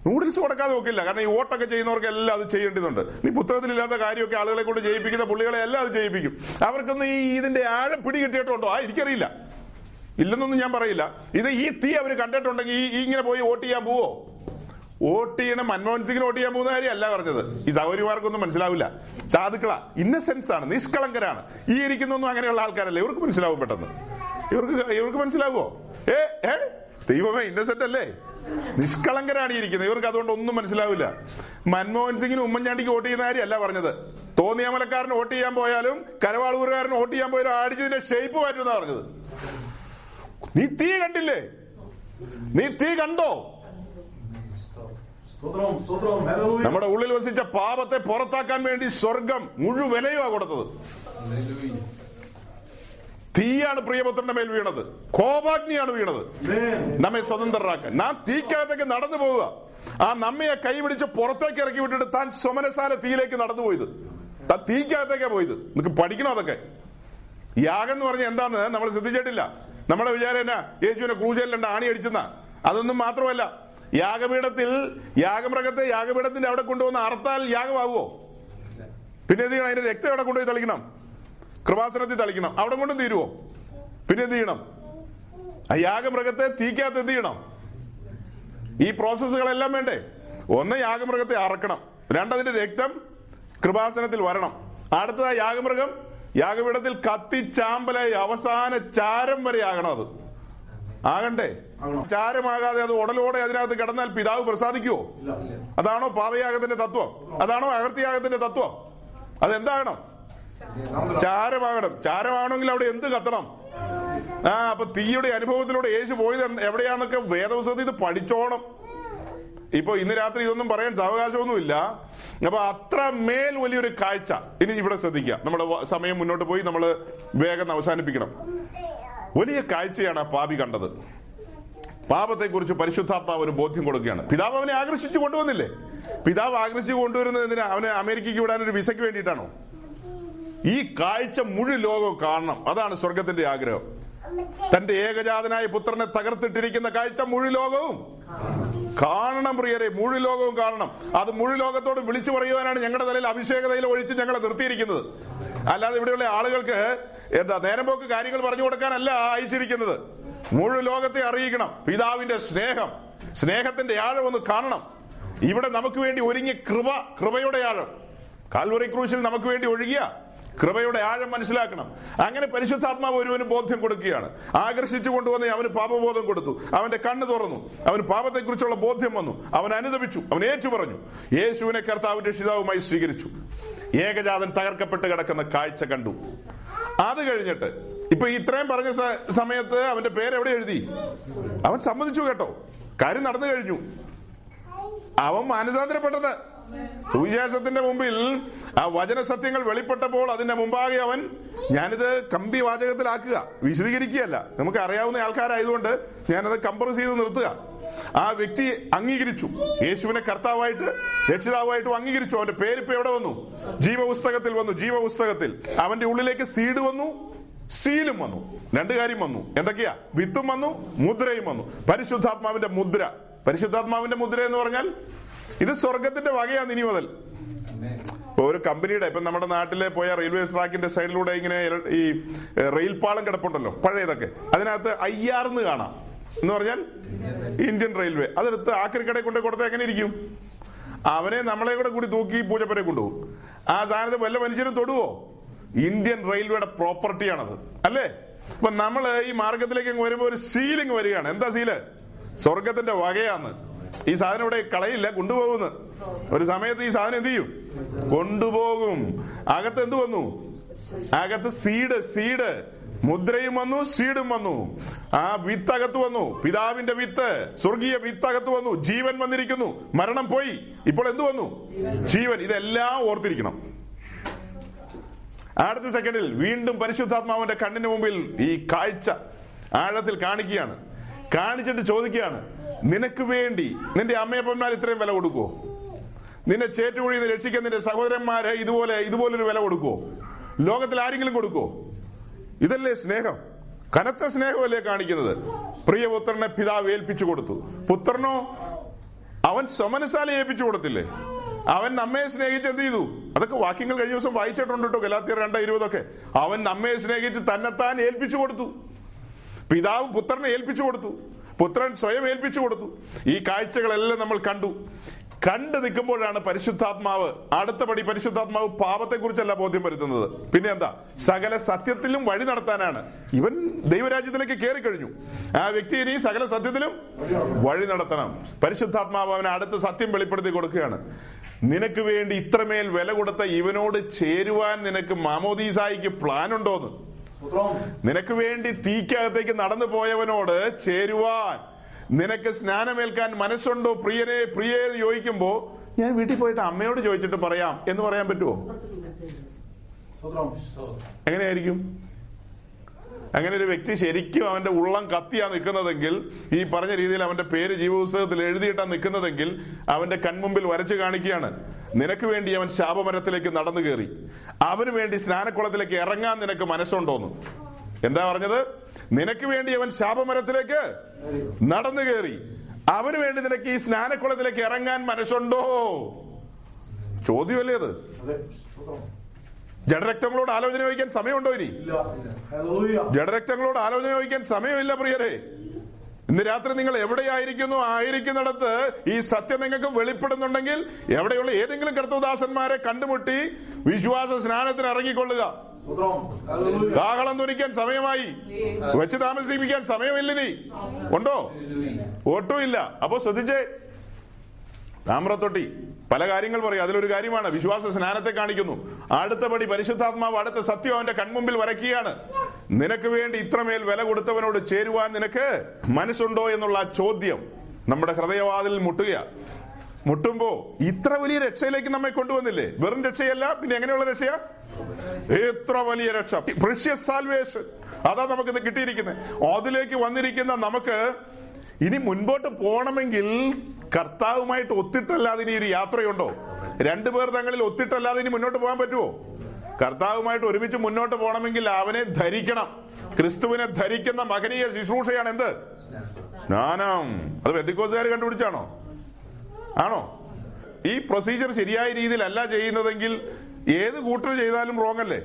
നൂഡിൽസ് കൊടുക്കാതെ നോക്കില്ല. കാരണം ഈ വോട്ടൊക്കെ ചെയ്യുന്നവർക്ക് എല്ലാം അത് ചെയ്യേണ്ടതുണ്ട്. ഈ പുസ്തകത്തിലില്ലാത്ത കാര്യമൊക്കെ ആളുകളെ കൊണ്ട് ചെയ്യിപ്പിക്കുന്ന പുള്ളികളെ എല്ലാം അത് ചെയ്യിപ്പിക്കും. അവർക്കൊന്നും ഈ ഇതിന്റെ ആഴം പിടി കിട്ടിയിട്ടുണ്ടോ ആ എനിക്കറിയില്ല. ഇല്ലെന്നൊന്നും ഞാൻ പറയില്ല. ഇത് ഈ തീ അവർ കണ്ടിട്ടുണ്ടെങ്കിൽ ഈ ഇങ്ങനെ പോയി വോട്ട് ചെയ്യാൻ പോവോ? വോട്ട് ചെയ്യണം മൻമോഹൻ സിംഗിന് വോട്ട് ചെയ്യാൻ പോകുന്ന കാര്യമല്ല പറഞ്ഞത്. ഈ സൗകര്യമാർക്കൊന്നും മനസ്സിലാവില്ല. സാധുക്കള ഇന്നസെൻസ് ആണ് നിഷ്കളങ്കരാണ്. ഈ ഇരിക്കുന്നൊന്നും അങ്ങനെയുള്ള ആൾക്കാരല്ല? ഇവർക്ക് മനസ്സിലാവും പെട്ടെന്ന്. ഇവർക്ക് ഇവർക്ക് മനസ്സിലാവുമോ ഏ ഏ? ദൈവമേ ഇന്നസെന്റ് അല്ലേ? നിഷ്കളങ്കരാണ് ഇരിക്കുന്നത്. ഇവർക്ക് അതുകൊണ്ട് ഒന്നും മനസ്സിലാവില്ല. മൻമോഹൻ സിംഗിന് ഉമ്മൻചാണ്ടിക്ക് വോട്ട് ചെയ്യുന്ന കാര്യമല്ല പറഞ്ഞത്. തോന്നിയാമലക്കാരന് വോട്ട് ചെയ്യാൻ പോയാലും കരവാളൂരുകാരന് വോട്ട് ചെയ്യാൻ പോയാലും അടിച്ചതിന്റെ ഷേപ്പ് മാറ്റുന്ന പറഞ്ഞത്. നീ തീ കണ്ടില്ലേ? നീ തീ കണ്ടോ. നമ്മുടെ ഉള്ളിൽ വസിച്ച പാപത്തെ പുറത്താക്കാൻ വേണ്ടി സ്വർഗം മുഴുവനെയുമാ കൊടുത്തത്. തീയാണ് പ്രിയപുത്രന്റെ മേൽ വീണത്. കോപാഗ്നിയാണ് വീണത്. നമ്മെ സ്വതന്ത്രരാക്കാൻ. നാം തീക്കകത്തേക്ക് നടന്നു പോവുക. ആ നമ്മയെ കൈപിടിച്ച് പുറത്തേക്ക് ഇറക്കി വിട്ടിട്ട് താൻ സ്വമനസാല തീയിലേക്ക് നടന്നു പോയത്. താൻ തീക്കകത്തേക്കാ പോയത്. നിനക്ക് പഠിക്കണോ അതൊക്കെ? യാഗം എന്ന് പറഞ്ഞ എന്താന്ന് നമ്മൾ ശ്രദ്ധിച്ചിട്ടില്ല. നമ്മുടെ വിചാരം എന്നാ? യേശുവിനെ ക്രൂജയിലുണ്ട് ആണി അടിച്ചെന്ന. അതൊന്നും മാത്രമല്ല. യാഗപീഠത്തിൽ യാഗമൃഗത്തെ യാഗപീഠത്തിന്റെ അവിടെ കൊണ്ടുവന്ന് അറുത്താൽ യാഗമാകുമോ പിന്നെ എന്ത് ചെയ്യണം? അതിന്റെ രക്തം അവിടെ കൊണ്ടുപോയി തളിക്കണം. കൃപാസനത്തിൽ തളിക്കണം. അവിടെ കൊണ്ടും തീരുവോ? പിന്നെ എന്ത് ചെയ്യണം? ആ യാഗമൃഗത്തെ തീക്കകത്ത് എന്ത് ചെയ്യണം? ഈ പ്രോസസ്സുകളെല്ലാം വേണ്ടേ? ഒന്ന് യാഗമൃഗത്തെ അറക്കണം. രണ്ടതിന്റെ രക്തം കൃപാസനത്തിൽ വരണം. അടുത്തത് യാഗമൃഗം. യാഗപീഠത്തിൽ കത്തിച്ചാമ്പലായി അവസാന ചാരം വരെ ആകണം അത്. ആകണ്ടേ? ചാരമാകാതെ അത് ഉടലോടെ അതിനകത്ത് കിടന്നാൽ പിതാവ് പ്രസാദിക്കുവോ? അതാണോ പാവയാഗത്തിന്റെ തത്വം? അതാണോ അകർത്തിയാഗത്തിന്റെ തത്വം? അതെന്താകണം? ചാരമാകണം. ചാരമാകണമെങ്കിൽ അവിടെ എന്ത് കത്തണം? ആ അപ്പൊ തീയുടെ അനുഭവത്തിലൂടെ യേശു പോയത് എവിടെയാന്നൊക്കെ വേദപുസ്തകത്തിൽ ഇത് പഠിച്ചോണം. ഇപ്പൊ ഇന്ന് രാത്രി ഇതൊന്നും പറയാൻ സാവകാശമൊന്നുമില്ല. അപ്പൊ അത്ര മേൽ വലിയൊരു കാഴ്ച. ഇനി ഇവിടെ ശ്രദ്ധിക്കുക നമ്മുടെ സമയം മുന്നോട്ട് പോയി. നമ്മൾ വേഗം അവസാനിപ്പിക്കണം. വലിയ കാഴ്ചയാണ് പാപി കണ്ടത്. പാപത്തെക്കുറിച്ച് പരിശുദ്ധാത്മാവ് ഒരു ബോധ്യം കൊടുക്കുകയാണ്. പിതാവ് അവനെ ആകർഷിച്ചു കൊണ്ടുവന്നില്ലേ? പിതാവ് ആകർഷിച്ചു കൊണ്ടുവരുന്നത് എന്തിനാ? അവനെ അമേരിക്കയ്ക്ക് വിടാൻ ഒരു വിസയ്ക്ക് വേണ്ടിയിട്ടാണോ? ഈ കാഴ്ച മുഴു ലോകവും കാണണം. അതാണ് സ്വർഗത്തിന്റെ ആഗ്രഹം. തന്റെ ഏകജാതനായ പുത്രനെ തകർത്തിട്ടിരിക്കുന്ന കാഴ്ച മുഴു ലോകവും. കാണണം പ്രിയരെ മുഴു ലോകവും കാണണം. അത് മുഴു ലോകത്തോടും വിളിച്ചു പറയുവാനാണ് ഞങ്ങളുടെ തലയിൽ അഭിഷേകതയിൽ ഒഴിച്ച് ഞങ്ങളെ നിർത്തിയിരിക്കുന്നത്. അല്ലാതെ ഇവിടെയുള്ള ആളുകൾക്ക് എന്താ നേരം പോക്ക് കാര്യങ്ങൾ പറഞ്ഞു കൊടുക്കാനല്ല അയച്ചിരിക്കുന്നത്. മുഴു ലോകത്തെ അറിയിക്കണം. പിതാവിന്റെ സ്നേഹം. സ്നേഹത്തിന്റെ ആഴം ഒന്ന് കാണണം. ഇവിടെ നമുക്ക് വേണ്ടി ഒരുങ്ങിയ കൃപ കൃപയുടെ ആഴം. കാൽവറി ക്രൂശിൽ നമുക്ക് വേണ്ടി ഒഴുകിയ കൃപയുടെ ആഴം മനസ്സിലാക്കണം. അങ്ങനെ പരിശുദ്ധാത്മാവ് ഒരുവന് ബോധ്യം കൊടുക്കുകയാണ്. ആകർഷിച്ചു കൊണ്ടുവന്ന് അവന് പാപബോധം കൊടുത്തു. അവന്റെ കണ്ണ് തുറന്നു. അവന് പാപത്തെക്കുറിച്ചുള്ള ബോധ്യം വന്നു. അവൻ അനുദപിച്ചു. അവൻ ഏറ്റു പറഞ്ഞു യേശുവിനെ കർത്താവ് രക്ഷിതാവുമായി സ്വീകരിച്ചു. ഏകജാതൻ തകർക്കപ്പെട്ട് കിടക്കുന്ന കാഴ്ച കണ്ടു. അത് കഴിഞ്ഞിട്ട് ഇപ്പൊ ഇത്രയും പറഞ്ഞ സമയത്ത് അവന്റെ പേര് എവിടെ എഴുതി? അവൻ സമ്മതിച്ചു കേട്ടോ. കാര്യം നടന്നു കഴിഞ്ഞു. അവൻ മാനസാന്തരപ്പെട്ടത്. സുവിശേഷത്തിന്റെ മുമ്പിൽ ആ വചന സത്യങ്ങൾ വെളിപ്പെട്ടപ്പോൾ അതിന്റെ മുമ്പാകെ അവൻ ഞാനിത് കമ്പി വാചകത്തിലാക്കുക വിശദീകരിക്കുകയല്ല. നമുക്ക് അറിയാവുന്ന ആൾക്കാരായതുകൊണ്ട് ഞാനത് കംപ്രസ് ചെയ്ത് നിർത്തുക. ആ വ്യക്തി അംഗീകരിച്ചു. യേശുവിനെ കർത്താവായിട്ട് രക്ഷിതാവായിട്ടും അംഗീകരിച്ചു. അവന്റെ പേരിപ്പ് എവിടെ വന്നു? ജീവപുസ്തകത്തിൽ വന്നു. ജീവപുസ്തകത്തിൽ അവന്റെ ഉള്ളിലേക്ക് സീഡ് വന്നു സീലും വന്നു. രണ്ടു കാര്യം വന്നു. എന്തൊക്കെയാ? വിത്തും വന്നു മുദ്രയും വന്നു. പരിശുദ്ധാത്മാവിന്റെ മുദ്ര. പരിശുദ്ധാത്മാവിന്റെ മുദ്ര എന്ന് പറഞ്ഞാൽ ഇത് സ്വർഗത്തിന്റെ വകയാണ് ഇനി മുതൽ. ഒരു കമ്പനിയുടെ ഇപ്പൊ നമ്മുടെ നാട്ടിലെ പോയ റെയിൽവേ ട്രാക്കിന്റെ സൈഡിലൂടെ ഇങ്ങനെ ഈ റെയിൽ പാളം കിടപ്പുണ്ടല്ലോ പഴയതൊക്കെ. അതിനകത്ത് അയ്യാർന്ന് കാണാം. എന്ന് പറഞ്ഞാൽ ഇന്ത്യൻ റെയിൽവേ. അതെടുത്ത് ആക്രിക്കടയിൽ കൊണ്ട് കൊടുത്താൽ എങ്ങനെ ഇരിക്കും? അവനെ നമ്മളെ കൂടെ കൂടി തൂക്കി പൂജപ്പരെ കൊണ്ടുപോകും. ആ സാധനത്തെ വല്ല മനുഷ്യനും തൊടുവോ? ഇന്ത്യൻ റെയിൽവേയുടെ പ്രോപ്പർട്ടിയാണത്. അല്ലേ? അപ്പൊ നമ്മൾ ഈ മാർഗത്തിലേക്ക് അങ്ങ് വരുമ്പോ ഒരു സീലിംഗ് വരികയാണ്. എന്താ സീൽ? സ്വർഗത്തിന്റെ വകയാന്ന് ഈ സാധനം ഇവിടെ കളയില്ല കൊണ്ടുപോകുന്നു. ഒരു സമയത്ത് ഈ സാധനം എന്ത് ചെയ്യും? കൊണ്ടുപോകും. അകത്ത് എന്ത് വന്നു? അകത്ത് സീഡ് സീഡ്. മുദ്രയും വന്നു സീഡും വന്നു. ആ വിത്ത് അകത്ത് വന്നു. പിതാവിന്റെ വിത്ത് സ്വർഗീയ വിത്ത് അകത്ത് വന്നു. ജീവൻ വന്നിരിക്കുന്നു. മരണം പോയി. ഇപ്പോൾ എന്തു വന്നു? ജീവൻ. ഇതെല്ലാം ഓർത്തിരിക്കണം. അടുത്ത സെക്കൻഡിൽ വീണ്ടും പരിശുദ്ധാത്മാവിന്റെ കണ്ണിന് മുമ്പിൽ ഈ കാഴ്ച ആഴത്തിൽ കാണിക്കുകയാണ്. കാണിച്ചിട്ട് ചോദിക്കുകയാണ് നിനക്ക് വേണ്ടി നിന്റെ അമ്മയപ്പന്മാർ ഇത്രയും വില കൊടുക്കോ നിന്നെ ചേറ്റുകുഴിയിൽ നിന്ന് രക്ഷിക്കാൻ നിന്റെ സഹോദരന്മാരെ ഇതുപോലെ ഇതുപോലൊരു വില കൊടുക്കോ ലോകത്തിൽ ആരെങ്കിലും കൊടുക്കോ ഇതല്ലേ സ്നേഹം. കനത്ത സ്നേഹമല്ലേ കാണിക്കുന്നത്. പ്രിയപുത്രനെ പിതാവ് ഏൽപ്പിച്ചു കൊടുത്തു. പുത്രനോ അവൻ സ്വമനസാലെ ഏൽപ്പിച്ചു കൊടുത്തില്ലേ? അവൻ നമ്മെ സ്നേഹിച്ച് എന്ത് ചെയ്തു? അതൊക്കെ വാക്യങ്ങൾ കഴിഞ്ഞ ദിവസം വായിച്ചിട്ടുണ്ട് കേട്ടോ ഗലാത്തിയർ രണ്ടോ ഇരുപതൊക്കെ. അവൻ നമ്മെ സ്നേഹിച്ച് തന്നെത്താൻ ഏൽപ്പിച്ചു കൊടുത്തു. പിതാവ് പുത്രനെ ഏൽപ്പിച്ചു കൊടുത്തു. പുത്രൻ സ്വയം ഏൽപ്പിച്ചു കൊടുത്തു. ഈ കാഴ്ചകളെല്ലാം നമ്മൾ കണ്ടു. കണ്ടു നിൽക്കുമ്പോഴാണ് പരിശുദ്ധാത്മാവ് അടുത്ത പടി പരിശുദ്ധാത്മാവ് പാപത്തെക്കുറിച്ചല്ല ബോധ്യം വരുത്തുന്നത്. പിന്നെ എന്താ? സകല സത്യത്തിലും വഴി നടത്താനാണ്. ഇവൻ ദൈവരാജ്യത്തിലേക്ക് കയറി കഴിഞ്ഞു. ആ വ്യക്തി ഇനി സകല സത്യത്തിലും വഴി നടത്തണം. പരിശുദ്ധാത്മാവ് അവന് അടുത്ത സത്യം വെളിപ്പെടുത്തി കൊടുക്കുകയാണ്. നിനക്ക് വേണ്ടി ഇത്രമേൽ വില കൊടുത്ത ഇവനോട് ചേരുവാൻ നിനക്ക് മാമോദീസായിക്ക് പ്ലാൻ ഉണ്ടോന്ന്? നിനക്ക് വേണ്ടി തീക്കകത്തേക്ക് നടന്നു പോയവനോട് ചേരുവാൻ. നിനക്ക് സ്നാനമേൽക്കാൻ മനസ്സുണ്ടോ? പ്രിയനെ പ്രിയേ എന്ന് ചോദിക്കുമ്പോ ഞാൻ വീട്ടിൽ പോയിട്ട് അമ്മയോട് ചോദിച്ചിട്ട് പറയാം. എന്ന് പറയാൻ പറ്റുമോ എങ്ങനെയായിരിക്കും? അങ്ങനെ ഒരു വ്യക്തി ശരിക്കും അവന്റെ ഉള്ളം കത്തിയാ നിൽക്കുന്നതെങ്കിൽ ഈ പറഞ്ഞ രീതിയിൽ അവന്റെ പേര് ജീവപുസ്തകത്തിൽ എഴുതിയിട്ടാ നിൽക്കുന്നതെങ്കിൽ അവന്റെ കൺമുമ്പിൽ വരച്ചു കാണിക്കുകയാണ്. നിനക്ക് വേണ്ടി അവൻ ശാപമരത്തിലേക്ക് നടന്നു കയറി. അവന് വേണ്ടി സ്നാനക്കുളത്തിലേക്ക് ഇറങ്ങാൻ നിനക്ക് മനസ്സുണ്ടോന്ന്. എന്താ പറഞ്ഞത്? നിനക്ക് വേണ്ടി അവൻ ശാപമരത്തിലേക്ക് നടന്നു കയറി. അവന് വേണ്ടി നിനക്ക് ഈ സ്നാനക്കുളത്തിലേക്ക് ഇറങ്ങാൻ മനസ്സുണ്ടോ? ചോദ്യമല്ലേ അത്? ജഡരക്തങ്ങളോട് ആലോചന വഹിക്കാൻ സമയമുണ്ടോ ഇനി? ജഡരക്തങ്ങളോട് ആലോചന വഹിക്കാൻ സമയമില്ല പ്രിയരെ. ഇന്ന് രാത്രി നിങ്ങൾ എവിടെയായിരിക്കുന്നു? ആയിരിക്കുന്നിടത്ത് ഈ സത്യം നിങ്ങൾക്ക് വെളിപ്പെടുന്നുണ്ടെങ്കിൽ എവിടെയുള്ള ഏതെങ്കിലും കർത്തവദാസന്മാരെ കണ്ടുമുട്ടി വിശ്വാസ സ്നാനത്തിന് ഇറങ്ങിക്കൊള്ളുക. കാഹളം തുനിക്കാൻ സമയമായി. വെച്ച് താമസിപ്പിക്കാൻ സമയമില്ലിനി ഉണ്ടോ? ഒട്ടുമില്ല അപ്പൊ ശ്രദ്ധിച്ചേ. താമ്രത്തൊട്ടി. പല കാര്യങ്ങൾ പറയും. അതിലൊരു കാര്യമാണ്. വിശ്വാസ സ്നാനത്തെ കാണിക്കുന്നു. അടുത്ത പടി പരിശുദ്ധാത്മാവ് അടുത്ത സത്യം അവന്റെ കൺമുമ്പിൽ വരയ്ക്കുകയാണ്. നിനക്ക് വേണ്ടി ഇത്രമേൽ വില കൊടുത്തവനോട് ചേരുവാൻ നിനക്ക് മനസ്സുണ്ടോ എന്നുള്ള ചോദ്യം നമ്മുടെ ഹൃദയവാതിൽ മുട്ടുക. മുട്ടുമ്പോ ഇത്ര വലിയ രക്ഷയിലേക്ക് നമ്മെ കൊണ്ടുവന്നില്ലേ? വെറും രക്ഷയല്ല. പിന്നെ എങ്ങനെയുള്ള രക്ഷയാ? എത്ര വലിയ രക്ഷ. പ്രഷ്യസ് സാൽവേഷൻ അതാ നമുക്കിത് കിട്ടിയിരിക്കുന്നത് അതിലേക്ക് വന്നിരിക്കുന്ന നമുക്ക് ഇനി മുൻപോട്ട് പോകണമെങ്കിൽ കർത്താവുമായിട്ട് ഒത്തിട്ടല്ലാതെ ഇനി ഒരു യാത്രയുണ്ടോ? രണ്ടുപേർ തങ്ങളിൽ ഒത്തിട്ടല്ലാതെ ഇനി മുന്നോട്ട് പോകാൻ പറ്റുമോ? കർത്താവുമായിട്ട് ഒരുമിച്ച് മുന്നോട്ട് പോകണമെങ്കിൽ അവനെ ധരിക്കണം. ക്രിസ്തുവിനെ ധരിക്കുന്ന മകനീയ ശുശ്രൂഷയാണ് എന്ത് സ്നാനം അത് വെത്തിക്കോസുകാർ കണ്ടുപിടിച്ചാണോ? ആണോ? ഈ പ്രൊസീജിയർ ശരിയായ രീതിയിലല്ല ചെയ്യുന്നതെങ്കിൽ ഏത് കൂട്ടർ ചെയ്താലും റോങ് അല്ലേ?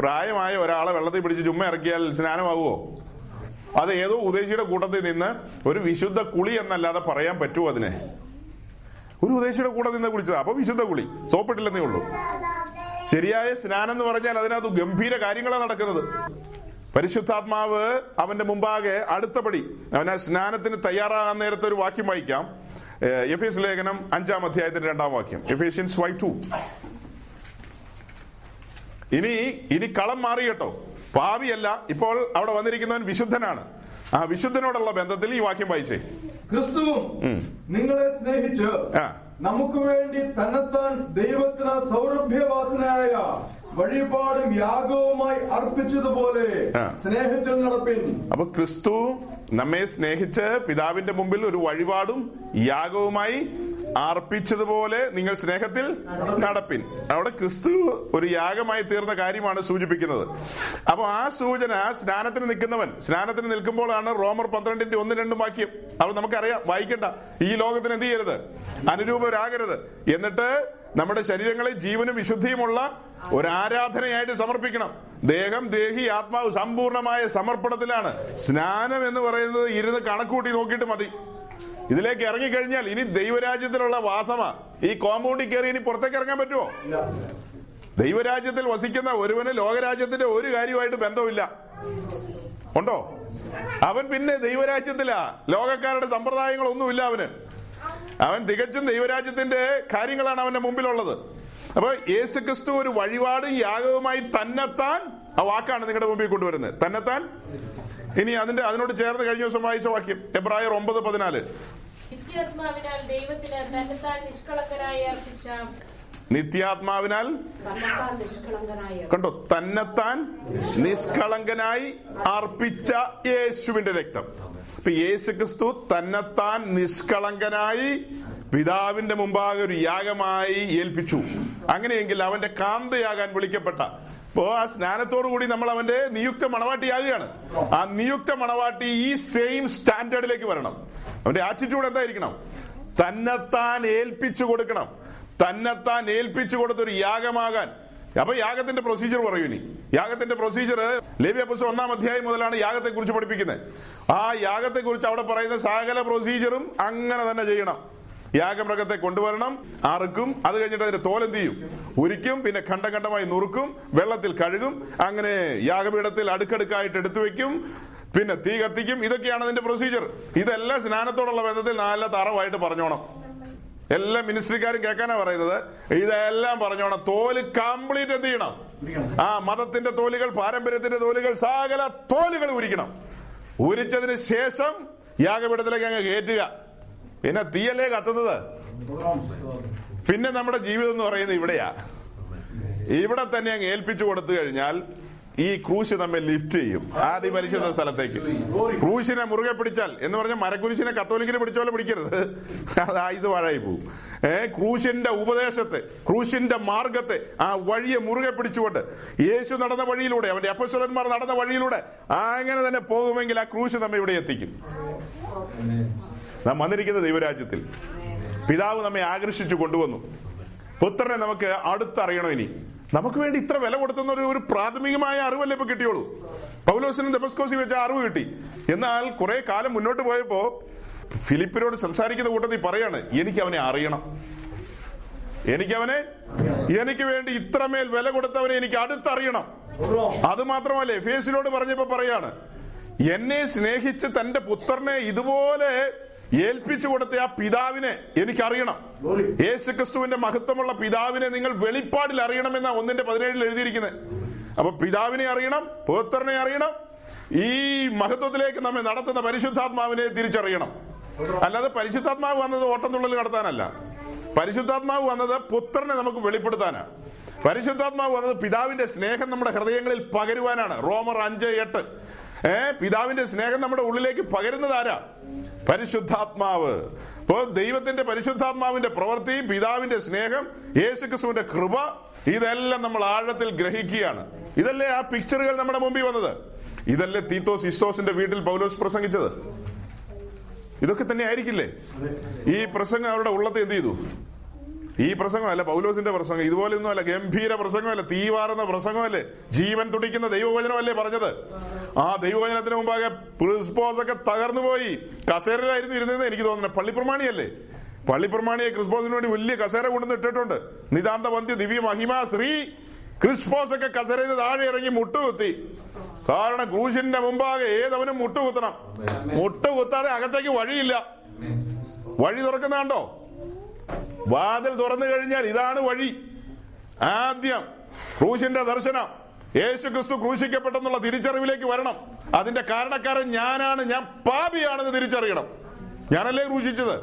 പ്രായമായ ഒരാളെ വെള്ളത്തിൽ പിടിച്ച് ചുമ്മ ഇറക്കിയാൽ സ്നാനമാകുമോ അത് ഏതോ ഉദ്ദേശിയുടെ കൂട്ടത്തിൽ നിന്ന് ഒരു വിശുദ്ധ കുളി എന്നല്ലാതെ പറയാൻ പറ്റുമോ അതിനെ? ഒരു ഉദ്ദേശിയുടെ കൂടെ നിന്ന് കുളിച്ചതാ. അപ്പൊ വിശുദ്ധ കുളി. സോപ്പിട്ടില്ലെന്നേ ഉള്ളൂ. ശരിയായ സ്നാനം എന്ന് പറഞ്ഞാൽ അതിനകത്ത് ഗംഭീര കാര്യങ്ങളാണ് നടക്കുന്നത്. പരിശുദ്ധാത്മാവ് അവന്റെ മുമ്പാകെ അടുത്തപടി അവൻ ആ സ്നാനത്തിന് തയ്യാറാകാൻ നേരത്തെ ഒരു വാക്യം വായിക്കാം. എഫേസ് ലേഖനം അഞ്ചാം അധ്യായത്തിന്റെ രണ്ടാം വാക്യം. Ephesians five two. ഇനി ഇനി കളം മാറി കേട്ടോ. പാവിയല്ല. ഇപ്പോൾ അവിടെ വന്നിരിക്കുന്നവൻ വിശുദ്ധനാണ്. ആ വിശുദ്ധനോടുള്ള ബന്ധത്തിൽ ഈ വാക്യം വായിച്ചേ. ക്രിസ്തുവും നിങ്ങളെ സ്നേഹിച്ച്. നമുക്ക് വേണ്ടി തന്നെത്താൻ ദൈവത്തിന് സൗരഭ്യവാസനായ വഴിപാടും യാഗവുമായി അർപ്പിച്ചതുപോലെ. സ്നേഹത്തിൽ നടപ്പിൻ. അപ്പൊ ക്രിസ്തു നമ്മെ സ്നേഹിച്ച് പിതാവിന്റെ മുമ്പിൽ ഒരു വഴിപാടും യാഗവുമായി അർപ്പിച്ചതുപോലെ നിങ്ങൾ സ്നേഹത്തിൽ നടപ്പിൻ. അവിടെ ക്രിസ്തു ഒരു യാഗമായി തീർന്ന കാര്യമാണ് സൂചിപ്പിക്കുന്നത്. അപ്പൊ ആ സൂചന സ്നാനത്തിന് നിൽക്കുന്നവൻ സ്നാനത്തിന് നിൽക്കുമ്പോഴാണ് റോമർ പന്ത്രണ്ടിന്റെ ഒന്ന് രണ്ടും വാക്യം. അപ്പൊ നമുക്കറിയാം വായിക്കണ്ട. ഈ ലോകത്തിന് എന്ത് ചെയ്യരുത്? അനുരൂപരാകരുത്. എന്നിട്ട് നമ്മുടെ ശരീരങ്ങളെ ജീവനും വിശുദ്ധിയുമുള്ള ഒരു ആരാധനയായിട്ട് സമർപ്പിക്കണം. ദേഹം ദേഹി ആത്മാവ് സമ്പൂർണമായ സമർപ്പണത്തിലാണ്. സ്നാനം എന്ന് പറയുന്നത് ഇരുന്ന് കണക്കൂട്ടി നോക്കിയിട്ട് മതി. ഇതിലേക്ക് ഇറങ്ങിക്കഴിഞ്ഞാൽ ഇനി ദൈവരാജ്യത്തിലുള്ള വാസമാ. ഈ കോമ്പൗണ്ടിൽ കയറി ഇനി പുറത്തേക്ക് ഇറങ്ങാൻ പറ്റുമോ? ദൈവരാജ്യത്തിൽ വസിക്കുന്ന ഒരുവന് ലോകരാജ്യത്തിന്റെ ഒരു കാര്യമായിട്ട് ബന്ധമില്ല ഉണ്ടോ? അവൻ പിന്നെ ദൈവരാജ്യത്തിലാ. ലോകക്കാരുടെ സമ്പ്രദായങ്ങളൊന്നുമില്ല അവന്. അവൻ തികച്ചും ദൈവരാജ്യത്തിന്റെ കാര്യങ്ങളാണ് അവന്റെ മുമ്പിലുള്ളത്. അപ്പൊ യേശു ക്രിസ്തു ഒരു വഴിപാടും യാഗവുമായി തന്നെത്താൻ ആ വാക്കാണ് നിങ്ങളുടെ മുമ്പിൽ കൊണ്ടുവരുന്നത്. തന്നെത്താൻ ഇനി അതിന്റെ അതിനോട് ചേർന്ന് കഴിഞ്ഞ ദിവസം വായിച്ച വാക്യം എബ്രായർ ഒമ്പത് പതിനാല്. നിത്യാത്മാവിനാൽ കണ്ടോ? തന്നെത്താൻ നിഷ്കളങ്കനായി അർപ്പിച്ച യേശുവിന്റെ രക്തം. ഇപ്പൊ യേശു ക്രിസ്തു തന്നെത്താൻ നിഷ്കളങ്കനായി പിതാവിന്റെ മുമ്പാകെ ഒരു യാഗമായി ഏൽപ്പിച്ചു. അങ്ങനെയെങ്കിൽ അവന്റെ കാന്തയാകാൻ വിളിക്കപ്പെട്ട അപ്പോ ആ സ്നാനത്തോടു കൂടി നമ്മൾ അവന്റെ നിയുക്ത മണവാട്ടി മണവാട്ടിയാകുകയാണ്. ആ നിയുക്ത മണവാട്ടി ഈ സെയിം സ്റ്റാൻഡേർഡിലേക്ക് വരണം. അവന്റെ ആറ്റിറ്റ്യൂഡ് എന്തായിരിക്കണം? തന്നെത്താൻ ഏൽപ്പിച്ചു കൊടുക്കണം. തന്നെത്താൻ ഏൽപ്പിച്ചു കൊടുത്തൊരു യാഗമാകാൻ. അപ്പൊ യാഗത്തിന്റെ പ്രൊസീജിയർ പറയൂ ഇനി. യാഗത്തിന്റെ പ്രൊസീജിയർ ലേബിയ പുസ്തകം ഒന്നാം അധ്യായം മുതലാണ് യാഗത്തെ കുറിച്ച് പഠിപ്പിക്കുന്നത്. ആ യാഗത്തെ കുറിച്ച് അവിടെ പറയുന്ന സകല പ്രൊസീജിയറും അങ്ങനെ തന്നെ ചെയ്യണം. യാഗമൃഗത്തെ കൊണ്ടുവരണം. അറുക്കും. അത് കഴിഞ്ഞിട്ട് അതിന്റെ തോലെന്ത് ചെയ്യും? ഉരിക്കും. പിന്നെ ഖണ്ഡം ഖണ്ഡമായി നുറുക്കും. വെള്ളത്തിൽ കഴുകും. അങ്ങനെ യാഗപീഠത്തിൽ അടുക്കടുക്കായിട്ട് എടുത്തു വെക്കും. പിന്നെ തീ കത്തിക്കും. ഇതൊക്കെയാണ് അതിന്റെ പ്രൊസീജിയർ ഇതെല്ലാം സ്നാനത്തോടുള്ള ബന്ധത്തിൽ നല്ല തറവായിട്ട് പറഞ്ഞോണം. എല്ലാ മിനിസ്ട്രിക്കാരും കേൾക്കാനാ പറയുന്നത്. ഇതെല്ലാം പറഞ്ഞോണം. തോൽ കംപ്ലീറ്റ് എന്ത് ചെയ്യണം? ആ മതത്തിന്റെ തോലുകൾ പാരമ്പര്യത്തിന്റെ തോലുകൾ സകല തോലുകൾ ഉരിക്കണം. ഉരിച്ചതിന് ശേഷം യാഗപീഠത്തിലേക്ക് അങ്ങ് കയറ്റുക. പിന്നെ തീയല്ലേ കത്തുന്നത്? പിന്നെ നമ്മുടെ ജീവിതം എന്ന് പറയുന്നത് ഇവിടെയാ. ഇവിടെ തന്നെ അങ്ങ് ഏൽപ്പിച്ചു കൊടുത്തു കഴിഞ്ഞാൽ ഈ ക്രൂശ് നമ്മെ ലിഫ്റ്റ് ചെയ്യും. ആദ്യ പരിശുദ്ധ സ്ഥലത്തേക്ക്. ക്രൂശിനെ മുറുകെ പിടിച്ചാൽ എന്ന് പറഞ്ഞാൽ മരക്കുരിശിനെ കത്തോലിക്കിനെ പിടിച്ചോലെ പിടിക്കരുത്. അത് ആയുസ് വാഴായി പോകും ഏ ക്രൂശിന്റെ ഉപദേശത്തെ ക്രൂശിന്റെ മാർഗത്തെ ആ വഴിയെ മുറുകെ പിടിച്ചുകൊണ്ട് യേശു നടന്ന വഴിയിലൂടെ അവന്റെ അപ്പസ്വലന്മാർ നടന്ന വഴിയിലൂടെ അങ്ങനെ തന്നെ പോകുമെങ്കിൽ ആ ക്രൂശ് നമ്മെ ഇവിടെ എത്തിക്കും. നാം വന്നിരിക്കുന്ന ദൈവരാജ്യത്തിൽ പിതാവ് നമ്മെ ആകർഷിച്ചു കൊണ്ടുവന്നു. പുത്രനെ നമുക്ക് അടുത്തറിയണം ഇനി. നമുക്ക് വേണ്ടി ഇത്ര വില കൊടുത്തുന്ന ഒരു ഒരു പ്രാഥമികമായ അറിവല്ലേ ഇപ്പൊ കിട്ടിയോളൂ പൗലോസിനും ദമസ്കോസി വെച്ച അറിവ് കിട്ടി. എന്നാൽ കുറെ കാലം മുന്നോട്ട് പോയപ്പോ ഫിലിപ്പിനോട് സംസാരിക്കുന്ന കൂട്ടത്തിൽ പറയാണ് എനിക്ക് അവനെ അറിയണം. എനിക്കവനെ എനിക്ക് വേണ്ടി ഇത്രമേൽ വില കൊടുത്തവനെ എനിക്ക് അടുത്തറിയണം. അത് മാത്രമല്ല എഫേസിനോട് പറഞ്ഞപ്പോ പറയാണ് എന്നെ സ്നേഹിച്ച് തന്റെ പുത്രനെ ഇതുപോലെ ഏൽപ്പിച്ചു കൊടുത്ത ആ പിതാവിനെ എനിക്കറിയണം. യേശു ക്രിസ്തുവിന്റെ മഹത്വമുള്ള പിതാവിനെ നിങ്ങൾ വെളിപ്പാടിൽ അറിയണമെന്ന ഒന്നിന്റെ പതിനേഴിൽ എഴുതിയിരിക്കുന്നത് അപ്പൊ പിതാവിനെ അറിയണം പുത്രനെ അറിയണം ഈ മഹത്വത്തിലേക്ക് നമ്മെ നടത്തുന്ന പരിശുദ്ധാത്മാവിനെ തിരിച്ചറിയണം. അല്ലാതെ പരിശുദ്ധാത്മാവ് വന്നത് ഓട്ടംതുള്ളൽ നടത്താനല്ല പരിശുദ്ധാത്മാവ് വന്നത് പുത്രനെ നമുക്ക് വെളിപ്പെടുത്താനാ. പരിശുദ്ധാത്മാവ് വന്നത് പിതാവിന്റെ സ്നേഹം നമ്മുടെ ഹൃദയങ്ങളിൽ പകരുവാനാണ്. റോമർ അഞ്ച് എട്ട്. ഏ പിതാവിന്റെ സ്നേഹം നമ്മുടെ ഉള്ളിലേക്ക് പകരുന്നത് ആരാ? പരിശുദ്ധാത്മാവ്. ഇപ്പോ ദൈവത്തിന്റെ പരിശുദ്ധാത്മാവിന്റെ പ്രവൃത്തി പിതാവിന്റെ സ്നേഹം യേശുക്രിസ്തുവിന്റെ കൃപ ഇതെല്ലാം നമ്മൾ ആഴത്തിൽ ഗ്രഹിക്കുകയാണ്. ഇതല്ലേ ആ പിക്ചറുകൾ നമ്മുടെ മുമ്പിൽ വന്നത്? ഇതല്ലേ തീത്തോസ് ഇസ്തോസിന്റെ വീട്ടിൽ പൗലോസ് പ്രസംഗിച്ചത്? ഇതൊക്കെ തന്നെ ആയിരിക്കില്ലേ ഈ പ്രസംഗം അവരുടെ ഉള്ളത്തെ എന്ത് ചെയ്തു? ഈ പ്രസംഗമല്ല പൗലോസിന്റെ പ്രസംഗം. ഇതുപോലൊന്നും അല്ല ഗംഭീര പ്രസംഗമല്ല തീവാറുന്ന പ്രസംഗമല്ലേ? ജീവൻ തുടിക്കുന്ന ദൈവവചനമല്ലേ പറഞ്ഞത്? ആ ദൈവവചനത്തിന് മുമ്പാകെ ക്രിസ്പോസ് ഒക്കെ തകർന്നു പോയി കസേരയിലായിരുന്നു ഇരുന്നതെന്ന് എനിക്ക് തോന്നുന്നത് പള്ളിപ്രമാണിയല്ലേ? പള്ളിപ്രമാണിയെ ക്രിസ്പോസിന് വേണ്ടി വലിയ കസേര കൊണ്ടുവന്ന് ഇട്ടിട്ടുണ്ട്. നിതാന്ത വന്ധ്യ ദിവ്യ മഹിമ ശ്രീ ക്രിസ്പോസ് ഒക്കെ കസേരയിൽ താഴെ ഇറങ്ങി മുട്ടുകുത്തി. കാരണം ക്രൂശിന്റെ മുമ്പാകെ ഏതവനും മുട്ടുകുത്തണം. മുട്ടുകുത്താതെ അകത്തേക്ക് വഴിയില്ല. വഴി തുറക്കുന്ന കണ്ടോ വാതിൽ തുറന്നു കഴിഞ്ഞാൽ ഇതാണ് വഴി. ആദ്യം ക്രൂശിന്റെ ദർശനം. യേശു ക്രിസ്തു ക്രൂശിക്കപ്പെട്ടെന്നുള്ള തിരിച്ചറിവിലേക്ക് വരണം. അതിന്റെ കാരണക്കാരൻ ഞാനാണ്. ഞാൻ പാപിയാണെന്ന് തിരിച്ചറിയണം. ഞാനല്ലേ ക്രൂശിച്ചത്?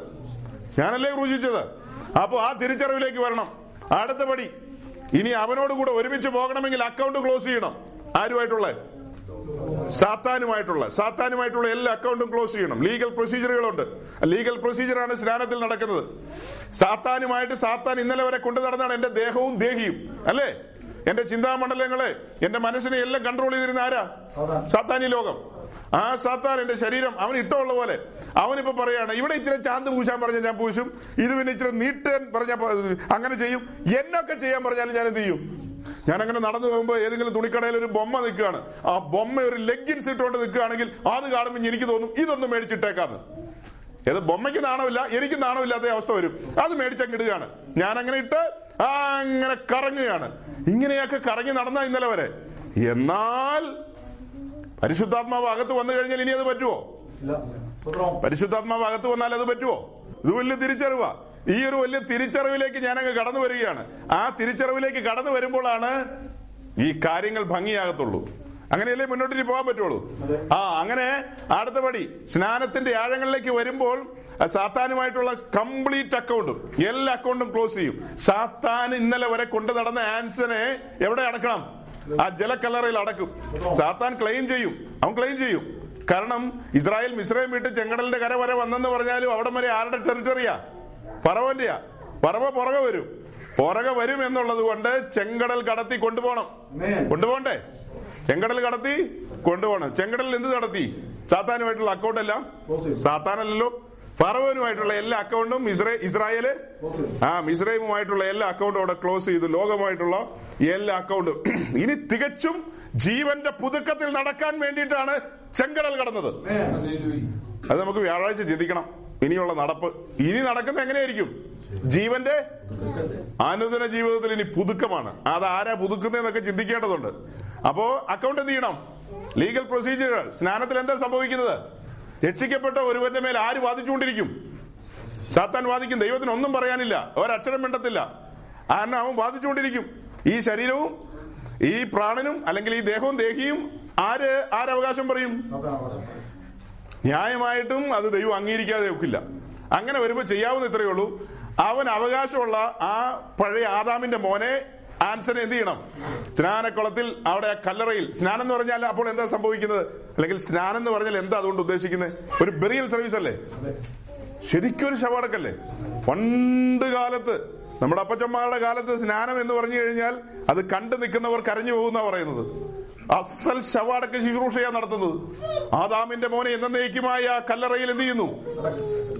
ഞാനല്ലേ ക്രൂശിച്ചത്? അപ്പോ ആ തിരിച്ചറിവിലേക്ക് വരണം. അടുത്ത പടി ഇനി അവനോട് കൂടെ ഒരുമിച്ച് പോകണമെങ്കിൽ അക്കൗണ്ട് ക്ലോസ് ചെയ്യണം. ആരുമായിട്ടുള്ള സാത്താനുമായിട്ടുള്ള സാത്താനുമായിട്ടുള്ള എല്ലാ അക്കൗണ്ടും ക്ലോസ് ചെയ്യണം. ലീഗൽ പ്രൊസീജിയറുകളുണ്ട് ലീഗൽ പ്രൊസീജിയറാണ് സ്നാനത്തിൽ നടക്കുന്നത്. സാത്താനുമായിട്ട് സാത്താൻ ഇന്നലെ വരെ കൊണ്ടു നടന്നാണ് എന്റെ ദേഹവും ദേഹിയും. അല്ലേ? എന്റെ ചിന്താമണ്ഡലങ്ങളെ എന്റെ മനസ്സിനെ എല്ലാം കൺട്രോൾ ചെയ്തിരുന്ന ആരാ? സാത്താനി ലോകം. ആ സാത്താൻ എന്റെ ശരീരം അവൻ ഇഷ്ടമുള്ള പോലെ. അവനിപ്പോ പറയാണ് ഇവിടെ ഇച്ചിരി ചാന്ത് പൂശാൻ പറഞ്ഞ ഞാൻ പൂശും. ഇത് പിന്നെ ഇച്ചിരി നീട്ടാൻ പറഞ്ഞ അങ്ങനെ ചെയ്യും. എന്നൊക്കെ ചെയ്യാൻ പറഞ്ഞാലും ഞാൻ എന്ത് ചെയ്യും? ഞാൻ അങ്ങനെ നടന്നു പോകുമ്പോൾ ഏതെങ്കിലും തുണിക്കടയിൽ ഒരു ബൊമ്മ നിൽക്കുകയാണ്. ആ ബൊമ്മ ഒരു ലെഗിൻസ് ഇട്ടുകൊണ്ട് നിൽക്കുകയാണെങ്കിൽ അത് കാണുമ്പോൾ എനിക്ക് തോന്നും ഇതൊന്നും മേടിച്ചിട്ടേക്കാന്ന്. ഏത് ബൊമ്മയ്ക്ക് നാണമില്ല എനിക്ക് നാണമില്ലാത്ത അവസ്ഥ വരും. അത് മേടിച്ചങ്ങ് ഇടുകയാണ്. ഞാൻ അങ്ങനെ ഇട്ട് ആ അങ്ങനെ കറങ്ങുകയാണ്. ഇങ്ങനെയൊക്കെ കറങ്ങി നടന്ന ഇന്നലെ വരെ. എന്നാൽ പരിശുദ്ധാത്മാവ് അകത്ത് വന്നു കഴിഞ്ഞാൽ ഇനി അത് പറ്റുമോ പരിശുദ്ധാത്മാവ് അകത്ത് വന്നാൽ അത് പറ്റുമോ ഇത് വലിയ തിരിച്ചറിവാ. ഈ ഒരു വലിയ തിരിച്ചറിവിലേക്ക് ഞാൻ അങ്ങ് കടന്നു വരികയാണ്. ആ തിരിച്ചറിവിലേക്ക് കടന്നു വരുമ്പോഴാണ് ഈ കാര്യങ്ങൾ ഭംഗിയാകത്തുള്ളൂ. അങ്ങനെയല്ലേ മുന്നോട്ട് പോകാൻ പറ്റുള്ളൂ? ആ അങ്ങനെ അടുത്ത പടി സ്നാനത്തിന്റെ ആഴങ്ങളിലേക്ക് വരുമ്പോൾ സാത്താനുമായിട്ടുള്ള കംപ്ലീറ്റ് അക്കൗണ്ടും എല്ലാ അക്കൗണ്ടും ക്ലോസ് ചെയ്യും. സാത്താൻ ഇന്നലെ വരെ കൊണ്ടു നടന്ന ആൻസനെ എവിടെ അടക്കണം? ആ ജലക്കല്ലറയിൽ അടക്കും. സാത്താൻ ക്ലെയിം ചെയ്യും. അവൻ ക്ലെയിം ചെയ്യും. കാരണം ഇസ്രായേൽ മിശ്രയും വിട്ട് ചെങ്കടലിന്റെ കര വരെ വന്നെന്ന് പറഞ്ഞാലും അവിടെ വരെ ആരുടെ ടെറിട്ടറിയാ? പറവന്റെയാ പറവ പുറകെ വരും. പുറകെ വരും എന്നുള്ളത് കൊണ്ട് ചെങ്കടൽ കടത്തി കൊണ്ടുപോകണം. കൊണ്ടുപോകണ്ടേ? ചെങ്കടൽ കടത്തി കൊണ്ടുപോകണം. ചെങ്കടലിൽ എന്ത് നടത്തി? സാത്താനുമായിട്ടുള്ള അക്കൗണ്ട് എല്ലാം. സാത്താനല്ലല്ലോ. ഫറവനുമായിട്ടുള്ള എല്ലാ അക്കൗണ്ടും ഇസ്രേ ഇസ്രായേൽ? ആ മിസ്രൈമുമായിട്ടുള്ള എല്ലാ അക്കൗണ്ടും അവിടെ ക്ലോസ് ചെയ്തു. ലോകമായിട്ടുള്ള എല്ലാ അക്കൗണ്ടും ഇനി തികച്ചും ജീവന്റെ പുതുക്കത്തിൽ നടക്കാൻ വേണ്ടിയിട്ടാണ് ചെങ്കടൽ കടന്നത്. അത് നമുക്ക് വ്യാഴാഴ്ച ചിന്തിക്കണം. ഇനിയുള്ള നടപ്പ് ഇനി നടക്കുന്ന എങ്ങനെയായിരിക്കും? ജീവന്റെ അനുദിന ജീവിതത്തിൽ ഇനി പുതുക്കമാണ്. അത് ആരാ പുതുക്കുന്നതെന്നൊക്കെ ചിന്തിക്കേണ്ടതുണ്ട്. അപ്പോ അക്കൗണ്ട് എന്ത് ചെയ്യണം? ലീഗൽ പ്രൊസീജിയറുകൾ സ്നാനത്തിൽ എന്താ സംഭവിക്കുന്നത്? രക്ഷിക്കപ്പെട്ട ഒരുവന്റെ മേൽ ആര് വാദിച്ചുകൊണ്ടിരിക്കും? സാത്താൻ വാദിക്കും. ദൈവത്തിന് ഒന്നും പറയാനില്ല. ഒരക്ഷരം മിണ്ടത്തില്ല. കാരണം അവൻ വാദിച്ചുകൊണ്ടിരിക്കും. ഈ ശരീരവും ഈ പ്രാണനും അല്ലെങ്കിൽ ഈ ദേഹവും ദേഹിയും ആര് ആരവകാശം പറയും. ന്യായമായിട്ടും അത് ദൈവം അംഗീകരിക്കാതെ ഒക്കില്ല. അങ്ങനെ വരുമ്പോൾ ചെയ്യാവുന്ന ഇത്രയേ ഉള്ളൂ. അവൻ അവകാശമുള്ള ആ പഴയ ആദാമിന്റെ മോനെ ആൻസനെ എന്ത് ചെയ്യണം? സ്നാനക്കുളത്തിൽ അവിടെ ആ കല്ലറയിൽ സ്നാനം എന്ന് പറഞ്ഞാൽ അപ്പോൾ എന്താ സംഭവിക്കുന്നത്? അല്ലെങ്കിൽ സ്നാനം എന്ന് പറഞ്ഞാൽ എന്താ അതുകൊണ്ട് ഉദ്ദേശിക്കുന്നത് ഒരു ബെറിയൽ സർവീസ് അല്ലേ? ശരിക്കും ഒരു ശവടക്കല്ലേ? പണ്ട് കാലത്ത് നമ്മുടെ അപ്പച്ചന്മാരുടെ കാലത്ത് സ്നാനം എന്ന് പറഞ്ഞു കഴിഞ്ഞാൽ അത് കണ്ടു നിൽക്കുന്നവർ കരഞ്ഞു പോകുന്ന പറയുന്നത്. അസൽ ശവാടക്ക ശുശ്രൂഷയാണ് നടത്തുന്നത്. ആദാമിന്റെ മോനെ എന്നേക്കുമായ ആ കല്ലറയിൽ എന്ത് ചെയ്യുന്നു?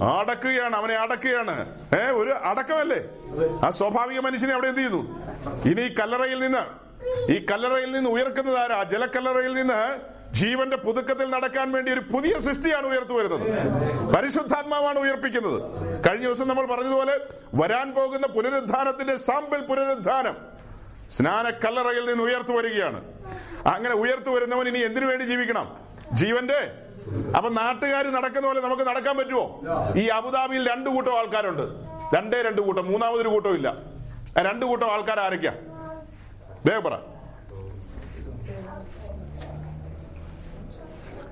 അടക്കുകയാണ് അവനെ അടക്കുകയാണ്. ഏ ഒരു അടക്കമല്ലേ? ആ സ്വാഭാവിക മനുഷ്യനെ അവിടെ എന്ത് ചെയ്യുന്നു? ഇനി കല്ലറയിൽ നിന്ന് ഈ കല്ലറയിൽ നിന്ന് ഉയർക്കുന്നത് ആരാ? ജലക്കല്ലറയിൽ നിന്ന് ജീവന്റെ പുതുക്കത്തിൽ നടക്കാൻ വേണ്ടി ഒരു പുതിയ സൃഷ്ടിയാണ് ഉയർത്തു വരുന്നത്. പരിശുദ്ധാത്മാവാണ് ഉയർപ്പിക്കുന്നത്. കഴിഞ്ഞ ദിവസം നമ്മൾ പറഞ്ഞതുപോലെ വരാൻ പോകുന്ന പുനരുദ്ധാനത്തിന്റെ സാമ്പിൾ പുനരുദ്ധാനം. സ്നാന കല്ലറയിൽ നിന്ന് ഉയർത്തു വരികയാണ്. അങ്ങനെ ഉയർത്തു വരുന്നവൻ ഇനി എന്തിനു വേണ്ടി ജീവിക്കണം? ജീവന്റെ? അപ്പൊ നാട്ടുകാർ നടക്കുന്ന പോലെ നമുക്ക് നടക്കാൻ പറ്റുമോ ഈ അബുദാബിയിൽ രണ്ടു കൂട്ടം ആൾക്കാരുണ്ട്. രണ്ടേ രണ്ട് കൂട്ടം. മൂന്നാമതൊരു കൂട്ടം ഇല്ല. രണ്ടു കൂട്ടം ആൾക്കാർ ആരൊക്കെയാ? പറ.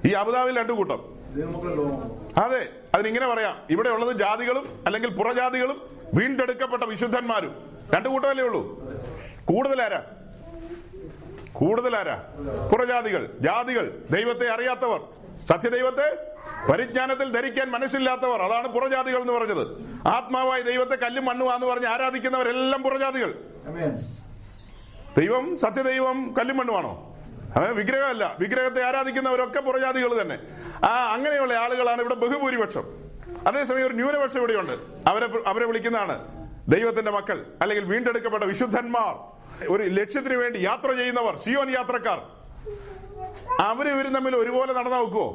ഈ അബുദാബിയിൽ രണ്ടു കൂട്ടം. അതെ അതിനിങ്ങനെ പറയാം. ഇവിടെ ഉള്ളത് ജാതികളും അല്ലെങ്കിൽ പുറജാതികളും വീണ്ടെടുക്കപ്പെട്ട വിശുദ്ധന്മാരും. രണ്ടു കൂട്ടമല്ലേ ഉള്ളൂ? കൂടുതലാരാ? കൂടുതലാരാ? പുറജാതികൾ ജാതികൾ ദൈവത്തെ അറിയാത്തവർ. സത്യദൈവത്തെ പരിജ്ഞാനത്തിൽ ധരിക്കാൻ മനസ്സില്ലാത്തവർ. അതാണ് പുറജാതികൾ എന്ന് പറഞ്ഞത്. ആത്മാവായി ദൈവത്തെ കല്ലും മണ്ണുവാന്ന് പറഞ്ഞ് ആരാധിക്കുന്നവരെല്ലാം പുറജാതികൾ. ദൈവം സത്യദൈവം കല്ലും മണ്ണുമാണോ? അത് വിഗ്രഹമല്ല. വിഗ്രഹത്തെ ആരാധിക്കുന്നവരൊക്കെ പുറജാതികൾ തന്നെ. ആ അങ്ങനെയുള്ള ആളുകളാണ് ഇവിടെ ബഹുഭൂരിപക്ഷം. അതേസമയം ഒരു ന്യൂനപക്ഷം ഇവിടെയുണ്ട്. അവരെ അവരെ വിളിക്കുന്നതാണ്. ദൈവത്തിന്റെ മക്കൾ അല്ലെങ്കിൽ വീണ്ടെടുക്കപ്പെട്ട വിശുദ്ധന്മാർ ഒരു ലക്ഷ്യത്തിന് വേണ്ടി യാത്ര ചെയ്യുന്നവർ സിയോൻ യാത്രക്കാർ. അവർ ഇവരും തമ്മിൽ ഒരുപോലെ നടന്നു നോക്കുവോ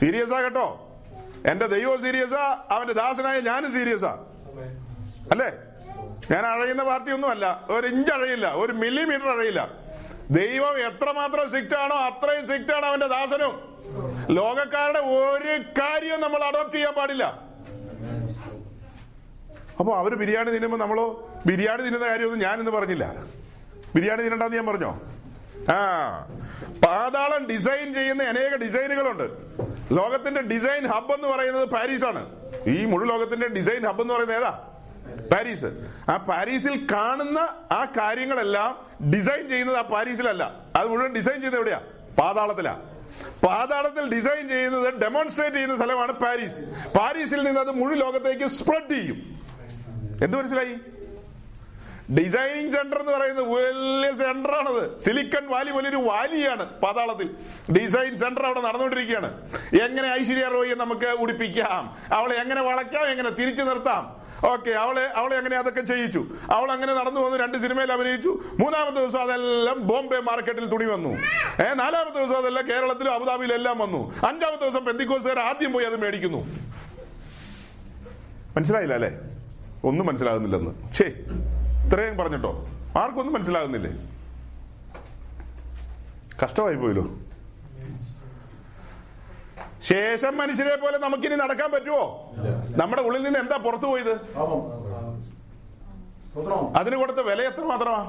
സീരിയസാ കേട്ടോ? എന്റെ ദൈവം സീരിയസാ അവന്റെ ദാസനായ ഞാനും സീരിയസാ. അല്ലേ? ഞാൻ അഴയുന്ന പാർട്ടി ഒന്നും അല്ല ഒരു ഇഞ്ച് അഴയില്ല ഒരു മില്ലിമീറ്റർ അഴയില്ല. ദൈവം എത്രമാത്രം സ്ട്രിക്റ്റ് ആണോ അത്രയും സ്ട്രിക്റ്റ് ആണ് അവന്റെ ദാസനും. ലോകക്കാരുടെ ഒരു കാര്യവും നമ്മൾ അഡോപ്റ്റ് ചെയ്യാൻ പാടില്ല. അപ്പൊ അവർ ബിരിയാണി തിന്നുമ്പോ നമ്മളോ ബിരിയാണി തിന്നുന്ന കാര്യമൊന്നും ഞാനിന്ന് പറഞ്ഞില്ല. ബിരിയാണി തിന്നണ്ടെന്ന് ഞാൻ പറഞ്ഞോ? ആ. പാതാളം ഡിസൈൻ ചെയ്യുന്ന അനേക ഡിസൈനുകളുണ്ട്. ലോകത്തിന്റെ ഡിസൈൻ ഹബ് എന്ന് പറയുന്നത് പാരീസ് ആണ് ഈ മുഴു ലോകത്തിന്റെ ഡിസൈൻ ഹബ് എന്ന് പറയുന്നത് ഏതാ? പാരീസ്. ആ പാരീസിൽ കാണുന്ന ആ കാര്യങ്ങളെല്ലാം ഡിസൈൻ ചെയ്യുന്നത് ആ പാരീസിലല്ല. അത് മുഴുവൻ ഡിസൈൻ ചെയ്യുന്നത് എവിടെയാ? പാതാളത്തിലാ. പാതാളത്തിൽ ഡിസൈൻ ചെയ്യുന്നത് ഡെമോൺസ്ട്രേറ്റ് ചെയ്യുന്ന സ്ഥലമാണ് പാരീസ്. പാരീസിൽ നിന്ന് അത് മുഴു ലോകത്തേക്ക് സ്പ്രെഡ് ചെയ്യും. എന്ത് മനസ്സിലായി? ഡിസൈനിങ് സെന്റർ എന്ന് പറയുന്നത് വലിയ സെന്റർ ആണത്. സിലിക്കൺ വാലി വലിയൊരു വാലിയാണ് പാതാളത്തിൽ. ഡിസൈൻ സെന്റർ അവിടെ നടന്നുകൊണ്ടിരിക്കുകയാണ്. എങ്ങനെ ഐശ്വര്യ റോയെ നമുക്ക് ഉടിപ്പിക്കാം? അവളെ എങ്ങനെ വളയ്ക്കാം? എങ്ങനെ തിരിച്ചു നിർത്താം? ഓക്കെ അവളെ അവളെ അങ്ങനെ അതൊക്കെ ചെയ്യിച്ചു? അവൾ അങ്ങനെ നടന്നു വന്നു രണ്ട് സിനിമയിൽ അഭിനയിച്ചു. മൂന്നാമത്തെ ദിവസം അതെല്ലാം ബോംബെ മാർക്കറ്റിൽ തുണി വന്നു. ഏഹ് നാലാമത്തെ ദിവസം അതെല്ലാം കേരളത്തിലും അബുദാബിയിലും എല്ലാം വന്നു. അഞ്ചാമത്തെ ദിവസം പെന്തിക്കോസുകാർ ആദ്യം പോയി അത് മേടിക്കുന്നു. മനസ്സിലായില്ല അല്ലേ? ഒന്നും മനസ്സിലാകുന്നില്ലെന്ന്. ഛേ ഇത്രയും പറഞ്ഞിട്ടോ. ആർക്കൊന്നും മനസ്സിലാകുന്നില്ലേ? കഷ്ടമായി പോയല്ലോ. ശേഷം മനുഷ്യരെ പോലെ നമുക്കിനി നടക്കാൻ പറ്റുമോ നമ്മുടെ ഉള്ളിൽ നിന്ന് എന്താ പുറത്തു പോയത്? അതിന് കൊടുത്ത വില എത്ര മാത്രമാ?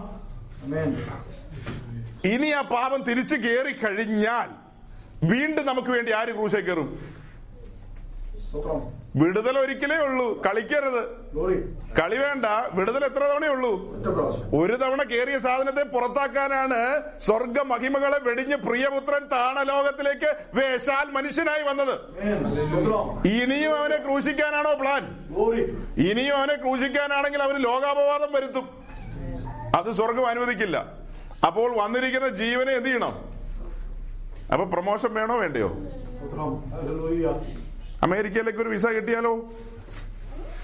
ഇനി ആ പാപം തിരിച്ചു കയറി കഴിഞ്ഞാൽ വീണ്ടും നമുക്ക് വേണ്ടി ആര് ക്രൂശ കയറും? വിടുതൽ ഒരിക്കലേ ഉള്ളൂ. കളിക്കരുത്. കളി വേണ്ട. വിടുതൽ എത്ര തവണയേ ഉള്ളൂ? ഒറ്റ ഒരു തവണ കേറിയ സാധനത്തെ പുറത്താക്കാനാണ് സ്വർഗ മഹിമകളെ വെടിഞ്ഞ് പ്രിയപുത്രൻ താണലോകത്തിലേക്ക് വേശാൽ മനുഷ്യനായി വന്നത്. ഇനിയും അവനെ ക്രൂശിക്കാനാണോ പ്ലാൻ? ഇനിയും അവനെ ക്രൂശിക്കാനാണെങ്കിൽ അവന് ലോകാപവാദം വരുത്തും. അത് സ്വർഗം അനുവദിക്കില്ല. അപ്പോൾ വന്നിരിക്കുന്ന ജീവനെ എന്ത് ചെയ്യണം? അപ്പൊ പ്രൊമോഷൻ വേണോ വേണ്ടയോ? അമേരിക്കയിലേക്ക് ഒരു വിസ കിട്ടിയാലോ?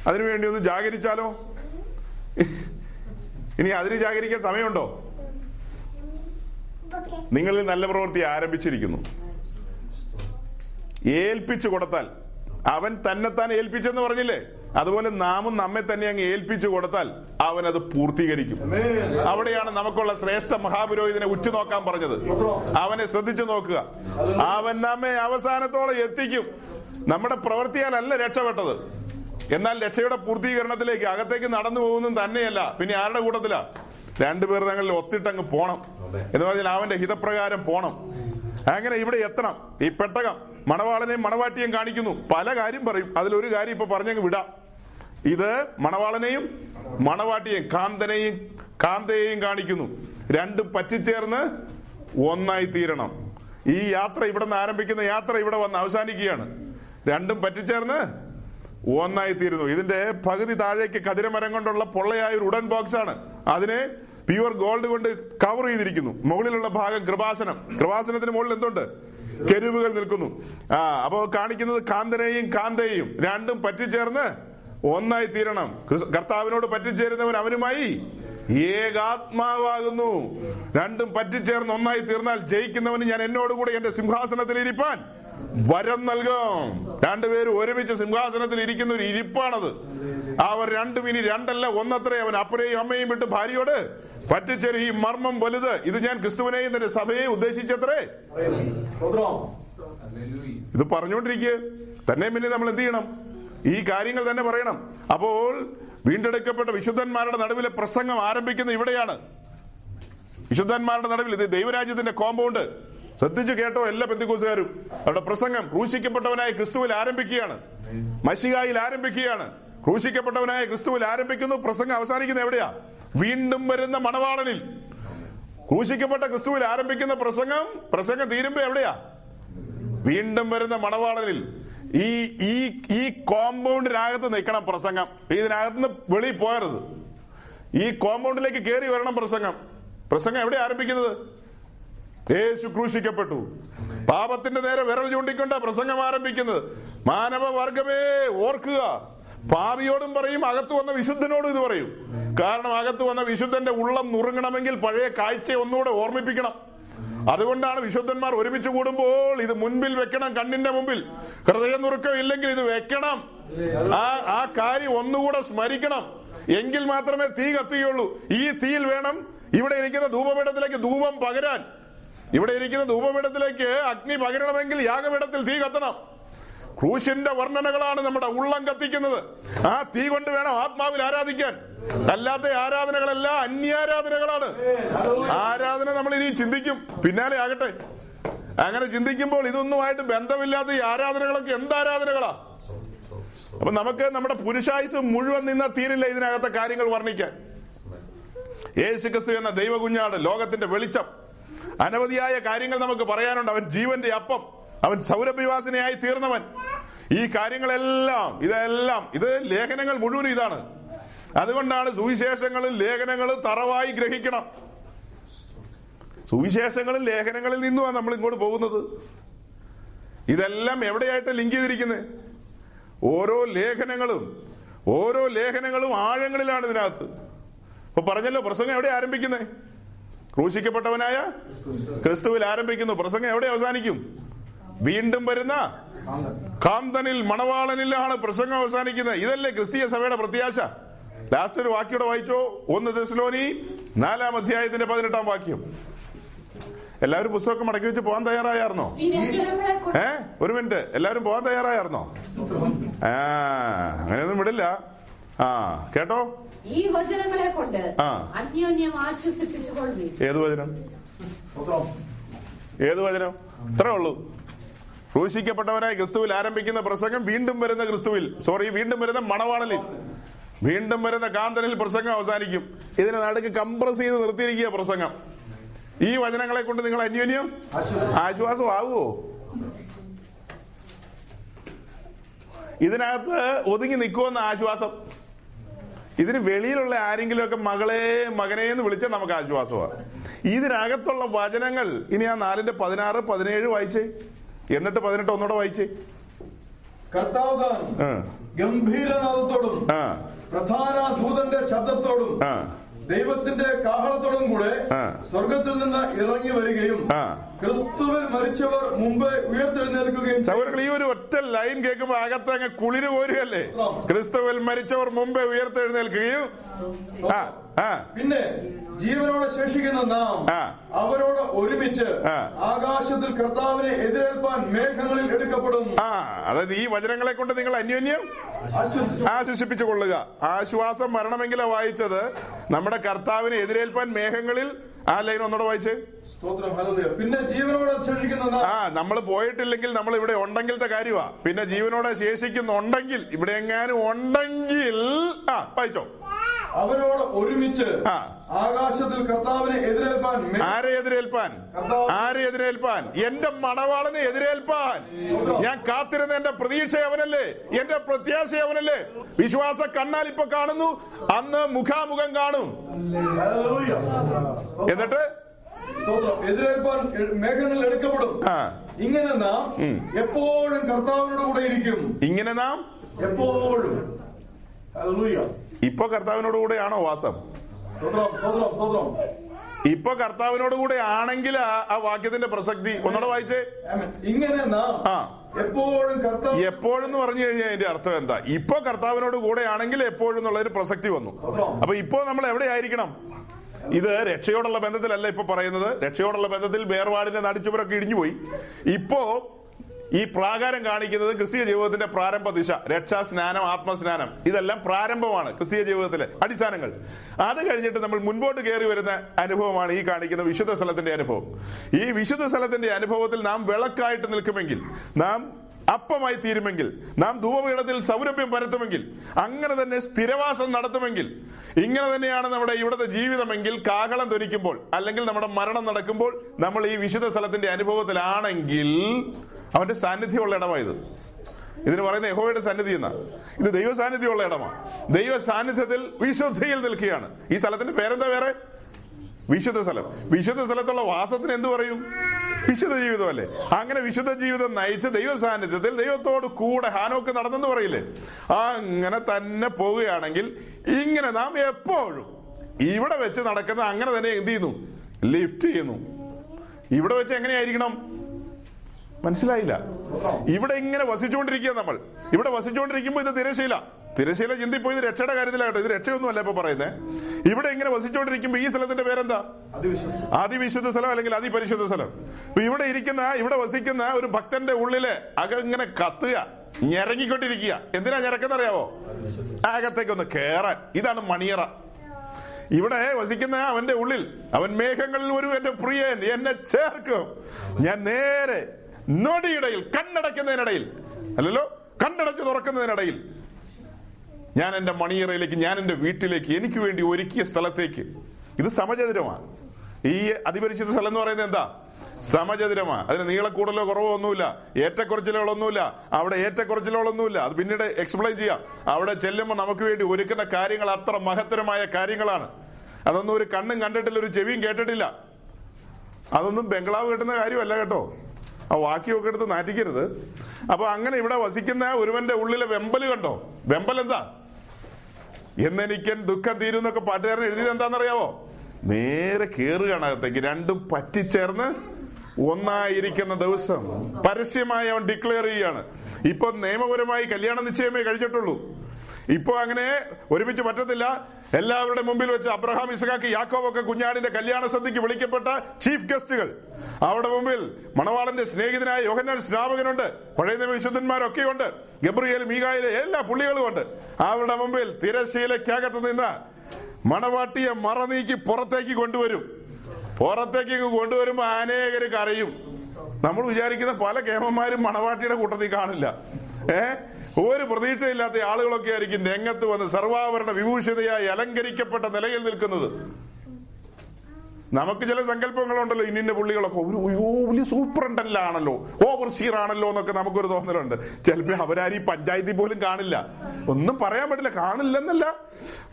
അതിനുവേണ്ടി ഒന്ന് ജാഗരിച്ചാലോ? ഇനി അതിന് ജാഗരിക്കാൻ സമയമുണ്ടോ? നിങ്ങളിൽ നല്ല പ്രവൃത്തി ആരംഭിച്ചിരിക്കുന്നു. ഏൽപ്പിച്ചു കൊടുത്താൽ അവൻ തന്നെത്താൻ ഏൽപ്പിച്ചെന്ന് പറഞ്ഞില്ലേ? അതുപോലെ നാമും നമ്മെ തന്നെ അങ്ങ് ഏൽപ്പിച്ചു കൊടുത്താൽ അവൻ അത് പൂർത്തീകരിക്കും. അവിടെയാണ് നമുക്കുള്ള ശ്രേഷ്ഠ മഹാപുരോഹിതനെ ഉറ്റുനോക്കാൻ പറഞ്ഞത്. അവനെ ശ്രദ്ധിച്ചു നോക്കുക. അവൻ നമ്മെ അവസാനത്തോളം എത്തിക്കും. നമ്മുടെ പ്രവൃത്തിയാലല്ല രക്ഷപ്പെട്ടത്. എന്നാൽ രക്ഷയുടെ പൂർത്തീകരണത്തിലേക്ക് അകത്തേക്ക് നടന്നു പോകുന്നതും തന്നെയല്ല. പിന്നെ ആരുടെ കൂട്ടത്തിലാ? രണ്ടുപേർ തങ്ങളിൽ ഒത്തിട്ടങ്ങ് പോണം. എന്ന് പറഞ്ഞാൽ അവന്റെ ഹിതപ്രകാരം പോണം. അങ്ങനെ ഇവിടെ എത്തണം. ഈ പെട്ടകം മണവാളനെയും മണവാട്ടിയും കാണിക്കുന്നു. പല കാര്യം പറയും. അതിലൊരു കാര്യം ഇപ്പൊ പറഞ്ഞങ്ങ് വിടാം. ഇത് മണവാളനെയും മണവാട്ടിയെയും കാന്തനെയും കാന്തയെയും കാണിക്കുന്നു. രണ്ടും പറ്റിച്ചേർന്ന് ഒന്നായി തീരണം. ഈ യാത്ര ഇവിടെ നിന്ന് ആരംഭിക്കുന്ന യാത്ര ഇവിടെ വന്ന് അവസാനിക്കുകയാണ്. രണ്ടും പറ്റിച്ചേർന്ന് ഒന്നായി തീരുന്നു ഇതിന്റെ പകുതി താഴേക്ക് കതിരമരം കൊണ്ടുള്ള പൊള്ളയായ ഒരു ഉടൻ ബോക്സ് ആണ് അതിനെ പ്യുവർ ഗോൾഡ് കൊണ്ട് കവർ ചെയ്തിരിക്കുന്നു. മുകളിലുള്ള ഭാഗം കൃപാസനം. കൃപാസനത്തിന് മുകളിൽ എന്തുണ്ട്? കെരുവുകൾ നിൽക്കുന്നു. ആ അപ്പോ കാണിക്കുന്നത് കാന്തനെയും കാന്തയെയും രണ്ടും പറ്റിച്ചേർന്ന് ഒന്നായി തീരണം കർത്താവിനോട് പറ്റിച്ചേരുന്നവൻ അവനുമായി ഏകാത്മാവാകുന്നു. രണ്ടും പറ്റിച്ചേർന്ന് ഒന്നായി തീർന്നാൽ ജയിക്കുന്നവന് ഞാൻ എന്നോടുകൂടെ എന്റെ സിംഹാസനത്തിൽ ഇരിപ്പാൻ. വരം നൽകും. രണ്ടുപേരും ഒരുമിച്ച് സിംഹാസനത്തിൽ ഇരിക്കുന്ന ഒരു ഇരിപ്പാണത്. അവർ രണ്ടും ഇനി രണ്ടല്ല ഒന്നത്രേ. അവൻ അപ്പനെയും അമ്മയും വിട്ട് ഭാര്യയോട് പറ്റിച്ചൊരു ഈ മർമ്മം വലുത്. ഇത് ഞാൻ ക്രിസ്തുവിനെയും തന്റെ സഭയെ ഉദ്ദേശിച്ചത്രേ. ഇത് പറഞ്ഞുകൊണ്ടിരിക്കുക തന്നെ പിന്നെ നമ്മൾ എന്ത് ചെയ്യണം? ഈ കാര്യങ്ങൾ തന്നെ പറയണം. അപ്പോൾ വീണ്ടെടുക്കപ്പെട്ട വിശുദ്ധന്മാരുടെ നടുവിലെ പ്രസംഗം ആരംഭിക്കുന്നത് ഇവിടെയാണ്. വിശുദ്ധന്മാരുടെ നടുവിൽ ഇത് ദൈവരാജ്യത്തിന്റെ കോമ്പൗണ്ട് ശ്രദ്ധിച്ചു കേട്ടോ എല്ലാ ബന്ധുക്കൂസുകാരും അവരുടെ പ്രസംഗം ക്രൂശിക്കപ്പെട്ടവനായ ക്രിസ്തുവിൽ ആരംഭിക്കുകയാണ്. മഷികായിൽ ആരംഭിക്കുകയാണ്. ക്രൂശിക്കപ്പെട്ടവനായ ക്രിസ്തുവിൽ ആരംഭിക്കുന്നു. പ്രസംഗം അവസാനിക്കുന്നത് എവിടെയാ? വീണ്ടും വരുന്ന മണവാളനിൽ. ക്രൂശിക്കപ്പെട്ട ക്രിസ്തുവിൽ ആരംഭിക്കുന്ന പ്രസംഗം പ്രസംഗം തീരുമ്പോ എവിടെയാ? വീണ്ടും വരുന്ന മണവാളനിൽ. ഈ ഈ ഈ കോമ്പൗണ്ടിനകത്ത് നിൽക്കണം പ്രസംഗം. ഇതിനകത്തുനിന്ന് വെളിയിൽ പോയരുത് ഈ കോമ്പൗണ്ടിലേക്ക് കയറി വരണം പ്രസംഗം. പ്രസംഗം എവിടെ ആരംഭിക്കുന്നത്? യേശു ക്രൂശിക്കപ്പെട്ടു. പാപത്തിന്റെ നേരെ വിരൽ ചൂണ്ടിക്കൊണ്ട് പ്രസംഗം ആരംഭിക്കുന്നത്. മാനവവർഗമേ ഓർക്കുക. പാപിയോടും പറയും അകത്തു വന്ന വിശുദ്ധനോടും ഇത് പറയും. കാരണം അകത്തു വന്ന വിശുദ്ധന്റെ ഉള്ളം നുറുങ്ങണമെങ്കിൽ പഴയ കാഴ്ച ഒന്നുകൂടെ ഓർമ്മിപ്പിക്കണം. അതുകൊണ്ടാണ് വിശുദ്ധന്മാർ ഒരുമിച്ച് കൂടുമ്പോൾ ഇത് മുൻപിൽ വെക്കണം കണ്ണിന്റെ മുമ്പിൽ. ഹൃദയ നുറുക്കം ഇല്ലെങ്കിൽ ഇത് വെക്കണം. ആ ആ കാര്യം ഒന്നുകൂടെ സ്മരിക്കണം. എങ്കിൽ മാത്രമേ തീ കത്തുകയുള്ളൂ. ഈ തീയിൽ വേണം ഇവിടെ ഇരിക്കുന്ന ധൂപപീഠത്തിലേക്ക് ധൂപം പകരാൻ. ഇവിടെ ഇരിക്കുന്ന ധൂപപീഠത്തിലേക്ക് അഗ്നി പകരണമെങ്കിൽ യാഗപീഠത്തിൽ തീ കത്തണം. ക്രൂശിന്റെ വർണനകളാണ് നമ്മുടെ ഉള്ളം കത്തിക്കുന്നത്. ആ തീ കൊണ്ട് വേണം ആത്മാവിൽ ആരാധിക്കാൻ. അല്ലാത്ത ആരാധനകളല്ല അന്യാരാധനകളാണ്. ആരാധന നമ്മൾ ഇനി ചിന്തിക്കും. പിന്നാലെ ആകട്ടെ. അങ്ങനെ ചിന്തിക്കുമ്പോൾ ഇതൊന്നുമായിട്ട് ബന്ധമില്ലാത്ത ഈ ആരാധനകളൊക്കെ എന്ത് ആരാധനകളാ? അപ്പൊ നമുക്ക് നമ്മുടെ പുരുഷായുസ് മുഴുവൻ നിന്ന തീരില്ല ഇതിനകത്തെ കാര്യങ്ങൾ വർണിക്കാൻ. യേശുക്രിസ്തു എന്ന ദൈവകുഞ്ഞാട് ലോകത്തിന്റെ വെളിച്ചം. അനവധിയായ കാര്യങ്ങൾ നമുക്ക് പറയാനുണ്ട്. അവൻ ജീവന്റെ അപ്പം. അവൻ സൗരഭിവാസിനെയായി തീർന്നവൻ. ഈ കാര്യങ്ങളെല്ലാം ഇതെല്ലാം ഇത് ലേഖനങ്ങൾ മുഴുവൻ ഇതാണ്. അതുകൊണ്ടാണ് സുവിശേഷങ്ങളും ലേഖനങ്ങളും തറവായി ഗ്രഹിക്കണം. സുവിശേഷങ്ങളും ലേഖനങ്ങളിൽ നിന്നുമാണ് നമ്മൾ ഇങ്ങോട്ട് പോകുന്നത്. ഇതെല്ലാം എവിടെയായിട്ട് ലിങ്ക് ചെയ്തിരിക്കുന്നത് ഓരോ ലേഖനങ്ങളും ഓരോ ലേഖനങ്ങളും ആഴങ്ങളിലാണ് ഇതിനകത്ത്. അപ്പൊ പറഞ്ഞല്ലോ പ്രസംഗം എവിടെ ആരംഭിക്കുന്നത് ക്രൂശിക്കപ്പെട്ടവനായ ക്രിസ്തുവിൽ ആരംഭിക്കുന്നു. പ്രസംഗം എവിടെ അവസാനിക്കും? വീണ്ടും വരുന്ന കാന്തനിൽ മണവാളനിലാണ് പ്രസംഗം അവസാനിക്കുന്നത്. ഇതല്ലേ ക്രിസ്തീയ സഭയുടെ പ്രത്യാശ? ലാസ്റ്റ് ഒരു വാക്യോടെ വായിച്ചോ? ഒന്ന് ദശലോനി നാലാം അധ്യായത്തിന്റെ പതിനെട്ടാം വാക്യം. എല്ലാവരും പുസ്തകമൊക്കെ മടക്കി വെച്ച് പോകാൻ തയ്യാറായിരുന്നോ ഏ? ഒരു മിനിറ്റ്. എല്ലാവരും പോകാൻ തയ്യാറായിരുന്നോ ആ അങ്ങനെയൊന്നും വിടില്ല. ആ കേട്ടോ? ഈ വചനങ്ങളെ കൊണ്ട് അന്യോന്യം ആശ്വസിപ്പിച്ചുകൊള്ളു ഏത് വചനം? ഏത് വചനം? ഇത്രേ ഉള്ളൂ. ക്രൂശിക്കപ്പെട്ടവനായി ക്രിസ്തുവിൽ ആരംഭിക്കുന്ന പ്രസംഗം വീണ്ടും വരുന്ന ക്രിസ്തുവിൽ. സോറി വീണ്ടും വരുന്ന മണവാളനിൽ. വീണ്ടും വരുന്ന കാന്തനിൽ പ്രസംഗം അവസാനിക്കും. ഇതിനെ നടുക്ക് കംപ്രസ് ചെയ്ത് നിർത്തിയിരിക്കുക പ്രസംഗം. ഈ വചനങ്ങളെ കൊണ്ട് നിങ്ങൾ അന്യോന്യം ആശ്വാസം. ആവുമോ ഇതിനകത്ത് ഒതുങ്ങി നിൽക്കുമെന്ന ആശ്വാസം. ഇതിന് വെളിയിലുള്ള ആരെങ്കിലും ഒക്കെ മകളെ മകനെ എന്ന് വിളിച്ചാൽ നമുക്ക് ആശ്വാസമാണ്. ഇതിനകത്തുള്ള വചനങ്ങൾ ഇനി ആ നാലിന്റെ പതിനാറ് പതിനേഴ് വായിച്ചേ? എന്നിട്ട് പതിനെട്ട് ഒന്നുകൂടെ വായിച്ചേ? കർത്താവ് ഗംഭീരനാഥത്തോടും പ്രധാന ദൂതന്റെ ശബ്ദത്തോടും ദൈവത്തിന്റെ കാഹളത്തോടും കൂടെ. സ്വർഗത്തിൽ നിന്ന് ഇറങ്ങി വരികയും ക്രിസ്തുവിൽ മരിച്ചവർ മുമ്പേ ഉയർത്തെഴുന്നേൽക്കുകയും. സൗകര്യങ്ങൾ ഈ ഒരു ഒറ്റ ലൈൻ കേൾക്കുമ്പോ അകത്ത് അങ്ങ് കുളിര് പോരുകയല്ലേ ക്രിസ്തുവിൽ മരിച്ചവർ മുമ്പേ ഉയർത്തെഴുന്നേൽക്കുകയും ആ പിന്നെ ജീവനോടെ ശേഷിക്കുന്ന നാം അവരോട് ഒരുമിച്ച് ആകാശത്തിൽ കർത്താവിനെ എതിരേൽപ്പാൻ മേഘങ്ങളിൽ എടുക്കപ്പെടും. ആ അതായത് ഈ വചനങ്ങളെ കൊണ്ട് നിങ്ങൾ അന്യോന്യം ആശ്വസിപ്പിച്ചു കൊള്ളുക. ആശ്വാസം വരണമെങ്കിലാ വായിച്ചത് നമ്മുടെ കർത്താവിനെ എതിരേൽപ്പാൻ മേഘങ്ങളിൽ ആ ലൈൻ ഒന്നുകൂടെ വായിച്ചേ. പിന്നെ ജീവനോടെ ശേഷിക്കുന്ന ആ നമ്മൾ പോയിട്ടില്ലെങ്കിൽ നമ്മൾ ഇവിടെ ഉണ്ടെങ്കിലത്തെ കാര്യമാ. പിന്നെ ജീവനോടെ ശേഷിക്കുന്നുണ്ടെങ്കിൽ ഇവിടെ എങ്ങാനും ഉണ്ടെങ്കിൽ ആ വായിച്ചോ. അവരോട് ഒരുമിച്ച് ആകാശത്തിൽ കർത്താവിനെ എതിരേൽപ്പാൻ ആരെ എതിരേൽപ്പാൻ? ആരെ എതിരേൽപ്പാൻ? എന്റെ മണവാളനെ എതിരേൽപ്പാൻ. ഞാൻ കാത്തിരുന്ന എന്റെ പ്രതീക്ഷ അവനല്ലേ? എന്റെ പ്രത്യാശ അവനല്ലേ? വിശ്വാസ കണ്ണാൽ ഇപ്പൊ കാണുന്നു. അന്ന് മുഖാമുഖം കാണും. എന്നിട്ട്? എതിരേൽപ്പാൻ മേഘങ്ങളിൽ എടുക്കപ്പെടും. ഇങ്ങനെ നാം എപ്പോഴും കർത്താവിനോട് കൂടെ ഇരിക്കും. ഇങ്ങനെ നാം? എപ്പോഴും. ഇപ്പൊ കർത്താവിനോട് കൂടെയാണോ വാസം? ഇപ്പൊ കർത്താവിനോട് കൂടെ ആണെങ്കിൽ ആ- വാക്യത്തിന്റെ പ്രസക്തി ഒന്നുകൂടെ വായിച്ചേ. ഇങ്ങനെ. എപ്പോഴും കർത്താവ് എപ്പോഴെന്ന് പറഞ്ഞു കഴിഞ്ഞാൽ അതിന്റെ അർത്ഥം എന്താ? ഇപ്പൊ കർത്താവിനോട് കൂടെ ആണെങ്കിൽ എപ്പോഴും എന്നുള്ളൊരു പ്രസക്തി വന്നു. അപ്പൊ ഇപ്പോ നമ്മൾ എവിടെ ആയിരിക്കണം ഇത് രക്ഷയോടുള്ള ബന്ധത്തിലല്ല ഇപ്പൊ പറയുന്നത്. രക്ഷയോടുള്ള ബന്ധത്തിൽ വേർപാടിന്റെ നടിച്ചുവരൊക്കെ ഇടിഞ്ഞുപോയി. ഇപ്പോ ഈ പ്രാകാരം കാണിക്കുന്നത് ക്രിസ്തീയ ജീവിതത്തിന്റെ പ്രാരംഭ ദിശ രക്ഷാ സ്നാനം ആത്മസ്നാനം. ഇതെല്ലാം പ്രാരംഭമാണ് ക്രിസ്തീയ ജീവിതത്തിലെ അടിസ്ഥാനങ്ങൾ. അത് കഴിഞ്ഞിട്ട് നമ്മൾ മുൻപോട്ട് കയറി വരുന്ന അനുഭവമാണ് ഈ കാണിക്കുന്ന വിശുദ്ധ സ്ഥലത്തിന്റെ അനുഭവം. ഈ വിശുദ്ധ സ്ഥലത്തിന്റെ അനുഭവത്തിൽ നാം വിളക്കായിട്ട് നിൽക്കുമെങ്കിൽ നാം അപ്പമായി തീരുമെങ്കിൽ നാം ധൂപപീഠത്തിൽ സൗരഭ്യം പരത്തുമെങ്കിൽ അങ്ങനെ തന്നെ സ്ഥിരവാസം നടത്തുമെങ്കിൽ ഇങ്ങനെ തന്നെയാണ് നമ്മുടെ ഇവിടുത്തെ ജീവിതമെങ്കിൽ കാഹളം ധരിക്കുമ്പോൾ അല്ലെങ്കിൽ നമ്മുടെ മരണം നടക്കുമ്പോൾ നമ്മൾ ഈ വിശുദ്ധ സ്ഥലത്തിന്റെ അനുഭവത്തിലാണെങ്കിൽ അവന്റെ സാന്നിധ്യമുള്ള ഇടമായത് ഇതിന് പറയുന്ന യഹോയുടെ സന്നിധി എന്ന. ഇത് ദൈവ സാന്നിധ്യമുള്ള ഇടമാണ് ദൈവ സാന്നിധ്യത്തിൽ വിശുദ്ധിയിൽ നിൽക്കുകയാണ്. ഈ സ്ഥലത്തിന്റെ പേരെന്താ വേറെ? വിശുദ്ധ സ്ഥലം. വിശുദ്ധ സ്ഥലത്തുള്ള വാസത്തിന് എന്ത് പറയും? വിശുദ്ധ ജീവിതമല്ലേ? അങ്ങനെ വിശുദ്ധ ജീവിതം നയിച്ച് ദൈവ സാന്നിധ്യത്തിൽ ദൈവത്തോട് കൂടെ ഹാനോക്ക് നടന്നെന്ന് പറയില്ലേ? അങ്ങനെ തന്നെ പോവുകയാണെങ്കിൽ ഇങ്ങനെ നാം എപ്പോഴും ഇവിടെ വെച്ച് നടക്കുന്ന അങ്ങനെ തന്നെ എന്ത് ചെയ്യുന്നു? ലിഫ്റ്റ് ചെയ്യുന്നു. ഇവിടെ വെച്ച് എങ്ങനെയായിരിക്കണം? മനസ്സിലായില്ല. ഇവിടെ ഇങ്ങനെ വസിച്ചുകൊണ്ടിരിക്കുക നമ്മൾ. ഇവിടെ വസിച്ചുകൊണ്ടിരിക്കുമ്പോൾ ഇത് തിരശീല തിരശീല ചിന്തിപ്പോയി ഇത് രക്ഷയുടെ കാര്യത്തിലാകട്ടെ. ഇത് രക്ഷയൊന്നും അല്ല ഇപ്പൊ പറയുന്നത് ഇവിടെ ഇങ്ങനെ വസിച്ചുകൊണ്ടിരിക്കുമ്പോ ഈ സ്ഥലത്തിന്റെ പേരെന്താ? അതിവിശുദ്ധ സ്ഥലം അല്ലെങ്കിൽ അതിപരിശുദ്ധ സ്ഥലം. ഇപ്പൊ ഇവിടെ ഇരിക്കുന്ന ഇവിടെ വസിക്കുന്ന ഒരു ഭക്തന്റെ ഉള്ളിൽ അകം ഇങ്ങനെ കത്തുക ഞെരങ്ങിക്കൊണ്ടിരിക്കുക. എന്തിനാ ഞെരക്കെന്നറിയാവോ? അകത്തേക്കൊന്ന് കേറാൻ. ഇതാണ് മണിയറ. ഇവിടെ വസിക്കുന്ന അവന്റെ ഉള്ളിൽ അവൻ മേഘങ്ങളിൽ ഒരു എന്റെ പ്രിയൻ എന്നെ ചേർക്കും. ഞാൻ നേരെ നൊടിയിടയിൽ കണ്ണടയ്ക്കുന്നതിനിടയിൽ. അല്ലല്ലോ? കണ്ണടച്ച് തുറക്കുന്നതിനിടയിൽ. ഞാൻ എന്റെ മണിയറയിലേക്ക് ഞാൻ എന്റെ വീട്ടിലേക്ക് എനിക്ക് വേണ്ടി ഒരുക്കിയ സ്ഥലത്തേക്ക്. ഇത് സമചതുരമാണ്. ഈ അതിപരിശുദ്ധ സ്ഥലം എന്ന് പറയുന്നത് എന്താ? സമചതുരമാണ്. അതിന് നീളക്കൂടലോ കുറവോ ഒന്നുമില്ല. ഏറ്റക്കുറച്ചിലുകളൊന്നുമില്ല. അവിടെ ഏറ്റക്കുറച്ചിലുകളൊന്നുമില്ല. അത് പിന്നീട് എക്സ്പ്ലെയിൻ ചെയ്യാം. അവിടെ ചെല്ലുമ്പോൾ നമുക്ക് വേണ്ടി ഒരുക്കുന്ന കാര്യങ്ങൾ അത്ര മഹത്തരമായ കാര്യങ്ങളാണ്. അതൊന്നും ഒരു കണ്ണും കണ്ടിട്ടില്ല ഒരു ചെവിയും കേട്ടിട്ടില്ല. അതൊന്നും ബംഗ്ലാവ് കിട്ടുന്ന കാര്യമല്ല കേട്ടോ. ആ വാക്യമൊക്കെ എടുത്ത് നാറ്റിക്കരുത്. അപ്പൊ അങ്ങനെ ഇവിടെ വസിക്കുന്ന ഒരുവന്റെ ഉള്ളിലെ വെമ്പൽ കണ്ടോ? വെമ്പൽ എന്താ എന്നെനിക്കൻ ദുഃഖം തീരും എന്നൊക്കെ പാട്ടുകാരൻ എഴുതിയത് എന്താണെന്നറിയാവോ? നേരെ കേറുകയാണ് അകത്തേക്ക്. രണ്ടും പറ്റിച്ചേർന്ന് ഒന്നായിരിക്കുന്ന ദിവസം പരസ്യമായി അവൻ ഡിക്ലെയർ ചെയ്യാണ് ഇപ്പൊ നിയമപരമായി കല്യാണ നിശ്ചയമേ കഴിഞ്ഞിട്ടുള്ളൂ. ഇപ്പൊ അങ്ങനെ ഒരുമിച്ച് പറ്റത്തില്ല. എല്ലാവരുടെ മുമ്പിൽ വെച്ച് അബ്രഹാം ഇസഹാക്ക് യാക്കോബൊക്കെ കുഞ്ഞാടിന്റെ കല്യാണ സദ്യക്ക് വിളിക്കപ്പെട്ട ചീഫ് ഗസ്റ്റുകൾ. അവരുടെ മുമ്പിൽ മണവാളന്റെ സ്നേഹിതനായ യോഹന്നാൻ സ്നാപകനുണ്ട്. പഴയ വിശുദ്ധന്മാരൊക്കെ ഉണ്ട് ഗബ്രിയേൽ മീകായിലെ എല്ലാ പുള്ളികളും ഉണ്ട് അവരുടെ മുമ്പിൽ തിരശീലയ്ക്കകത്ത് നിന്ന് മണവാട്ടിയെ മറനീക്കി പുറത്തേക്ക് കൊണ്ടുവരും. പുറത്തേക്ക് കൊണ്ടുവരുമ്പോ അനേകര് കരയും. നമ്മൾ വിചാരിക്കുന്ന പല കേമന്മാരും മണവാട്ടിയുടെ കൂട്ടത്തിൽ കാണില്ല. ഏ? ഒരു പ്രതീക്ഷയില്ലാത്ത ആളുകളൊക്കെ ആയിരിക്കും രംഗത്ത് വന്ന് സർവാഭരണ വിഭൂഷിതയായി അലങ്കരിക്കപ്പെട്ട നിലയിൽ നിൽക്കുന്നത്. നമുക്ക് ചില സങ്കല്പങ്ങളുണ്ടല്ലോ ഇന്നിന്റെ പുള്ളികളൊക്കെ. ഒരു അയ്യോ വലിയ സൂപ്രണ്ടല്ലാണല്ലോ ഓവർസീർ ആണല്ലോ എന്നൊക്കെ നമുക്കൊരു തോന്നലുണ്ട്. ചിലപ്പോ അവരാരും ഈ പഞ്ചായത്തിൽ പോലും കാണില്ല. ഒന്നും പറയാൻ പറ്റില്ല. കാണില്ലെന്നല്ല.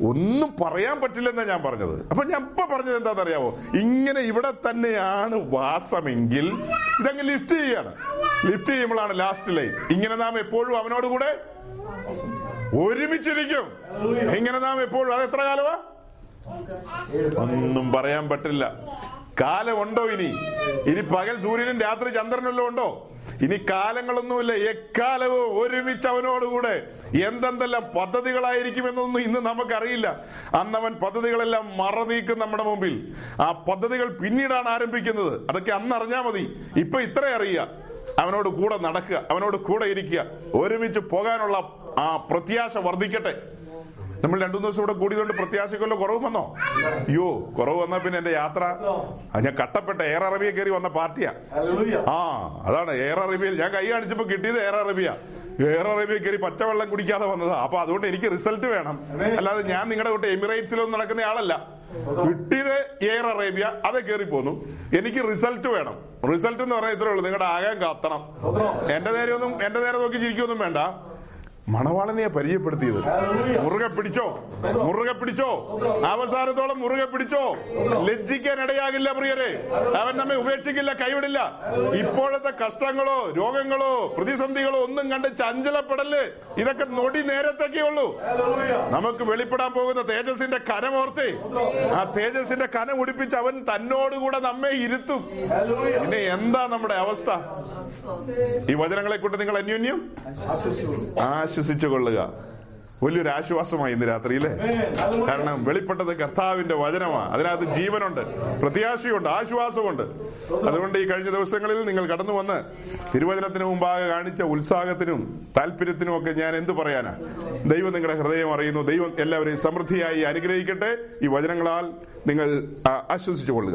ഒന്നും പറയാൻ പറ്റില്ലെന്നാ ഞാൻ പറഞ്ഞത്. അപ്പൊ ഞാൻ ഇപ്പൊ പറഞ്ഞത് എന്താണെന്നറിയാവോ? ഇങ്ങനെ ഇവിടെ തന്നെയാണ് വാസമെങ്കിൽ ഇതങ്ങ് ലിഫ്റ്റ് ചെയ്യാണ്. ലിഫ്റ്റ് ചെയ്യുമ്പോഴാണ് ലാസ്റ്റ് ലൈൻ ഇങ്ങനെ നാം എപ്പോഴും അവനോട് കൂടെ ഒരുമിച്ചിരിക്കും. ഇങ്ങനെ നാം എപ്പോഴും അത് എത്ര കാലമാ? ഒന്നും പറയാൻ പറ്റില്ല. കാലമുണ്ടോ ഇനി? ഇനി പകൽ സൂര്യനും രാത്രി ചന്ദ്രനെല്ലാം ഉണ്ടോ? ഇനി കാലങ്ങളൊന്നുമില്ല. എക്കാലവും ഒരുമിച്ച് അവനോടുകൂടെ എന്തെന്തെല്ലാം പദ്ധതികളായിരിക്കുമെന്നൊന്നും ഇന്ന് നമുക്കറിയില്ല. അന്നവൻ പദ്ധതികളെല്ലാം മറനീക്കും നമ്മുടെ മുമ്പിൽ. ആ പദ്ധതികൾ പിന്നീടാണ് ആരംഭിക്കുന്നത്. അതൊക്കെ അന്ന് അറിഞ്ഞാൽ മതി. ഇപ്പൊ ഇത്ര അറിയുക. അവനോട് കൂടെ നടക്കുക. അവനോട് കൂടെ ഇരിക്കുക. ഒരുമിച്ച് പോകാനുള്ള ആ പ്രത്യാശ വർദ്ധിക്കട്ടെ. നമ്മൾ രണ്ടു ദിവസം ഇവിടെ കൂടിയതുകൊണ്ട് പ്രത്യാശക്കുള്ള കുറവ് വന്നോ? അയ്യോ കുറവ് വന്നാ പിന്നെ എന്റെ യാത്ര. ഞാൻ കട്ടപ്പെട്ട എയർ അറബിയ കയറി വന്ന പാർട്ടിയാ. ആ അതാണ് എയർ അറേബ്യയിൽ. ഞാൻ കൈ കാണിച്ചപ്പോ കിട്ടിയത് എയർ അറബിയ. എയർ അറേബ്യ കയറി പച്ചവെള്ളം കുടിക്കാതെ വന്നതാ. അപ്പൊ അതുകൊണ്ട് എനിക്ക് റിസൾട്ട് വേണം. അല്ലാതെ ഞാൻ നിങ്ങളുടെ കൂട്ട് എമിറേറ്റ്സിലൊന്നും നടക്കുന്ന ആളല്ല. കിട്ടിയത് എയർ അറേബ്യ. അത് കയറി പോന്നു. എനിക്ക് റിസൾട്ട് വേണം. റിസൾട്ട് എന്ന് പറഞ്ഞാൽ ഇത്രേ ഉള്ളൂ. നിങ്ങളുടെ ആകാൻ കാത്തണം. എന്റെ നേരെ ഒന്നും എന്റെ നേരെ നോക്കി ചിരിക്കൊന്നും വേണ്ട. മണവാളനെയാ പരിചയപ്പെടുത്തിയത്. മുറുകെ പിടിച്ചോ മുറുകെ പിടിച്ചോ. അവസാനത്തോളം മുറുകെ പിടിച്ചോ. ലജ്ജിക്കാൻ ഇടയാകില്ല പ്രിയരെ. അവൻ നമ്മെ ഉപേക്ഷിക്കില്ല കൈവിടില്ല. ഇപ്പോഴത്തെ കഷ്ടങ്ങളോ രോഗങ്ങളോ പ്രതിസന്ധികളോ ഒന്നും കണ്ട് ചഞ്ചലപ്പെടൽ. ഇതൊക്കെ നൊടി നേരത്തേക്കേ ഉള്ളൂ. നമുക്ക് വെളിപ്പെടാൻ പോകുന്ന തേജസിന്റെ കനമോർത്തേ ആ തേജസിന്റെ കനം ഉടിപ്പിച്ച് അവൻ തന്നോടുകൂടെ നമ്മെ ഇരുത്തും. പിന്നെ എന്താ നമ്മുടെ അവസ്ഥ? ഈ വചനങ്ങളെ കൊണ്ട് നിങ്ങൾ അന്യോന്യം? ആശ്വസിച്ചു കൊള്ളുക വലിയൊരു ആശ്വാസമായി ഇന്ന് രാത്രിയിലെ. കാരണം വെളിപ്പെട്ടത് കർത്താവിന്റെ വചനമാണ് അതിനകത്ത് ജീവനുണ്ട് പ്രത്യാശയുണ്ട് ആശ്വാസമുണ്ട്. അതുകൊണ്ട് ഈ കഴിഞ്ഞ ദിവസങ്ങളിൽ നിങ്ങൾ കടന്നു വന്ന് തിരുവചനത്തിന് മുമ്പാകെ കാണിച്ച ഉത്സാഹത്തിനും താല്പര്യത്തിനും ഒക്കെ ഞാൻ എന്തു പറയാനാ? ദൈവം നിങ്ങളുടെ ഹൃദയം അറിയുന്നു. ദൈവം എല്ലാവരെയും സമൃദ്ധിയായി അനുഗ്രഹിക്കട്ടെ. ഈ വചനങ്ങളാൽ നിങ്ങൾ ആശ്വസിച്ചു കൊള്ളുക